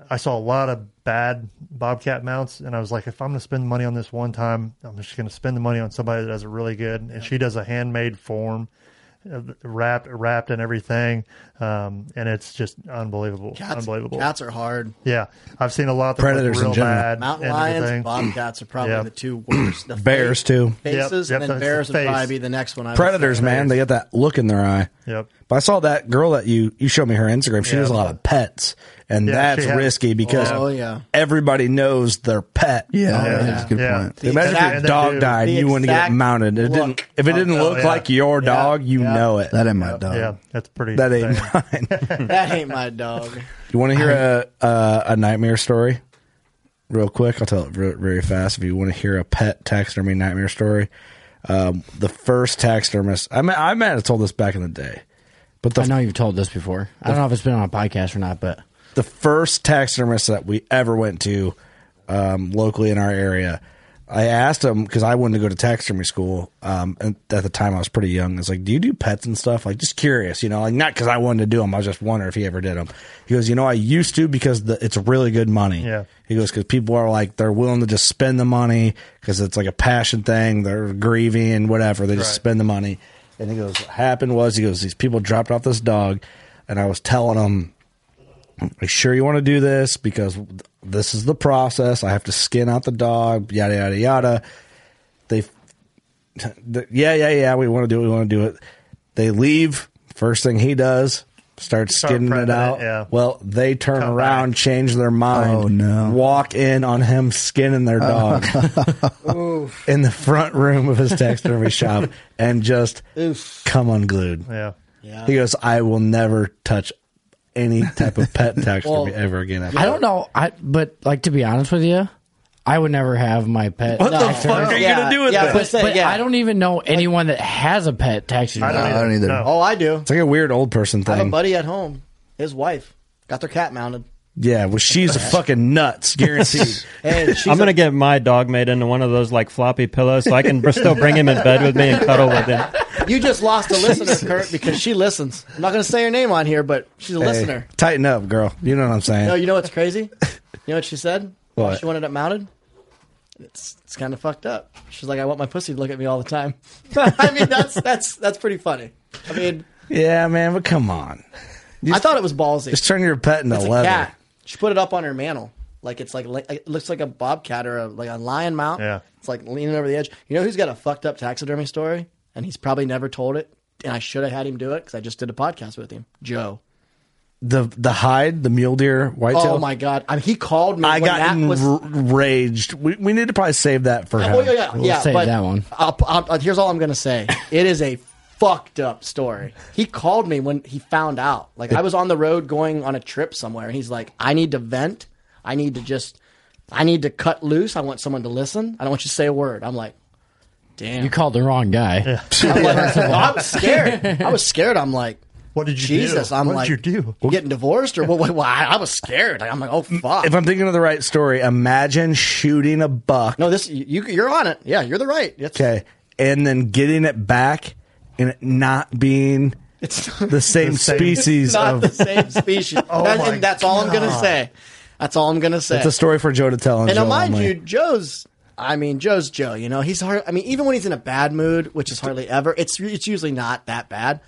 Speaker 17: I saw a lot of bad bobcat mounts, and I was like, if I'm going to spend money on this one time, I'm just going to spend the money on somebody that does it really good. And she does a handmade form, uh, wrapped wrapped and everything, um, and it's just unbelievable.
Speaker 19: Cats,
Speaker 17: unbelievable.
Speaker 19: Cats are hard.
Speaker 17: Yeah, I've seen a lot that
Speaker 1: Predators
Speaker 17: look
Speaker 1: in general.
Speaker 17: bad.
Speaker 19: Mountain
Speaker 17: and
Speaker 19: lions,
Speaker 17: everything.
Speaker 19: bobcats are probably
Speaker 17: Yeah.
Speaker 19: the two worst. The
Speaker 1: Bears too.
Speaker 19: faces,
Speaker 17: Yep,
Speaker 19: and
Speaker 17: yep,
Speaker 19: then bears
Speaker 17: the
Speaker 19: would probably be the next one. I
Speaker 1: Predators,
Speaker 19: say.
Speaker 1: man, they get that look in their eye.
Speaker 17: Yep.
Speaker 1: But I saw that girl that you you showed me her Instagram. She
Speaker 17: Yeah.
Speaker 1: does a lot of pets, and
Speaker 17: Yeah,
Speaker 1: that's risky because
Speaker 19: Oh, yeah.
Speaker 1: everybody knows their pet.
Speaker 16: Yeah,
Speaker 17: Yeah.
Speaker 16: that's a good
Speaker 17: Yeah.
Speaker 16: point.
Speaker 19: The
Speaker 1: Imagine
Speaker 19: exact-
Speaker 1: if your dog died, you wouldn't get mounted. It didn't.
Speaker 19: look.
Speaker 1: If it didn't
Speaker 17: Oh,
Speaker 1: look
Speaker 17: yeah.
Speaker 1: like your
Speaker 19: Yeah.
Speaker 1: dog, you
Speaker 19: Yeah.
Speaker 1: know it.
Speaker 16: That ain't my dog.
Speaker 17: Yeah, that's pretty.
Speaker 1: That ain't
Speaker 17: insane.
Speaker 1: mine.
Speaker 19: that ain't my dog.
Speaker 1: You want to hear a, a a nightmare story? Real quick, I'll tell it very, very fast. If you want to hear a pet taxidermy nightmare story, um, the first taxidermist I may, I might have told this back in the day, but the
Speaker 15: I know you've told this before. I don't know if it's been on a podcast or not, but
Speaker 1: the first taxidermist that we ever went to um, locally in our area. I asked him because I wanted to go to taxidermy school. Um, and at the time, I was pretty young. I was like, "Do you do pets and stuff?" Like, just curious, you know, like not because I wanted to do them. I was just wondering if he ever did them. He goes, "You know, I used to because the, it's really good money."
Speaker 17: Yeah.
Speaker 1: He goes, "Because people are like they're willing to just spend the money because it's like a passion thing. They're grieving and whatever. They just
Speaker 17: Right.
Speaker 1: spend the money." And he goes, "What happened was he goes, these people dropped off this dog, and I was telling them." Are you sure you want to do this? Because this is the process. I have to skin out the dog, yada, yada, yada. They, the, yeah, yeah, yeah, we want to do it. We want to do it. They leave. First thing he does, starts
Speaker 17: Start
Speaker 1: skinning it
Speaker 17: prepping it,
Speaker 1: out.
Speaker 17: yeah.
Speaker 1: Well, they turn
Speaker 17: Come
Speaker 1: around,
Speaker 17: back.
Speaker 1: change their oh, mind,
Speaker 16: Oh, no.
Speaker 1: walk in on him skinning their dog in the front room of his taxidermy shop and just come unglued.
Speaker 17: Yeah.
Speaker 19: Yeah.
Speaker 1: He goes, I will never touch any type of pet taxidermy
Speaker 19: Well,
Speaker 1: ever again. After
Speaker 15: I don't know. I but like to be honest with you, I would never have my pet.
Speaker 1: What the
Speaker 15: taxidermy.
Speaker 1: fuck are you
Speaker 19: Yeah,
Speaker 1: gonna do with
Speaker 19: yeah,
Speaker 1: that?
Speaker 19: but
Speaker 15: But
Speaker 19: yeah.
Speaker 15: I don't even know anyone that has a pet taxidermy.
Speaker 17: I don't,
Speaker 16: I don't either.
Speaker 17: No.
Speaker 19: Oh, I do.
Speaker 1: It's like a weird old person thing.
Speaker 19: I have a buddy at home. His wife got their cat mounted.
Speaker 1: Yeah, well, she's a fucking nuts, guaranteed.
Speaker 19: And she's
Speaker 18: I'm gonna get my dog made into one of those like floppy pillows, so I can still bring him in bed with me and cuddle with him.
Speaker 19: You just lost a listener, Kurt, because she listens. I'm not going to say her name on here, but she's a
Speaker 1: Hey,
Speaker 19: listener.
Speaker 1: tighten up, girl. You know what I'm saying?
Speaker 19: No, you know what's crazy? You know what she said?
Speaker 1: What?
Speaker 19: She wanted it mounted. It's it's kind of fucked up. She's like, I want my pussy to look at me all the time. I mean, that's that's that's pretty funny. I mean,
Speaker 1: yeah, man, but come on.
Speaker 19: I thought it was ballsy.
Speaker 1: Just turn your pet into
Speaker 19: It's a
Speaker 1: leather.
Speaker 19: cat. She put it up on her mantle, like it's like like- it looks like a bobcat or a, like a lion mount.
Speaker 17: Yeah.
Speaker 19: it's like leaning over the edge. You know who's got a fucked up taxidermy story, and he's probably never told it. And I should have had him do it because I just did a podcast with him, Joe.
Speaker 1: The the hide, the mule deer whitetail.
Speaker 19: Oh my god! I mean, he called me.
Speaker 1: I
Speaker 19: when
Speaker 1: got
Speaker 19: that was.
Speaker 1: enraged. We, we need to probably save that for oh, him.
Speaker 19: Oh yeah, yeah,
Speaker 15: We'll
Speaker 19: yeah.
Speaker 15: save
Speaker 19: but
Speaker 15: that one.
Speaker 19: I'll, I'll, I'll- here's all I'm gonna say. It is a fucked up story. He called me when he found out. Like I was on the road going on a trip somewhere, and he's like, "I need to vent. I need to just. I need to cut loose. I want someone to listen. I don't want you to say a word." I'm like, "Damn."
Speaker 15: You called the wrong guy.
Speaker 19: I'm like, I was scared. I was scared. I'm like,
Speaker 17: What did you
Speaker 19: Jesus.
Speaker 17: do?
Speaker 19: I'm
Speaker 17: what
Speaker 19: like,
Speaker 17: did you do?
Speaker 19: You getting divorced or what? what, what? I, I was scared. I'm like, oh fuck.
Speaker 1: If I'm thinking of the right story, imagine shooting a buck.
Speaker 19: no, this you you're on it. Yeah, you're the right. It's,
Speaker 1: Okay, and then getting it back and it not being
Speaker 19: It's
Speaker 1: the same
Speaker 17: The same-
Speaker 1: species
Speaker 19: not
Speaker 1: of.
Speaker 19: the same species.
Speaker 17: Oh
Speaker 19: That-
Speaker 17: my
Speaker 19: and that's all I'm gonna
Speaker 17: God.
Speaker 19: say. That's all I'm gonna say.
Speaker 1: It's a story for Joe to tell. And,
Speaker 19: and now,
Speaker 1: Joe
Speaker 19: mind
Speaker 1: only.
Speaker 19: you, Joe's. I mean, Joe's Joe. You know, he's hard. I mean, even when he's in a bad mood, which is hardly ever, it's it's usually not that bad.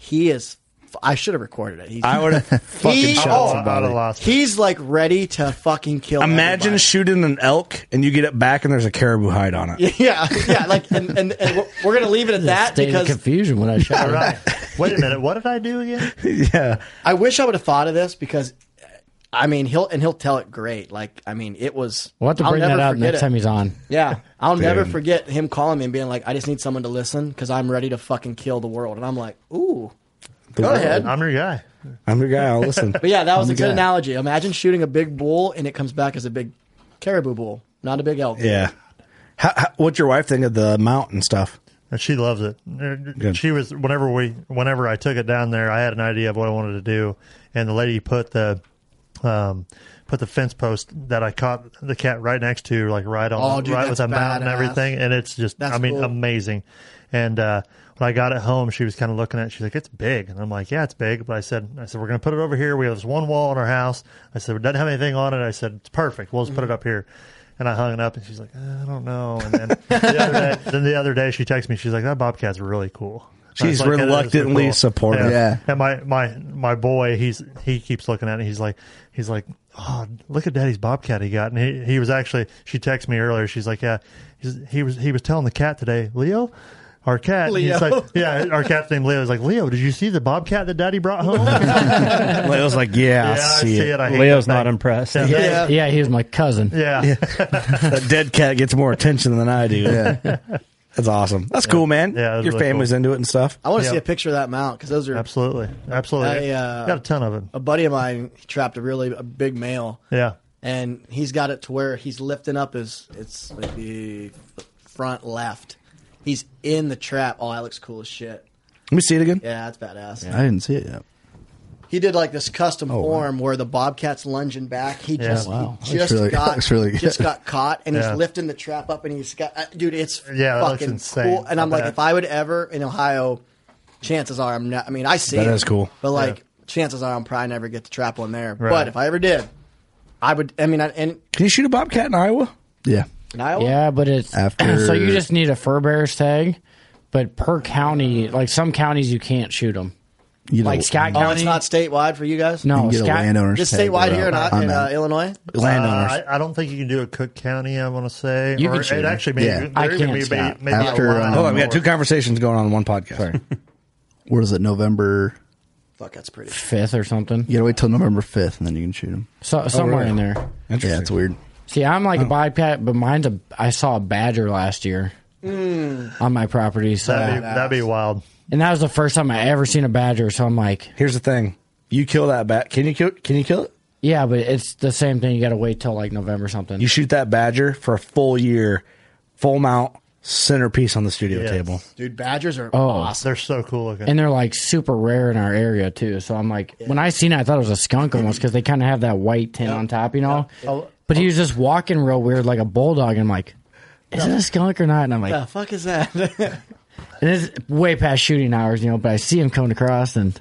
Speaker 19: He is. I should have recorded it. He's,
Speaker 1: I would have fucking
Speaker 19: He-
Speaker 1: shot
Speaker 19: oh,
Speaker 1: somebody.
Speaker 17: I'd lost.
Speaker 19: he's like ready to fucking kill.
Speaker 1: Imagine
Speaker 19: everybody.
Speaker 1: shooting an elk and you get it back and there's a caribou hide on it.
Speaker 19: Yeah, yeah. Like, and, and, and we're, we're gonna leave it at that
Speaker 15: State of
Speaker 19: because
Speaker 15: confusion when I shot
Speaker 17: All right. Wait a minute. What did I do again?
Speaker 1: yeah.
Speaker 19: I wish I would have thought of this because. I mean, he'll and he'll tell it great. Like, I mean, it was.
Speaker 15: We'll have to
Speaker 19: I'll
Speaker 15: bring that out
Speaker 19: forget
Speaker 15: next
Speaker 19: it.
Speaker 15: time he's on.
Speaker 19: Yeah, I'll never forget him calling me and being like, "I just need someone to listen because I'm ready to fucking kill the world." And I'm like, "Ooh, go ahead."
Speaker 17: I'm your guy.
Speaker 1: I'm your guy. I'll listen.
Speaker 19: But yeah, that was
Speaker 1: I'm
Speaker 19: a good
Speaker 1: guy.
Speaker 19: analogy. Imagine shooting a big bull and it comes back as a big caribou bull, not a big elk.
Speaker 1: Yeah. How, how, what's your wife think of the mount and stuff?
Speaker 17: And she loves it.
Speaker 1: Good.
Speaker 17: She was whenever we whenever I took it down there, I had an idea of what I wanted to do, and the lady put the um put the fence post that I caught the cat right next to, like right on,
Speaker 19: Oh, dude,
Speaker 17: right with a mount and everything, and it's just,
Speaker 19: That's
Speaker 17: I mean,
Speaker 19: cool.
Speaker 17: amazing. And uh when I got it home, she was kind of looking at. it. She's like, "It's big," and I'm like, "Yeah, it's big." But I said, "I said we're going to put it over here. We have this one wall in our house." I said, "It doesn't have anything on it." I said, "It's perfect. We'll just put it mm-hmm. up here." And I hung it up, and she's like, "I don't know." And then the other day, then the other day, she texted me. She's like, "That bobcat's really cool." And
Speaker 1: She's
Speaker 17: like,
Speaker 1: reluctantly
Speaker 17: cool."
Speaker 1: supportive.
Speaker 16: Yeah.
Speaker 17: And my my my boy, he's he keeps looking at it. He's like he's like, oh, look at Daddy's bobcat he got. And he he was actually. She texted me earlier. She's like, yeah, he's, he was he was telling the cat today, Leo. Our cat.
Speaker 19: Leo.
Speaker 17: He's like, yeah, our cat's named Leo. He's like, Leo, did you see the bobcat that Daddy brought home?
Speaker 1: Leo's like, yeah, I see it.
Speaker 17: I
Speaker 18: Leo's not
Speaker 17: thing.
Speaker 18: impressed.
Speaker 17: Yeah.
Speaker 15: Yeah, yeah, he was my cousin.
Speaker 17: Yeah.
Speaker 1: that dead cat gets more attention than I do.
Speaker 16: Yeah.
Speaker 1: That's awesome. That's cool, man.
Speaker 17: Yeah,
Speaker 1: Your
Speaker 17: really
Speaker 1: family's
Speaker 17: cool.
Speaker 1: into it and stuff.
Speaker 19: I want to
Speaker 17: Yep.
Speaker 19: see a picture of that mount because those are
Speaker 17: Absolutely. Absolutely.
Speaker 19: I, uh,
Speaker 17: Got a ton of it.
Speaker 19: a buddy of mine he trapped a really a big male
Speaker 17: Yeah.
Speaker 19: and he's got it to where he's lifting up his it's like the front left he's in the trap oh that looks cool as shit
Speaker 1: Let me see it again.
Speaker 19: yeah that's badass
Speaker 16: I didn't see it yet.
Speaker 19: he did like this custom
Speaker 16: Oh, wow.
Speaker 19: form where the bobcat's lunging back he
Speaker 17: Yeah.
Speaker 19: just
Speaker 16: Wow.
Speaker 19: he
Speaker 16: Looks
Speaker 19: just
Speaker 16: really-
Speaker 19: got
Speaker 16: looks really good.
Speaker 19: just got caught and
Speaker 17: Yeah.
Speaker 19: he's lifting the trap up and he's got uh, dude it's
Speaker 17: Yeah, that looks
Speaker 19: fucking
Speaker 17: insane.
Speaker 19: cool and
Speaker 17: I
Speaker 19: i'm like
Speaker 17: bet.
Speaker 19: if i would ever in ohio chances are i'm not i mean i see
Speaker 1: That
Speaker 19: it,
Speaker 1: is cool.
Speaker 19: but like chances are i'm probably never get to trap one there
Speaker 17: Right.
Speaker 19: but if i ever did i would i mean I, and
Speaker 1: Can you shoot a bobcat in Iowa?
Speaker 16: Yeah.
Speaker 19: In Iowa,
Speaker 15: Yeah, but it's
Speaker 16: After-
Speaker 15: so you just need a fur bearer's tag. But per county, like some counties, you can't shoot them.
Speaker 16: You
Speaker 15: Like
Speaker 16: know,
Speaker 15: Scott
Speaker 19: Oh,
Speaker 15: County,
Speaker 19: it's not statewide for you guys?
Speaker 15: no,
Speaker 16: you can get a
Speaker 15: Scott,
Speaker 16: landowner's
Speaker 19: Just
Speaker 16: tag
Speaker 19: statewide
Speaker 16: without-
Speaker 19: here in,
Speaker 16: I'm
Speaker 19: in uh,
Speaker 16: out.
Speaker 19: Illinois?
Speaker 1: Landowners.
Speaker 17: Uh, I, I don't think you can do it Cook County. I want to say,
Speaker 15: You
Speaker 17: or
Speaker 15: can shoot
Speaker 17: it
Speaker 15: them.
Speaker 17: actually maybe
Speaker 16: Yeah.
Speaker 17: there
Speaker 15: I
Speaker 17: even
Speaker 15: can't,
Speaker 17: may be-
Speaker 15: Scott.
Speaker 17: maybe a
Speaker 16: After,
Speaker 17: line
Speaker 16: um,
Speaker 1: Hold on, we got
Speaker 17: north.
Speaker 1: two conversations going on in one podcast.
Speaker 16: Sorry. What is it? November.
Speaker 19: Fuck, that's pretty.
Speaker 15: fifth or something.
Speaker 16: You gotta wait till November fifth, and then you can shoot them.
Speaker 15: So somewhere
Speaker 1: really?
Speaker 15: in there.
Speaker 1: Interesting.
Speaker 16: Yeah, it's weird.
Speaker 15: See, I'm like a oh. bobcat, but mine's a. I saw a badger last year mm. on my property, so
Speaker 17: That'd be, that'd be wild.
Speaker 15: and that was the first time I ever seen a badger. So I'm like,
Speaker 1: Here's the thing: you kill that bat. Can you kill? Can you kill it?
Speaker 15: yeah, but it's the same thing. You got to wait till like November or something.
Speaker 1: You shoot that badger for a full year, full mount, centerpiece on the studio
Speaker 17: Yes.
Speaker 1: table.
Speaker 19: Dude, badgers are
Speaker 15: Oh.
Speaker 19: awesome.
Speaker 17: They're so cool looking.
Speaker 15: and they're like super rare in our area too. So I'm like, when I seen it, I thought it was a skunk almost because they kind of have that white tint on top, you know. But he was just walking real weird, like a bulldog. And I'm like, is it a skunk or not? And I'm like,
Speaker 19: the fuck is that?
Speaker 15: and it's way past shooting hours, you know. But I see him coming across, and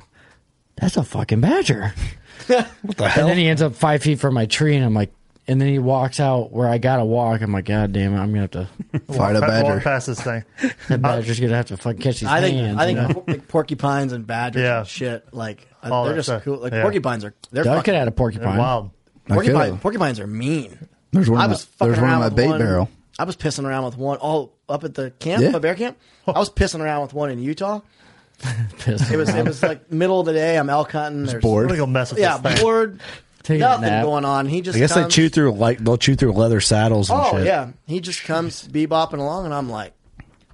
Speaker 15: that's a fucking badger.
Speaker 1: What the hell?
Speaker 15: And then he ends up five feet from my tree, and I'm like, and then he walks out where I gotta walk. I'm like, God damn it, I'm gonna have to.
Speaker 16: Fight a
Speaker 17: Walk
Speaker 16: badger.
Speaker 17: past this thing.
Speaker 15: That badger's gonna have to fucking catch these
Speaker 19: I think
Speaker 15: hands.
Speaker 19: I think
Speaker 15: you know?
Speaker 19: por- like porcupines and badgers
Speaker 17: Yeah.
Speaker 19: and shit like uh,
Speaker 17: All
Speaker 19: they're
Speaker 17: that
Speaker 19: just
Speaker 17: stuff.
Speaker 19: cool. Like
Speaker 17: Yeah.
Speaker 19: porcupines are they're
Speaker 15: Duck
Speaker 19: fucking,
Speaker 15: it at a
Speaker 17: They're
Speaker 15: porcupine.
Speaker 17: wild.
Speaker 16: I
Speaker 19: porcupine, porcupines are mean.
Speaker 16: There's one.
Speaker 19: I was
Speaker 16: my,
Speaker 19: fucking
Speaker 16: there's one in
Speaker 19: around
Speaker 16: my
Speaker 19: with
Speaker 16: bait
Speaker 19: one.
Speaker 16: barrel.
Speaker 19: I was pissing around with one all up at the camp,
Speaker 16: Yeah.
Speaker 19: the bear camp. Oh. I was pissing around with one in Utah.
Speaker 15: Pissed
Speaker 19: It was
Speaker 15: around.
Speaker 19: it was like middle of the day. I'm elk hunting. There's
Speaker 17: I'm
Speaker 16: bored.
Speaker 17: gonna go mess with
Speaker 19: yeah,
Speaker 17: this thing.
Speaker 19: bored.
Speaker 15: Taking
Speaker 19: Nothing going on. He just
Speaker 1: I guess they chew through like they'll chew through leather saddles and
Speaker 19: Oh
Speaker 1: shit.
Speaker 19: yeah, he just comes bebopping along, and I'm like,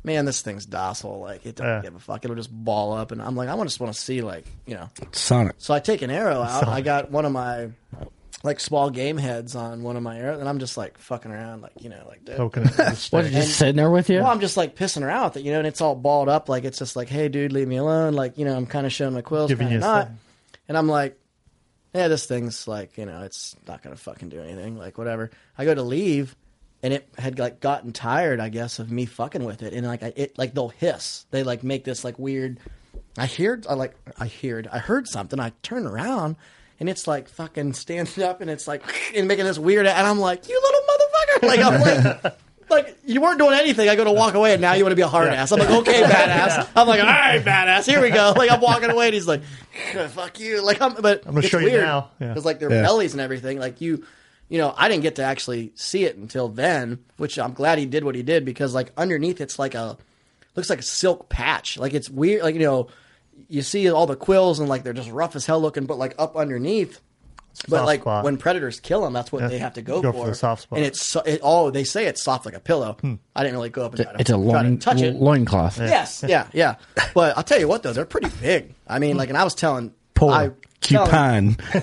Speaker 19: man, this thing's docile. Like it don't
Speaker 17: Yeah.
Speaker 19: give a fuck. It'll just ball up, and I'm like, I just want to see like you know.
Speaker 1: Sonic.
Speaker 19: So I take an arrow out. I got one of my like small game heads on one of my arrows, and I'm just like fucking around, like you know, like dude.
Speaker 17: Poking it with the
Speaker 15: What,
Speaker 17: stick.
Speaker 15: just sitting there with you?
Speaker 19: Well, I'm just like pissing her out, that you know, and it's all balled up. Like it's just like, hey, dude, leave me alone. Like you know, I'm kind of showing my quills,
Speaker 17: Giving
Speaker 19: kind
Speaker 17: you
Speaker 19: of
Speaker 17: a
Speaker 19: not.
Speaker 17: thing.
Speaker 19: And I'm like, yeah, this thing's like, you know, it's not gonna fucking do anything. Like whatever. I go to leave, and it had like gotten tired, I guess, of me fucking with it, and like I, it like they'll hiss. They like make this like weird. I heard, I like, I heard, I heard something. I turn around. And it's like fucking standing up, and it's like and making this weird, and I'm like, "You little motherfucker!" Like I'm like, like you weren't doing anything. I go to walk away, and now you want to be a hard ass. I'm like, okay, badass. I'm like, all right, badass. Here we go. Like I'm walking away, and he's like, fuck you. Like I'm, but
Speaker 17: I'm gonna
Speaker 19: it's
Speaker 17: show you
Speaker 19: weird
Speaker 17: now. Yeah.
Speaker 19: because like their
Speaker 1: Yeah.
Speaker 19: bellies and everything. Like you, you know, I didn't get to actually see it until then, which I'm glad he did what he did because like underneath it's like a looks like a silk patch. Like it's weird. Like you know, you see all the quills and like they're just rough as hell looking, but like up underneath. But
Speaker 17: Soft
Speaker 19: like
Speaker 17: spot.
Speaker 19: when predators kill them, that's what
Speaker 17: Yeah.
Speaker 19: they have to go,
Speaker 17: Go for the soft spot.
Speaker 19: And it's so, it, oh, they say it's soft like a pillow. Hmm. I didn't really go up and try to,
Speaker 15: it's a loin,
Speaker 19: touch it.
Speaker 15: loincloth.
Speaker 19: Yes, yeah, yeah. But I'll tell you what, though, they're pretty big. I mean, hmm. like, and I was telling,
Speaker 1: Poor
Speaker 19: I,
Speaker 1: cupine.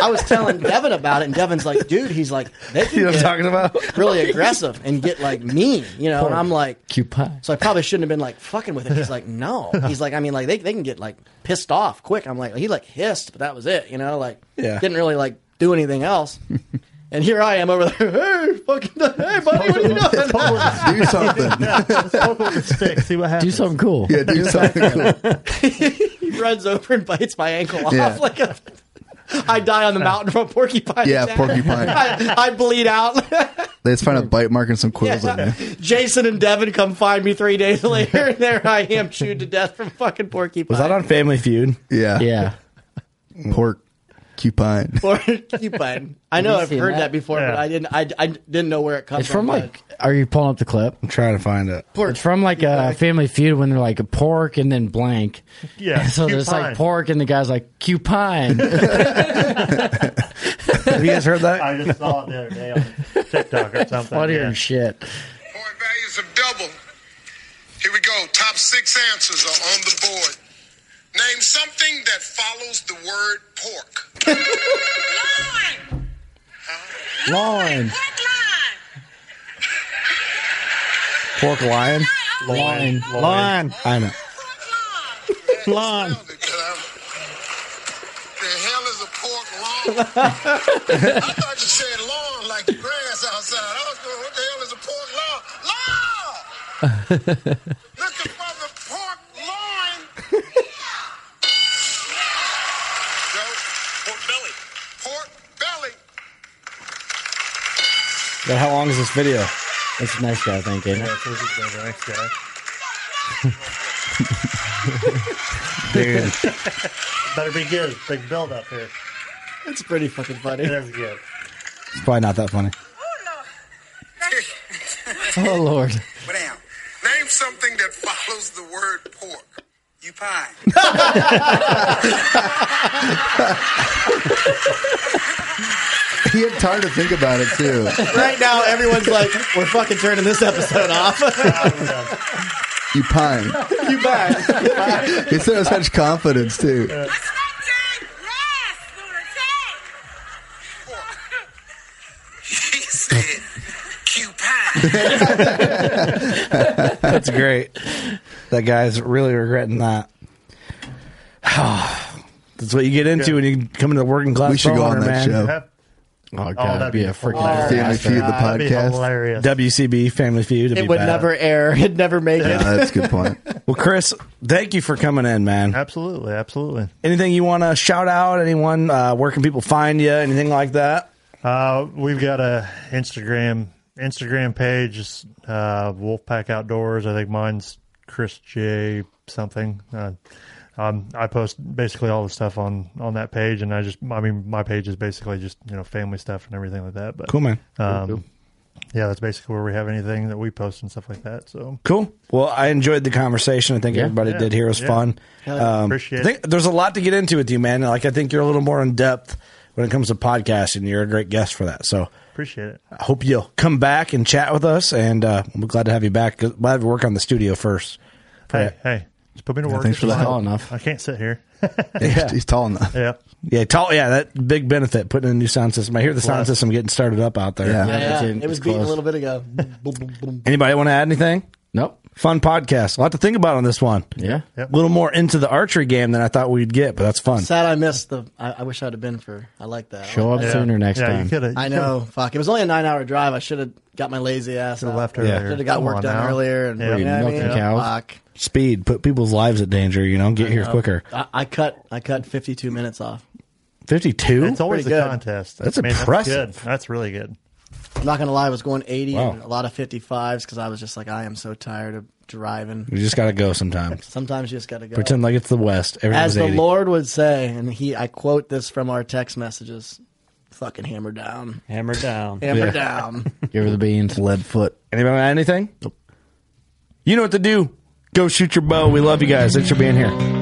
Speaker 19: I was telling Devin about it, and Devin's like, dude, he's like, they can
Speaker 1: You know what I'm
Speaker 19: get
Speaker 1: talking about?
Speaker 19: really aggressive and get like mean, you know. And I'm like,
Speaker 15: Cupine.
Speaker 19: so I probably shouldn't have been like fucking with it. He's like, no. He's like, I mean, like they they can get like pissed off quick. I'm like, he like hissed, but that was it, you know. Like,
Speaker 1: Yeah.
Speaker 19: didn't really like do anything else. And here I am over there. Hey, fucking, hey, buddy, what are you doing?
Speaker 16: Do something.
Speaker 17: Poke it with the stick. See what happens.
Speaker 15: Do something cool.
Speaker 16: yeah, do something. cool.
Speaker 19: he runs over and bites my ankle off
Speaker 16: Yeah.
Speaker 19: like a. I die on the mountain from a porcupine.
Speaker 16: Yeah,
Speaker 19: attack.
Speaker 16: porcupine.
Speaker 19: I, I bleed out.
Speaker 16: They just find a bite mark and some quills in there.
Speaker 19: Jason and Devin come find me three days later, and there I am, chewed to death from fucking porcupine.
Speaker 1: Was that on Family Feud?
Speaker 16: Yeah.
Speaker 15: Yeah.
Speaker 16: Pork Porcupine.
Speaker 19: Porcupine. I know I've heard
Speaker 15: that?
Speaker 19: that, before, but I didn't. I, I didn't know where it comes
Speaker 15: It's from
Speaker 19: but-
Speaker 15: like. Are you pulling up the clip?
Speaker 1: I'm trying to find it.
Speaker 15: It's from like a Family Feud when they're like a pork and then blank.
Speaker 17: Yeah,
Speaker 15: so there's
Speaker 17: cupine.
Speaker 15: like pork and the guy's like cupine.
Speaker 1: Have you guys heard that?
Speaker 17: I just saw it the other day on TikTok or something.
Speaker 15: Funnier
Speaker 17: yeah.
Speaker 15: than shit.
Speaker 21: values of double. Here we go. Top six answers are on the board. Name something that follows the word pork.
Speaker 15: Loin.
Speaker 1: Pork lion.
Speaker 15: Loin.
Speaker 1: Lion. I know.
Speaker 15: Loin.
Speaker 21: The hell is a pork lawn? I thought you said lawn like the grass outside. I was going, what the hell is a pork lawn? Lawn! Looking for the pork loin. Joe, pork belly. Pork belly.
Speaker 1: But how long is this video?
Speaker 15: It's a nice guy, thank you. ain't it?
Speaker 17: Yeah, so the next guy.
Speaker 1: Dude.
Speaker 17: Better be good. Big build up here.
Speaker 19: It's pretty fucking funny.
Speaker 17: That's good.
Speaker 1: It's probably not that funny.
Speaker 15: Oh Lord. Oh Lord. Well down.
Speaker 21: Name something that follows the word pork. You pine.
Speaker 16: he had time to think about it too.
Speaker 19: right now, everyone's like, "We're fucking turning this episode off."
Speaker 16: You pine.
Speaker 19: you pine.
Speaker 16: He said it with such confidence too.
Speaker 21: He said,
Speaker 1: That's great. That guy's really regretting that. That's what you get into when you come into the working class.
Speaker 16: We should go on that
Speaker 1: man.
Speaker 16: show.
Speaker 15: Oh god,
Speaker 17: that'd
Speaker 15: that'd be
Speaker 17: be
Speaker 15: a freaking
Speaker 17: hilarious.
Speaker 16: Family
Speaker 15: disaster.
Speaker 16: Feud, the
Speaker 17: That'd be
Speaker 16: podcast.
Speaker 17: hilarious.
Speaker 1: WCB Family Feud. it'd
Speaker 19: It
Speaker 1: be
Speaker 19: would
Speaker 1: bad.
Speaker 19: never air. It'd never make it.
Speaker 16: Yeah, that's a good point.
Speaker 1: Well, Chris, thank you for coming in, man.
Speaker 17: Absolutely, absolutely.
Speaker 1: Anything you want to shout out? Anyone? Uh, where can people find you? Anything like that?
Speaker 17: Uh, we've got a Instagram Instagram page, it's, uh, Wolfpack Outdoors. I think mine's Chris J something. Uh, um, I post basically all the stuff on on that page, and I just I mean my page is basically just you know family stuff and everything like that. But
Speaker 1: Cool, man.
Speaker 17: Um, Yeah, that's basically where we have anything that we post and stuff like that. So
Speaker 1: Cool. Well, I enjoyed the conversation. I think
Speaker 17: Yeah.
Speaker 1: everybody
Speaker 17: Yeah.
Speaker 1: did here. It was
Speaker 17: Yeah.
Speaker 1: fun.
Speaker 17: Yeah.
Speaker 1: Um,
Speaker 17: Appreciate
Speaker 1: I think there's a lot to get into with you, man. Like I think you're a little more in depth when it comes to podcasting. You're a great guest for that. So
Speaker 17: appreciate it.
Speaker 1: I hope you'll come back and chat with us, and uh, we're glad to have you back. We'll to work on the studio first.
Speaker 17: Hey, hey, just put me to
Speaker 16: Yeah,
Speaker 17: work.
Speaker 16: thanks
Speaker 17: It's
Speaker 16: for the
Speaker 17: fine.
Speaker 16: help.
Speaker 15: enough.
Speaker 17: I can't sit here.
Speaker 16: He's, he's tall enough.
Speaker 17: yeah.
Speaker 1: Yeah, tall. Yeah, that big benefit putting in a new sound system. I hear the sound
Speaker 17: Plus.
Speaker 1: system getting started up out there.
Speaker 16: Yeah.
Speaker 19: Yeah, yeah.
Speaker 15: in-
Speaker 19: it was
Speaker 15: it's
Speaker 19: beating a
Speaker 15: close.
Speaker 19: little bit ago. Boom, boom, boom.
Speaker 1: Anybody want to add anything?
Speaker 15: Nope.
Speaker 1: Fun podcast. A lot to think about on this one.
Speaker 15: Yeah.
Speaker 1: A little more into the archery game than I thought we'd get, but that's fun.
Speaker 19: Sad I missed the. I, I wish I'd have been for. I like that.
Speaker 15: Show up
Speaker 19: that.
Speaker 15: sooner next
Speaker 17: yeah,
Speaker 15: time.
Speaker 17: You could have.
Speaker 19: I know. Fuck. It was only a nine hour drive. I should have got my lazy ass.
Speaker 17: Should have
Speaker 19: out.
Speaker 17: left
Speaker 1: Yeah.
Speaker 17: earlier.
Speaker 19: Should have got
Speaker 17: Come
Speaker 19: work
Speaker 17: on
Speaker 19: done
Speaker 17: now.
Speaker 19: earlier. And
Speaker 17: Yeah.
Speaker 19: you know what I
Speaker 15: Milking
Speaker 19: mean?
Speaker 15: cows.
Speaker 19: Fuck.
Speaker 1: Speed, put people's lives at danger. You know, get here quicker.
Speaker 19: I, I cut. I cut fifty two minutes off.
Speaker 1: Fifty-two.
Speaker 17: It's always
Speaker 19: Pretty
Speaker 17: a
Speaker 19: good.
Speaker 17: contest.
Speaker 1: That's
Speaker 17: I mean,
Speaker 1: impressive.
Speaker 17: That's, good. that's really good.
Speaker 19: I'm not gonna lie. I was going eighty
Speaker 1: Wow.
Speaker 19: and a lot of fifty fives because I was just like, I am so tired of driving.
Speaker 1: You just got to go sometimes.
Speaker 19: Sometimes you just gotta go.
Speaker 1: Pretend like it's the West.
Speaker 19: As
Speaker 1: Everything's
Speaker 19: the
Speaker 1: 80.
Speaker 19: Lord would say, and he, I quote this from our text messages: "Fucking hammer down,
Speaker 18: Hammer down.
Speaker 19: hammer
Speaker 1: Yeah.
Speaker 19: down."
Speaker 15: Give her the beans.
Speaker 16: Lead foot.
Speaker 1: Anybody want anything? Nope. You know what to do. Go shoot your bow. We love you guys. Thanks for being here.